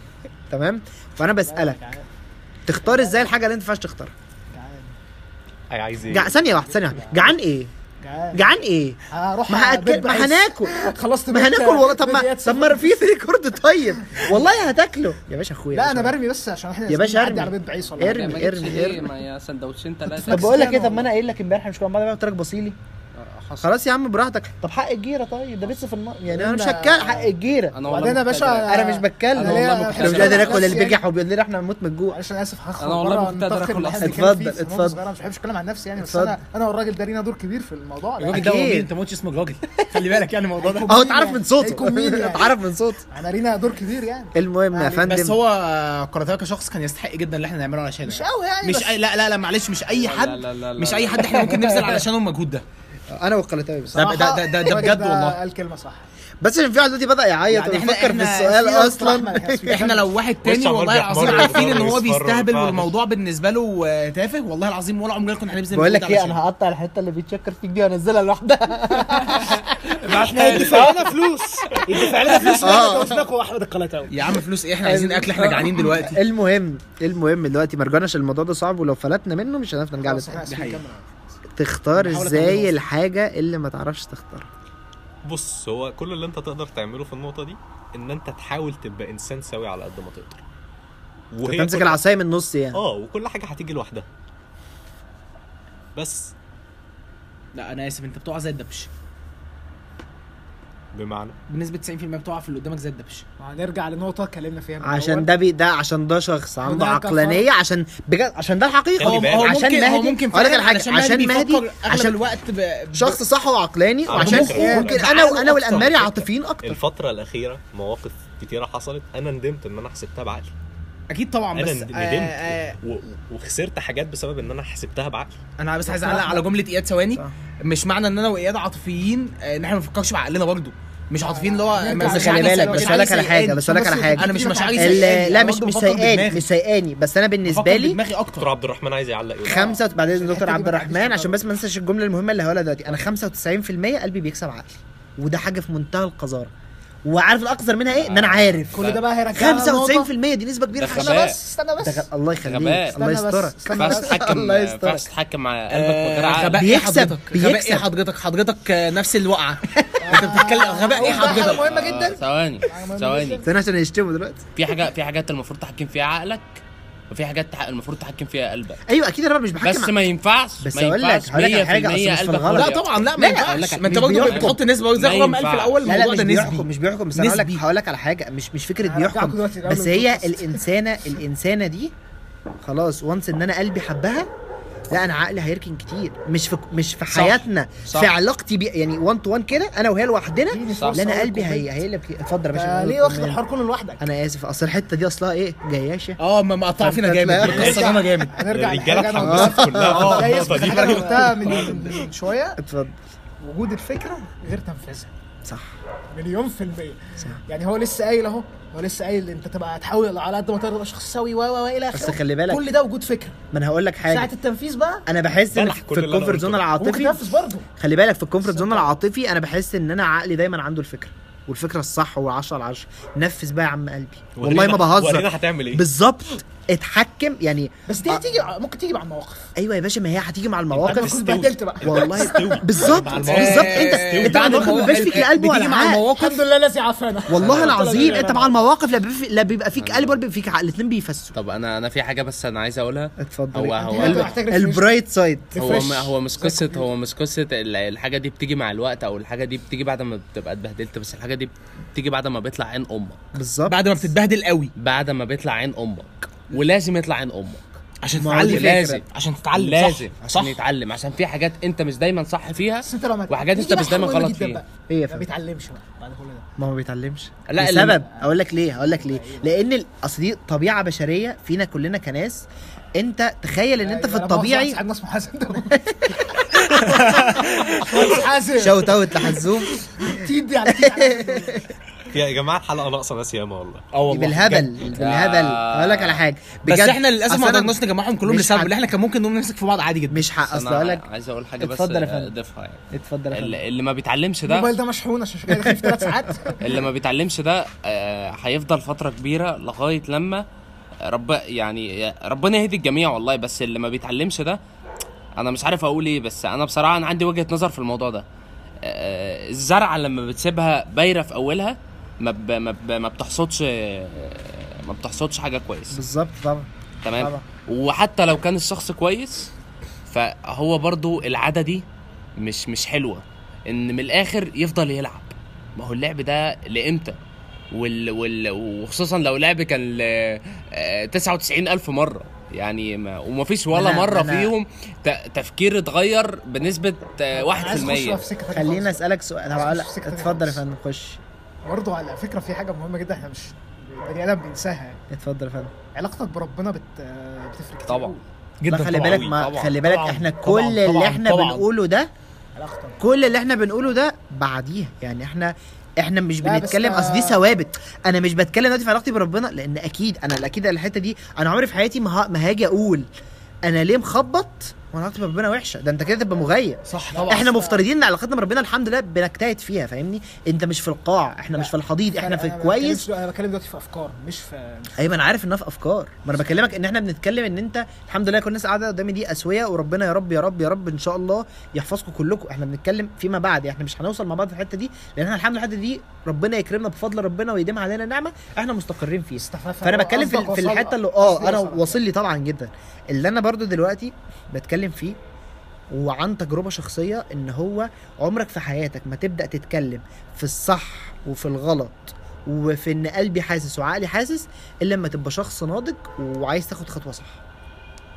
تمام؟ فأنا بسألك. تختار إزاي الحاجة اللي أنت ما ينفعش تختارها؟ أي عايز إيه؟ جع... ثانية واحدة ثانية واحدة. جعان إيه؟ جعان. جعان إيه؟ هروح ما هاكل ما. هناكل. خلصت ما هناكل والله. طب ما طب ما في ريكورد طيب. والله هتاكله. يا باشا أخويا لا أنا. برمي بس عشان إحنا يا باشا ارمي. على بيت بعيس ولا ارمي. ارمي، ارمي. ما يا سندوتشين طب ثلاثة بقول لك إيه. طب ما أنا قايل لك إمبارح مش بعض. قلت لك بصيلي. خلاص يا عم براحتك طب حق الجيرة طيب ده بس في النار يعني أنا مش أنا- هتكلم حق الجيرة أنا وبعدين يا والله باشا. أنا مش بتكلم والله. أنا مش قادر اكل اللي بيجح وبيقول لي إحنا هنموت من الجوع معلش أنا آسف هخرج أنا والله إحنا أحسن. بنتكلم فيه اتفضل، اتفضل. صغير. مش بحبش اتكلم عن نفسي يعني بس. أنا أنا والراجل ده لينا دور كبير في الموضوع الراجل ده. مين أنت ما قلتش اسم الراجل خلي بالك يعني الموضوع ده أهو اتعرف من صوته يعني؟ اتعرف من صوته أنا لينا دور كبير يعني المهم يا يعني فندم بس هو كاراتيه كشخص كان يستحق جدا اللي إحنا نعمله علشانه مش قوي يعني مش لا لا لا معلش مش أي حد مش. أي حد إحنا ممكن نبذل علشانه المجهود ده أنا والقلتاوي بس ده- ده- ده- ده الراجل بجد والله. قال كلمه صح بس عشان في واحد دلوقتي بدأ يعيط يعني ويفكر في السؤال أصلا إحنا لو واحد تاني والله العظيم عارفين ان هو بيستهبل. والموضوع بالنسبة له تافه والله العظيم ولا عمرنا كنا هنبذل بقول لك إيه. أنا هقطع الحتة اللي بيتشكر فيك دي وأنزلها لوحدها إحنا يدفع لنا فلوس يدفع لنا فلوس آه. وأحمد القلتاوي يا عم فلوس إيه إحنا عايزين أكل إحنا جعانين دلوقتي المهم المهم دلوقتي ما رجعناش الموضوع ده صعب ولو فلتنا منه مش هنعرف نرجع له دي. تختار إزاي الحاجة اللي ما تعرفش تختارها. بص هو كل اللي أنت تقدر تعمله في النقطة دي إن أنت تحاول تبقى إنسان سوي على قد ما تقدر. تمسك كل- العصاية من النص يعني. آه وكل حاجة هتيجي لوحدها. بس. لا أنا آسف أنت بتقع زي الدبش. بمعنى. بنسبة 90% بتقع في اللي قدامك زي الدبش. هنرجع لنقطة اتكلمنا فيها. من عشان. ده بي ده عشان ده شخص عنده عقلانية عشان بجد عشان ده الحقيقة بالك. هو عشان ممكن هو مهدي ممكن أقول لك حاجة. عشان بيفكر مهدي عشان الوقت ب... ب- شخص صح وعقلاني. آه، وعشان ممكن. ممكن أنا وأنا أكتر. والانماري عاطفيين أكتر. الفترة الأخيرة مواقف كتيرة حصلت. أنا ندمت إن أنا حسبتها بعقلي. أكيد طبعا أنا بس ندمت. آه آه و- وخسرت حاجات بسبب إن أنا حسبتها بعقلي أنا بس عايز أعلق على جملة إياد ثواني. مش معنى إن أنا وإياد عاطفيين آه، إن إحنا ما بنفكرش بعقلنا برضه. مش عاطفيين اللي هو بس خلي بالك سايقاني- بس أقول لك على حاجة. بس أقول لك على حاجة. أنا مش مشاعري سايقاني، لا مش مش سايقاني. مش سايقاني بس أنا بالنسبة لي دكتور أكتر. عبد الرحمن عايز يعلق يقول خمسة بعدين دكتور عبد الرحمن عشان بس ما انساش الجملة المهمة اللي هقولها دلوقتي. أنا 95% قلبي بيكسب عقلي. وده حاجة في منتهى القذارة. وعارف الأقذر منها إيه؟ إن أنا عارف. كل ده بقى هيرجعنا 95% دي نسبة كبيرة. استنى بس استنى بس الله يخليك. الله يسترك. استنى ما بس. ينفعش تتحكم الله ما يسترك. ينفعش تتحكم على قلبك آه، إيه بيكسب، حضرتك؟ غباء إيه بيكسب. حضرتك؟ حضرتك آه، نفس الوقعة. أنت بتتكلم غباء إيه حضرتك؟ مهمة جدا. ثواني ثواني. استنى عشان يشتموا دلوقتي. في حاجة في حاجات المفروض تحكم فيها عقلك؟ وفي حاجات تح- المفروض تحكم فيها قلبك أيوه أكيد أنا مش بحكم بس ما ينفعش بس ما أقول لك- هقول لك 100% أصل مش لا طبعا لا ما ينفعش ما انت مش برضه بيحكم. بتحط نسبة زي ما ما قال في ينفعش. الأول لا لا الموضوع مش ده بيحكم نسبي مش بيحكم بس أنا هقول لك. هقول لك على حاجة مش مش فكرة بيحكم بس هي. الإنسانة الإنسانة دي خلاص وانس إن أنا قلبي حبها لا أنا عقلي هيركن كتير. مش في مش في حياتنا صح. في علاقتي بي يعني 1 to 1 كده أنا وهي لوحدنا صح. لا أنا قلبي هي هيقلب كده. اتفضل يا باشا. آه، ليه واخد. الحوار كله لوحدك؟ أنا آسف. أصل الحتة دي أصلها إيه؟ جياشة. آه ما مقطع فينا جامد. أنا جامد. هنرجع الرجالة اتحمست كلها آه النقطة دي. حاجة أنا قلتها من من شوية. اتفضل. وجود الفكرة غير تنفيذها. صح. مليون في المية. صح. يعني هو لسه قايل اهو هو لسه قايل انت تبقى تحاول على قد ما تقدر تبقى شخص سوي و و و إلى بس آخره. خلي بالك كل ده وجود فكره ما أنا هقول لك ساعة حاجة التنفيذ بقى أنا بحس إن في ال comfort zone. ممكن العاطفي تنفذ برضه. خلي بالك في ال comfort zone العاطفي أنا بحس إن أنا عقلي دايما عنده الفكرة والفكرة الصح هو 10 على 10 نفذ بقى يا عم قلبي. والله ما بهزر. هتعمل إيه. بالظبط. اتحكم يعني بس دي هتيجي ممكن تيجي مع المواقف. أيوه يا باشا ما هي هتيجي مع المواقف. كنت تستوي. بهدلت بقى. والله. بالظبط مع بالظبط. المواقف. انت آه، انت مع المواقف ما بيبقاش فيك لا قلب ولا مع المواقف. الحمد لله الذي عافانا والله العظيم انت مع المواقف لا بيبقى فيك قلب ولا بيبقى فيك عقل الاثنين بيفسوا. طب أنا أنا في حاجة بس أنا عايز أقولها. اتفضل. هو هو. البرايت سايد هو هو مش قصة. هو مش قصة ال- الحاجة دي بتيجي مع الوقت أو الحاجة دي بتيجي بعد ما بتبقى اتبهدلت بس الحاجة دي بتيجي بعد ما بيطلع عين أمك. بالظبط. بعد ما بتتبهدل قوي. بعد ما بيطلع عين أمك. ولازم يطلع عين أمك. عشان تتعلم. لازم. عشان تتعلم لازم. صح عشان صح. يتعلم. عشان في حاجات أنت مش دايما صح فيها بس أنت لو ما وحاجات أنت مش دايما غلط فيها. بقى. إيه ما بيتعلمش بقى بعد كل ده. ما هو ما بيتعلمش. لا، اللي- لسبب. أقول لك ليه هقول لك ليه. لأن اصل دي طبيعة بشرية فينا كلنا كناس. أنت تخيل إن أنت في أيوة، الطبيعي صاحبنا اسمه حازم shout out لحزوم. تيدي على تيدي. على يا جماعة الحلقة ناقصة ناس ياما والله. آه والله. بالهبل. بالهبل. أقول لك على حاجة. بس بجد إحنا للأسف ما قدرناش نجمعهم كلهم لسبب اللي إحنا كان ممكن نقوم نمسك في بعض عادي جدا. مش حق أصل أقول لك عايز أقول حاجة بس اتفضل يا فندم. اضيفها يعني اتفضل يا اللي فندم. اللي ما بيتعلمش ده الموبايل ده مشحون عشان كده في ثلاث ساعات. اللي ما بيتعلمش ده آه، هيفضل فترة كبيرة لغاية لما رب يعني ربنا يهدي الجميع والله. بس اللي ما بيتعلمش ده أنا مش عارف أقول إيه. بس أنا بصراحة أنا عندي وجهة نظر في الموضوع ده. آه، الزرعة لما بتسيبها بايرة في أولها ما ب... ما, ب... ما بتحصدش آه، ما بتحصدش حاجة كويس. بالظبط طبعا. تمام؟ طبعا. وحتى لو كان الشخص كويس فهو برضو العادة دي مش مش حلوة. إن من الآخر يفضل يلعب. ما هو اللعب ده لإمتى؟ وال وال وخصوصا لو لعب كان ل آه، 99 ألف مرة. يعني ما ومفيش ولا أنا- مرة أنا- فيهم ت- تفكير اتغير بنسبة آه، عايز أخش بقى 1% في سكه تانية خليني. أسألك سؤال. اتفضل يا. فندم خش. برضه على فكرة في حاجة مهمة جدا إحنا مش بني آدم بينساها يعني اتفضل يا فندم علاقتك بربنا بت... بتفرق كتير طبعا. جدا خلي. بالك ما طبعاً. خلي بالك طبعاً. إحنا طبعاً. كل اللي طبعاً. إحنا طبعاً. بنقوله ده علاقتك كل اللي إحنا بنقوله ده بعديها يعني إحنا إحنا مش بنتكلم اصل دي ثوابت أنا مش بتكلم دلوقتي في علاقتي بربنا لأن أكيد أنا أكيد الحتة دي أنا عمري في حياتي ما هاجي أقول أنا ليه مخبط وأنا علاقتي بربنا وحشة. ده انت كده تبقى مغيب صح إحنا مفترضين ان علاقتنا بربنا الحمد لله بنجتهد فيها فاهمني؟ انت مش في القاع إحنا مش في الحضيض إحنا في أنا- أنا كويس. بتكلمش- أنا بتكلم دلوقتي في أفكار مش في أيوه أنا عارف إنها في أفكار. ما أنا بكلمك إن إحنا بنتكلم إن أنت الحمد لله كل الناس قاعدة قدامي دي أسوية وربنا يا رب يا رب يا رب إن شاء الله يحفظكم كلكم. إحنا بنتكلم فيما بعد إحنا مش هنوصل مع بعض في الحتة دي لأن إحنا الحمد لله الحتة دي ربنا يكرمنا بفضل ربنا ويديم علينا نعمة إحنا مستقرين فيها. فأنا بتكلم في, في الحتة اللي آه أنا وصل. واصل لي طبعا جدا. اللي أنا برضو دلوقتي بتكلم فيه وعن تجربة شخصية إن هو عمرك في حياتك ما تبدأ تتكلم في الصح وفي الغلط وفي إن قلبي حاسس وعقلي حاسس إلا لما تبقى شخص ناضج وعايز تاخد خطوة صح.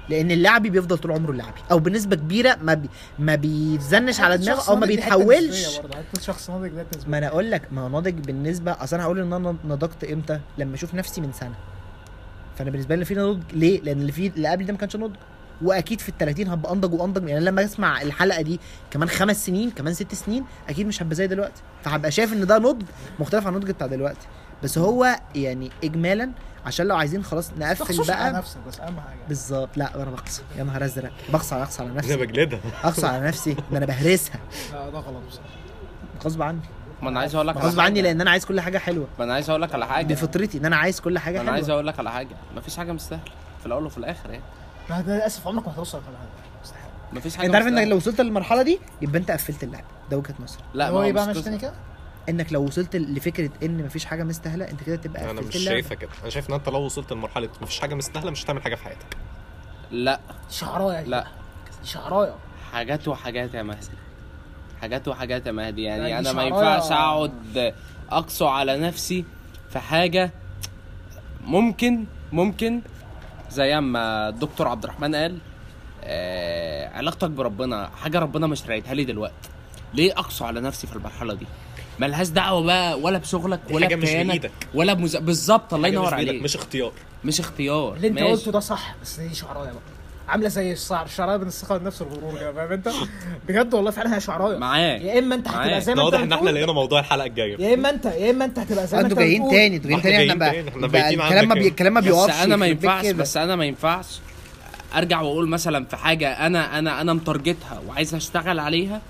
لأن اللعبي بيفضل طول عمره اللعبي أو بنسبة كبيرة ما بي ما بيتزنش على دماغه أو ما بيتحولش. شخص ناضج ده. ما أنا أقول لك ما هو ناضج بالنسبة أصل أنا هقول إن أنا نضجت إمتى؟ لما أشوف نفسي من سنة. فأنا بالنسبة لي في نضج ليه؟ لأن اللي فيه اللي قبل ده ما كانش نضج واكيد في ال 30 هبقى انضج وانضج يعني لما اسمع الحلقة دي كمان خمس سنين كمان ست سنين أكيد مش هبقى زي دلوقتي. فهبقى شايف إن ده نضج مختلف عن النضج بتاع دلوقتي. بس هو يعني اجمالا عشان لو عايزين خلاص نقفل تخصوش على بقى نفسك بس أهم حاجة. بالظبط. لا أنا بقصى يا نهار أزرق. بقصى اقصى على أنا نفسي بجلدها. اقصى على نفسي. ده أنا بهرسها. لا ده غلط بصراحة. غصب عني. ما أنا عايز أقول لك على غصب عني. لأن أنا عايز كل حاجة حلوة. ما أنا عايز أقول لك على حاجة. دي فطرتي إن أنا عايز كل حاجة ما أنا عايز حلوة أقول لك على حاجة. مفيش حاجة مستاهلة. في الأول وفي الآخر يعني. للأسف عمرك ما هتوصل لحاجه مستحيل. مفيش حاجة انت عارف انك. لو وصلت للمرحلة دي يبقى انت قفلت اللعب. ده وجهة نظري. لا هو ما إيه بقى مش. تاني كده؟ انك لو وصلت لفكرة إن مفيش حاجة مستاهلة انت كده تبقى أنا قفلت مش اللعبة. شايفها كده. أنا شايف إن أنت لو وصلت لمرحله مفيش حاجة مستاهلة مش هتعمل حاجة في حياتك. لا. شعرايه دي. لا. شعرايه حاجات وحاجات يا مهدي. حاجات وحاجات يا مهدي. يعني دي أنا ما. ينفعش أقعد أقسو على نفسي في حاجة ممكن ممكن زي ما الدكتور عبد الرحمن قال آه علاقتك بربنا حاجة ربنا مش رايتها لي دلوقتي. ليه أقسو على نفسي في المرحلة دي؟ ملهاش دعوة بقى ولا بشغلك ولا حاجة مش بكيانك. ولا بمز... بالظبط الله ينور عليك. مش, اختيار. مش اختيار اللي انت. قلته ده صح بس دي شعرايه بقى. عاملة زي الشعر الشعرايه والنفس والغرور كده فاهم انت؟ بجد والله فعلا هي شعراية. معاك. يا إما أنت هتبقى. زي ما أنت واضح إن إحنا لقينا موضوع الحلقة الجاية. يا إما أنت يا إما أنت هتبقى زي ما أنت أنتوا جايين. تاني أنتوا جايين تاني إحنا بقى الكلام ما. الكلام ما بس بيقفش أنا ما ينفعش. بس أنا ما ينفعش أرجع وأقول مثلا في حاجة أنا أنا أنا متارجتها وعايز أشتغل عليها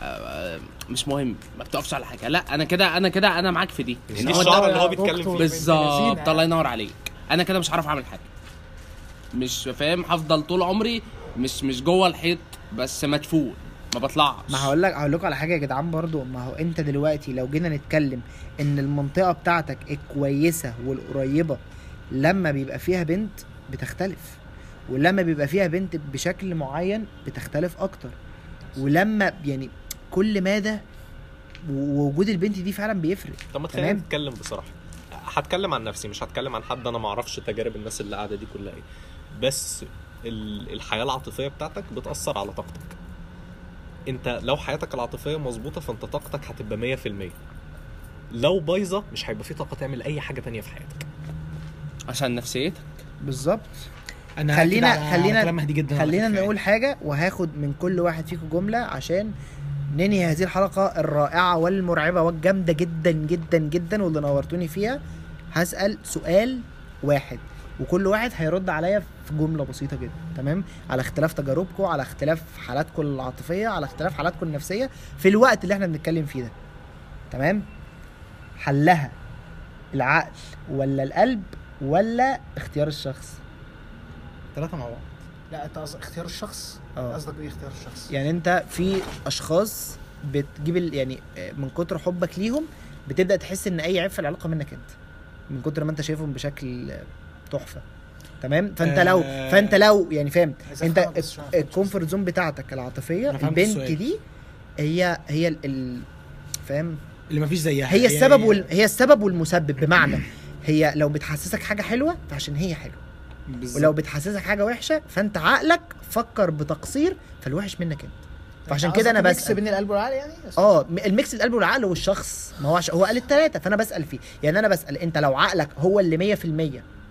آه، مش مهم ما بتقفش على حاجة. لا أنا كده أنا كده أنا معاك في دي. دي إن هو الشعر اللي هو بيتكلم. فيه. بالظبط. الله ينور عليك. أنا كده مش هعرف أعمل حاجة. مش فاهم هفضل طول عمري مش مش جوه الحيط بس مدفون ما بطلعش. ما هقول لك هقول لكم على حاجة يا جدعان برضو. ما هو انت دلوقتي لو جينا نتكلم ان المنطقة بتاعتك الكويسة والقريبة لما بيبقى فيها بنت بتختلف ولما بيبقى فيها بنت بشكل معين بتختلف أكتر. ولما يعني كل ماذا ووجود البنت دي فعلا بيفرق. طب ما تخلينا. نتكلم بصراحة. هتكلم عن نفسي مش هتكلم عن حد أنا ما أعرفش تجارب الناس اللي قاعدة دي كلها إيه. بس ال- الحياة العاطفية بتاعتك بتأثر على طاقتك. انت لو حياتك العاطفية مظبوطة فانت طاقتك هتبقى 100% لو بايظة مش هيبقى في طاقة تعمل أي حاجة تانية في حياتك. عشان نفسيتك. بالظبط. أنا خلينا- خلينا- كلام مهدي جدا خلينا نقول حاجة وهاخد من كل واحد فيكم جملة عشان ننهي هذه الحلقة الرائعة والمرعبة والجامدة جدا جدا جدا واللي نورتوني فيها. هسأل سؤال واحد. وكل واحد هيرد عليا في جملة بسيطة جدا تمام؟ على اختلاف تجاربكم على اختلاف حالاتكم العاطفية على اختلاف حالاتكم النفسية في الوقت اللي إحنا بنتكلم فيه ده تمام؟ حلها العقل ولا القلب ولا اختيار الشخص؟ ثلاثة مع بعض. لا انت قصدك اختيار الشخص؟ آه. قصدك إيه اختيار الشخص؟ يعني انت في أشخاص بتجيب يعني من كتر حبك ليهم بتبدأ تحس إن أي عيب في العلاقة منك أنت من كتر ما أنت شايفهم بشكل تحفة. تمام؟ فأنت لو آه. فأنت لو يعني فاهم؟ أنت بس. ال comfort zone بتاعتك العاطفية البنت السؤال. دي هي هي ال- ال فاهم؟ اللي مفيش زيها. هي السبب وال... هي السبب والمسبب. بمعنى هي لو بتحسسك حاجة حلوة فعشان هي حلوة. بالظبط. ولو بتحسسك حاجة وحشة فأنت عقلك فكر بتقصير فالوحش منك أنت. فعشان كده أنا بسأل. بين القلب والعقل يعني؟ آه ال mix القلب والعقل والشخص. ما هو عش... هو قال الثلاثه فأنا بسأل فيه. يعني أنا بسأل أنت لو عقلك هو اللي 100%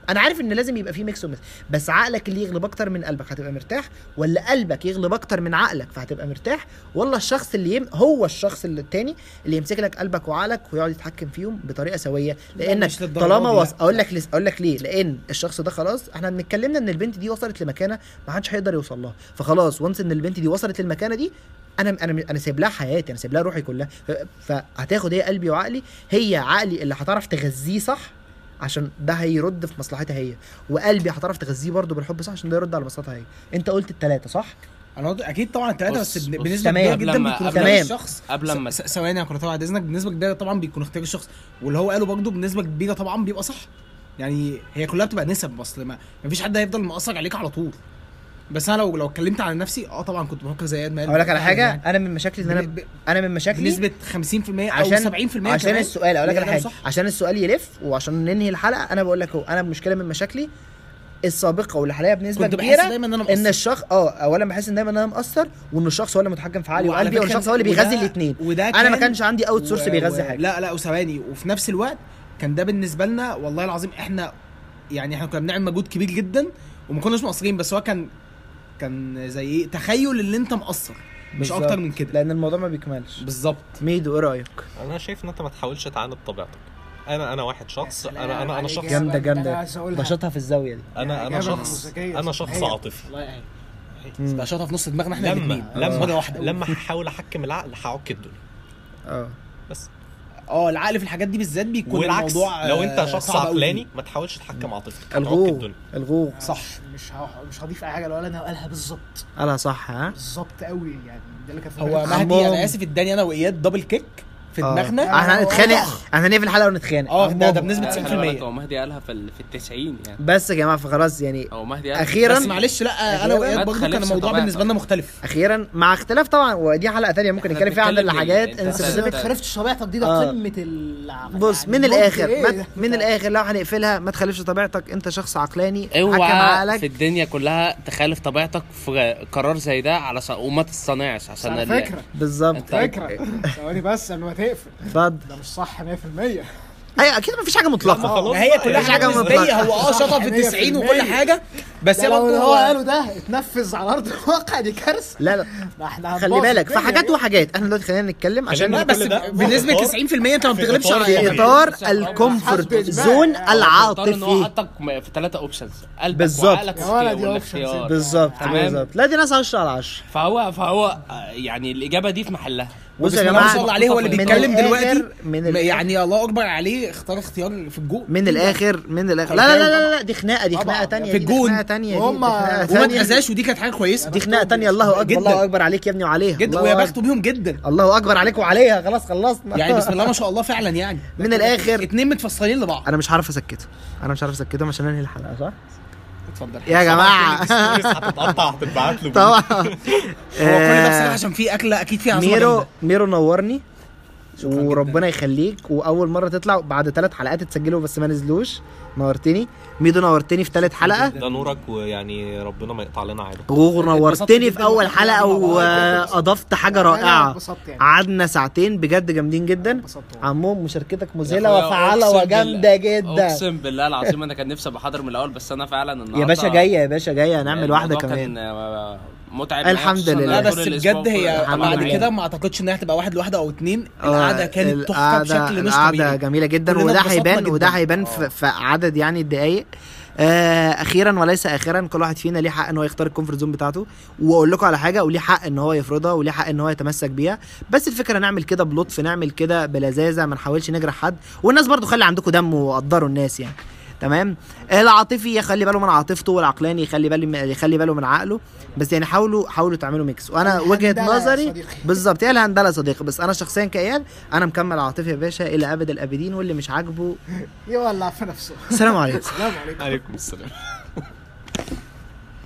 أنا عارف ان لازم يبقى فيه mix و mix بس عقلك اللي يغلب أكتر من قلبك هتبقى مرتاح ولا قلبك يغلب أكتر من عقلك فهتبقى مرتاح؟ ولا الشخص اللي يم... هو الشخص اللي التاني اللي يمسك لك قلبك وعقلك ويقعد يتحكم فيهم بطريقة سوية. لانك طالما وص... أقول لك لس... أقول لك ليه؟ لأن الشخص ده خلاص إحنا بنتكلمنا إن البنت دي وصلت لمكانة ما حدش هيقدر يوصل لها. فخلاص وانس إن البنت دي وصلت للمكانة دي أنا أنا أنا سايب لها حياتي أنا سايب لها روحي كلها. فهتاخد هي قلبي وعقلي هي عقلي اللي هتعرف تغذيه صح عشان ده هيرد في مصلحتها هي. وقلبي هتعرف تغذيه برضه بالحب صح؟ عشان ده يرد على مصلحتها هي. انت قلت الثلاثه صح؟ أنا قلت أكيد طبعا الثلاثه بس. بنسبة. كبيرة جدا قبل ما- بيكون اختيار الشخص قبل ما ثواني يا كنت بعد اذنك بنسبه كبيرة طبعا بيكون اختيار الشخص. واللي هو قاله برضه بنسبة كبيرة طبعا بيبقى صح. يعني هي كلها بتبقى نسب أصل ما مفيش حد هيفضل مأثر عليك على طول. بس أنا لو لو اتكلمت عن نفسي آه طبعا كنت بفكر زي آدم أقول لك على حاجة أنا من مشاكلي إن أنا ب- أنا من مشاكلي بنسبة 50% أو عشان 70% عشان كمان السؤال أقول لك على حاجة. صح. عشان السؤال يلف وعشان ننهي الحلقة أنا بقول لك أهو أنا مشكلة من مشاكلي السابقة واللي حاليا بنسبة كنت بحس كبيرة دايما إن أنا إن مقصر. الشخص آه اولا بحس إن دايما إن أنا مقصر وإن الشخص هو اللي متحكم في عقلي وقلبي وان فكرة الشخص هو اللي بيغذي الاثنين أنا ما كان- كانش عندي أوت سورس بيغذي حاجة. لا لا وثواني. وفي نفس الوقت كان ده بالنسبة لنا والله العظيم إحنا يعني إحنا كنا بنعمل مجهود كبير جدا وما كناش مقصرين بس هو كان كان زي إيه؟ تخيل اللي انت مقصر. مش بالظبط. أكتر من كده. لأن الموضوع ما بيكملش. بالظبط. ميدو إيه رأيك؟ أنا شايف إن أنت ما تحاولش تعاند طبيعتك. أنا أنا واحد شخص أنا أنا أنا شخص جامدة جامدة. بشطها في الزاوية دي. أنا أنا شخص أنا شخص. عاطفي. الله يعين ده شاطها في نص دماغنا إحنا لما الاثنين لما واحدة. لما هحاول أحكم العقل هعك الدنيا. آه. بس. آه العقل في الحاجات دي بالذات بيكون والعكس الموضوع لو آه، انت شخص صعب أوي. عقلاني ما تحاولش تحكم عاطفتك الدنيا. الغوغ. صح. مش مش هضيف أي حاجة لو أنا قالها بالظبط. قالها صح ها؟ بالظبط قوي يعني. ده اللي كان هو. مهدي. أنا آسف اداني أنا وإياد دبل كيك في آه. دماغنا إحنا هنتخانق إحنا هنقفل الحلقة ونتخانق آه ده ده بنسبة خلي بالك 90% هو مهدي قالها في ال- في التسعين يعني بس يا جماعة فخلاص يعني أو مهدي قالها أخيرا بس معلش لا أنا أخيراً وإياد برضه كان الموضوع. بالنسبة لنا مختلف أخيرا مع اختلاف طبعا ودي حلقة تانية ممكن نتكلم فيها عن الحاجات؟ ان أنت- بس ما. تخالفش طبيعتك دي ده آه. قمة ال بص يعني من الآخر إيه؟ من الآخر لو هنقفلها ما تخالفش طبيعتك أنت شخص عقلاني اوعى في الدنيا كلها تخالف طبيعتك في قرار زي ده على. وما تصطنعش عشان على فكرة بالظبط فكرة ثواني بس قبل ما تقفل اتفضل ده مش صح 100% أيوه أكيد مفيش حاجة مطلقة. ما هي كلها مفيش حاجة حاجة نسبيه مطلقة. هو آه شطف في 90 وكل حاجة بس هي برضه هو قاله ده اتنفذ على أرض الواقع دي كارثة. لا لا. ده إحنا خلي بالك في حاجات يعني. وحاجات. إحنا دلوقتي خلينا نتكلم عشان لا بس بنسبة في 90% انت ما بتغلبش على في يعني. إطار الكومفورت. زون هو العاطفي حطك في ثلاثة اوبشنز قلبك بالظبط. بالظبط. بالظبط. لا دي ناس 10 على 10 فهو فهو آه، يعني الإجابة دي في محلها. بصوا يا جماعة الله عليه هو اللي بيتكلم دلوقتي. من يعني الله أكبر عليه اختار اختيار في الجول من الآخر من الآخر. لا لا لا لا, لا دي خناقة دي. خناقة تانية في الجون. خناقة تانية خناقة وما اتأذاش ودي كانت حاجة كويسة. دي خناقة تانية الله أكبر. الله أكبر عليك يا ابني وعليها. جدا. ويا. بخته بيهم جدا. الله أكبر عليك وعليها. خلاص خلصنا. يعني بسم الله ما شاء الله فعلا يعني. من الآخر. اتنين متفصلين لبعض. أنا مش عارف أسكته. أنا مش عارف اسكتهم عشان أنهي الحلقة صح؟ اتفضل. يا جماعة. هتتقطع هتتبعت له. طبعا. هو كل ده بصراحه آه، عشان في اكله أكيد فيها ميرو. ميرو نورني. وربنا يخليك. وأول مرة تطلع بعد ثلاث حلقات اتسجلوا بس ما نزلوش. نورتني ميدو نورتني في ثالث حلقة. ده نورك ويعني ربنا ما يقطع لنا عادة. غوغو نورتني في أول حلقة. وأضفت حاجة رائعة. يعني. قعدنا ساعتين بجد جامدين جدا. عموم مشاركتك مذهلة وفعالة وجامدة جدا. أقسم بالله العظيم أنا كان نفسي أبقى حاضر من الأول بس أنا فعلا النهارده يا باشا جاية يا باشا جاية. هنعمل واحدة كمان. كان متعب الحمد لله. لا بس بجد هي بعد كده ما أعتقدش إنها هتبقى واحد لوحدة أو اتنين. آه، القعدة كانت تحفة بشكل مش طبيعي. جميلة جدا وده هيبان جداً. وده هيبان في, في عدد يعني الدقايق. آه أخيرا وليس اخرا كل واحد فينا ليه حق إن هو يختار ال comfort zone بتاعته. وأقول لكم على حاجة وليه حق إن هو يفرضها وليه حق إن هو يتمسك بيها. بس الفكرة نعمل كده بلطف نعمل كده بلذاذة ما نحاولش نجرح حد. والناس برضو خلي عندكم دم وقدروا الناس يعني. تمام؟ العاطفي يخلي باله من عاطفته والعقلاني يخلي باله يخلي باله من عقله. بس يعني حاولوا حاولوا تعملوا ميكس وأنا وجهة يا نظري. بالظبط هي الهندلة يا صديقي. بس أنا شخصيا كاياد أنا مكمل عاطفي يا باشا إلى أبد الأبدين واللي مش عاجبه يولع في نفسه. السلام عليكم. السلام عليكم. عليكم السلام.